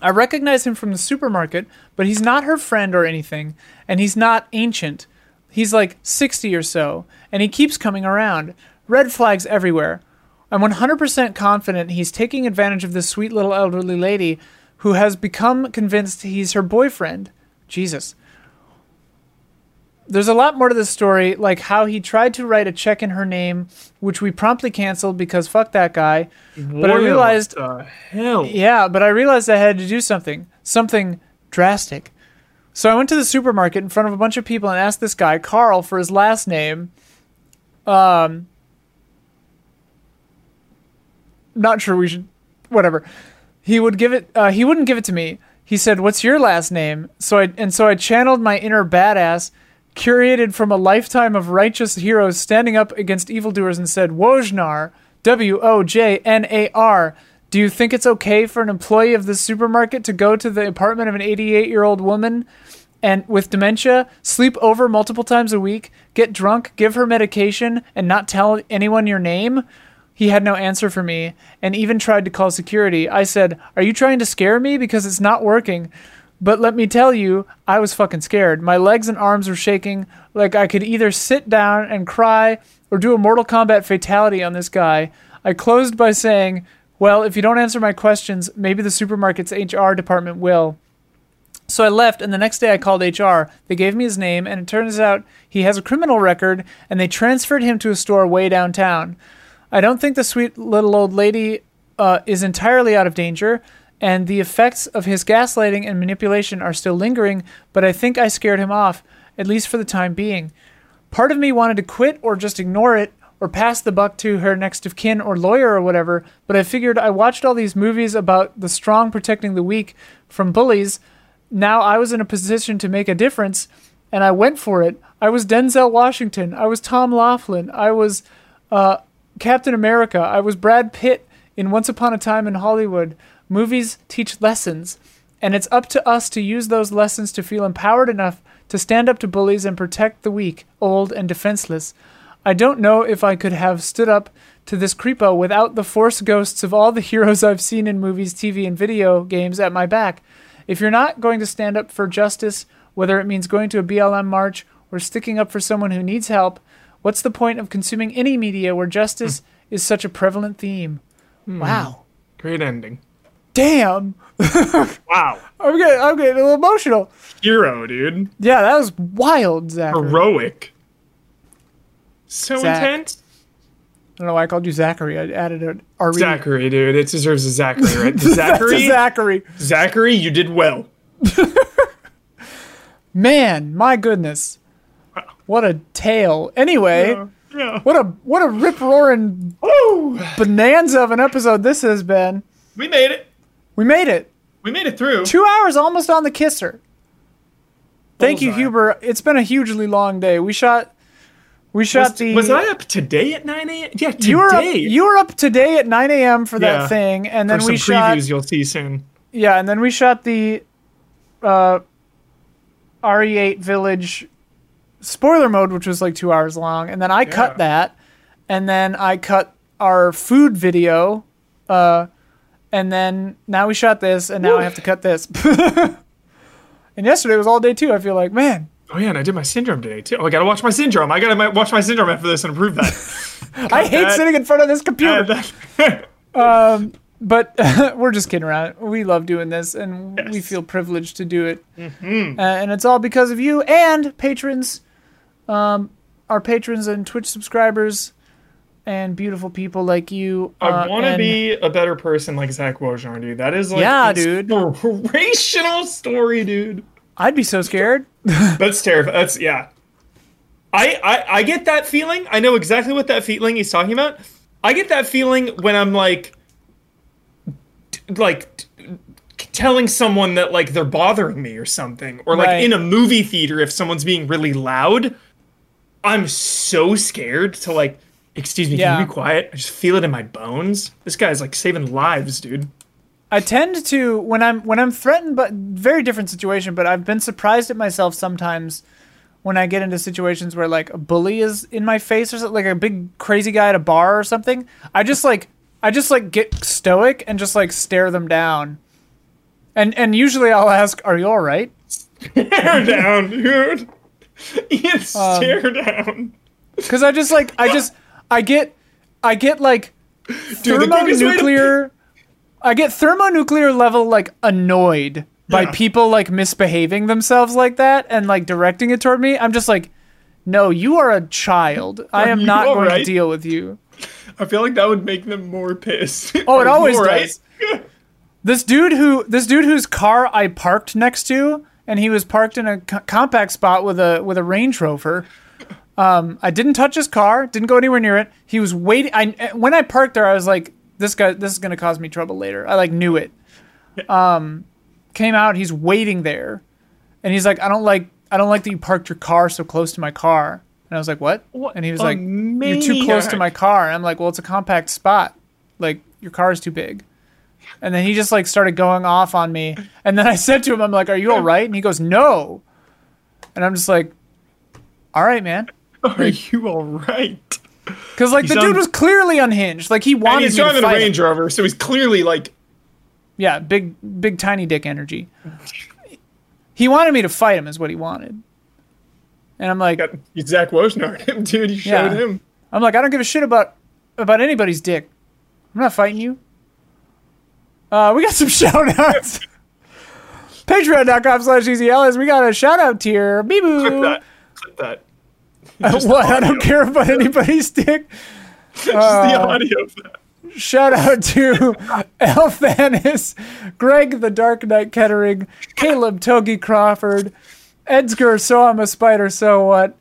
I recognize him from the supermarket, but he's not her friend or anything, and he's not ancient. He's like 60 or so, and he keeps coming around. Red flags everywhere. I'm 100% confident he's taking advantage of this sweet little elderly lady who has become convinced he's her boyfriend. Jesus. There's a lot more to this story, like how he tried to write a check in her name, which we promptly canceled because fuck that guy. But I realized the hell. yeah, but I realized I had to do something, something drastic. So I went to the supermarket in front of a bunch of people and asked this guy, Carl, for his last name. Um, not sure we should, whatever. He would give it. Uh, he wouldn't give it to me. He said, "What's your last name?" So I and so I channeled my inner badass, curated from a lifetime of righteous heroes standing up against evildoers, and said, "Wojnar, W O J N A R, Do you think it's okay for an employee of the supermarket to go to the apartment of an 88 year old woman and with dementia, sleep over multiple times a week, get drunk, give her medication, and not tell anyone your name? He had no answer for me and even tried to call security. I said, Are you trying to scare me? Because it's not working. But let me tell you, I was fucking scared. My legs and arms were shaking like I could either sit down and cry or do a Mortal Kombat fatality on this guy. I closed by saying, Well, if you don't answer my questions, maybe the supermarket's HR department will. So I left, and the next day I called HR. They gave me his name, and it turns out he has a criminal record, and they transferred him to a store way downtown. I don't think the sweet little old lady uh, is entirely out of danger, and the effects of his gaslighting and manipulation are still lingering, but I think I scared him off, at least for the time being. Part of me wanted to quit or just ignore it or pass the buck to her next of kin or lawyer or whatever, but I figured I watched all these movies about the strong protecting the weak from bullies. Now I was in a position to make a difference, and I went for it. I was Denzel Washington. I was Tom Laughlin. I was uh, Captain America. I was Brad Pitt in Once Upon a Time in Hollywood. Movies teach lessons, and it's up to us to use those lessons to feel empowered enough to stand up to bullies and protect the weak, old, and defenseless. I don't know if I could have stood up to this creepo without the force ghosts of all the heroes I've seen in movies, TV, and video games at my back. If you're not going to stand up for justice, whether it means going to a BLM march or sticking up for someone who needs help, what's the point of consuming any media where justice hmm. is such a prevalent theme? Hmm. Wow. Great ending. Damn. Wow. I'm getting, I'm getting a little emotional. Hero, dude. Yeah, that was wild, Zach. Heroic. So Zach. intense. I don't know why I called you Zachary. I added an R. Zachary, dude. It deserves a Zachary, right? Zachary. Zachary. Zachary, you did well. Man, my goodness. What a tale. Anyway, Yeah. what a what a rip roaring bonanza of an episode this has been. We made it. We made it. We made it through. Two hours almost on the kisser. Thank you. Huber. It's been a hugely long day. We shot we shot Was, the was I up today at 9 a.m.? Yeah, today. you were up, you were up today at 9 a.m. for that thing, and For then some we shot previews you'll see soon. Yeah, and then we shot the uh, RE8 Village spoiler mode, which was like two hours long, and then I cut that, and then I cut our food video, uh, and then now we shot this, and now I have to cut this. and yesterday was all day too. I feel like, man, Oh yeah, and I did my syndrome today too. Oh, I gotta watch my syndrome. I gotta watch my syndrome after this and improve that. I hate that. sitting in front of this computer. That- but we're just kidding around. We love doing this, and we feel privileged to do it. Uh, and it's all because of you and patrons, um, our patrons and Twitch subscribers, and beautiful people like you. I uh, want to and- be a better person like Zach Wojnar, dude. That is like Yeah, dude. inspirational story, dude. I'd be so scared. That's terrifying. That's yeah. I, I I get that feeling. I know exactly what that feeling he's talking about. I get that feeling when I'm like, like telling someone that like they're bothering me or something, or like Right. in a movie theater if someone's being really loud. I'm so scared to like. Excuse me, Yeah. can you be quiet? I just feel it in my bones. This guy's like saving lives, dude. I tend to when I'm when I'm threatened, but very different situation. But I've been surprised at myself sometimes when I get into situations where like a bully is in my face or something, like a big crazy guy at a bar or something. I just like I just like get stoic and just like stare them down. And and usually I'll ask, "Are you all right?" Stare down, dude. You Um, down. Because I just like I just I get I get like Dude, the to- thermonuclear. I get thermonuclear level like annoyed by Yeah. people like misbehaving themselves like that and like directing it toward me. I'm just like, no, you are a child. I am not going to deal with you. I feel like that would make them more pissed. Oh, it always all right? does. This dude who this dude whose car I parked next to, and he was parked in a co- compact spot with a with a Range Rover. Um, I didn't touch his car, didn't go anywhere near it. He was waiting. I when I parked there, I was like, this guy, this is gonna cause me trouble later. I like knew it. Um, came out, he's waiting there, and he's like, I don't like, I don't like that you parked your car so close to my car. And I was like, what? What And he was like, you're too close to my car. And I'm like, well, it's a compact spot. Like your car is too big. And then he just like started going off on me. And then I said to him, I'm like, are you all right? And he goes, no. And I'm just like, all right, man. Are you all right? Because like the sound- dude was clearly unhinged. Like he And wanted he's me to driving a. Range Rover, so he's clearly like, Yeah, big, big, tiny dick energy. He wanted me to fight him, is what he wanted. And I'm like, got you Zach Wojnar'd him, dude. You showed Yeah. him. I'm like, I don't give a shit about about anybody's dick. I'm not fighting you. Uh, we got some shout outs. Patreon.com slash easyls. We got a shout out tier. Bee Clip that. Clip that. What? I don't care about anybody's dick. Just the audio of that. Shout out to Elthanis, Greg the Dark Knight Kettering, Caleb Togi Crawford, Edsger So I'm a Spider So What,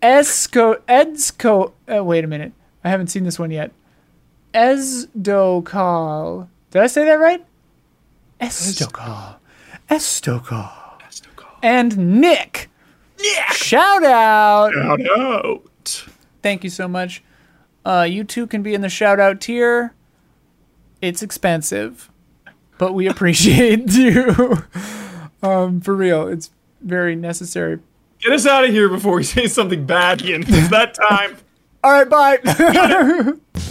Esco Edsco uh, wait a minute. I haven't seen this one yet. Esdokal. Did I say that right? Estokal. Estokal. And Nick. Yeah. Shout out. Shout out. Thank you so much. Uh, you too can be in the shout out tier. It's expensive, but we appreciate you. Um, for real, it's very necessary. Get us out of here before we say something bad again. It's that time. All right, bye.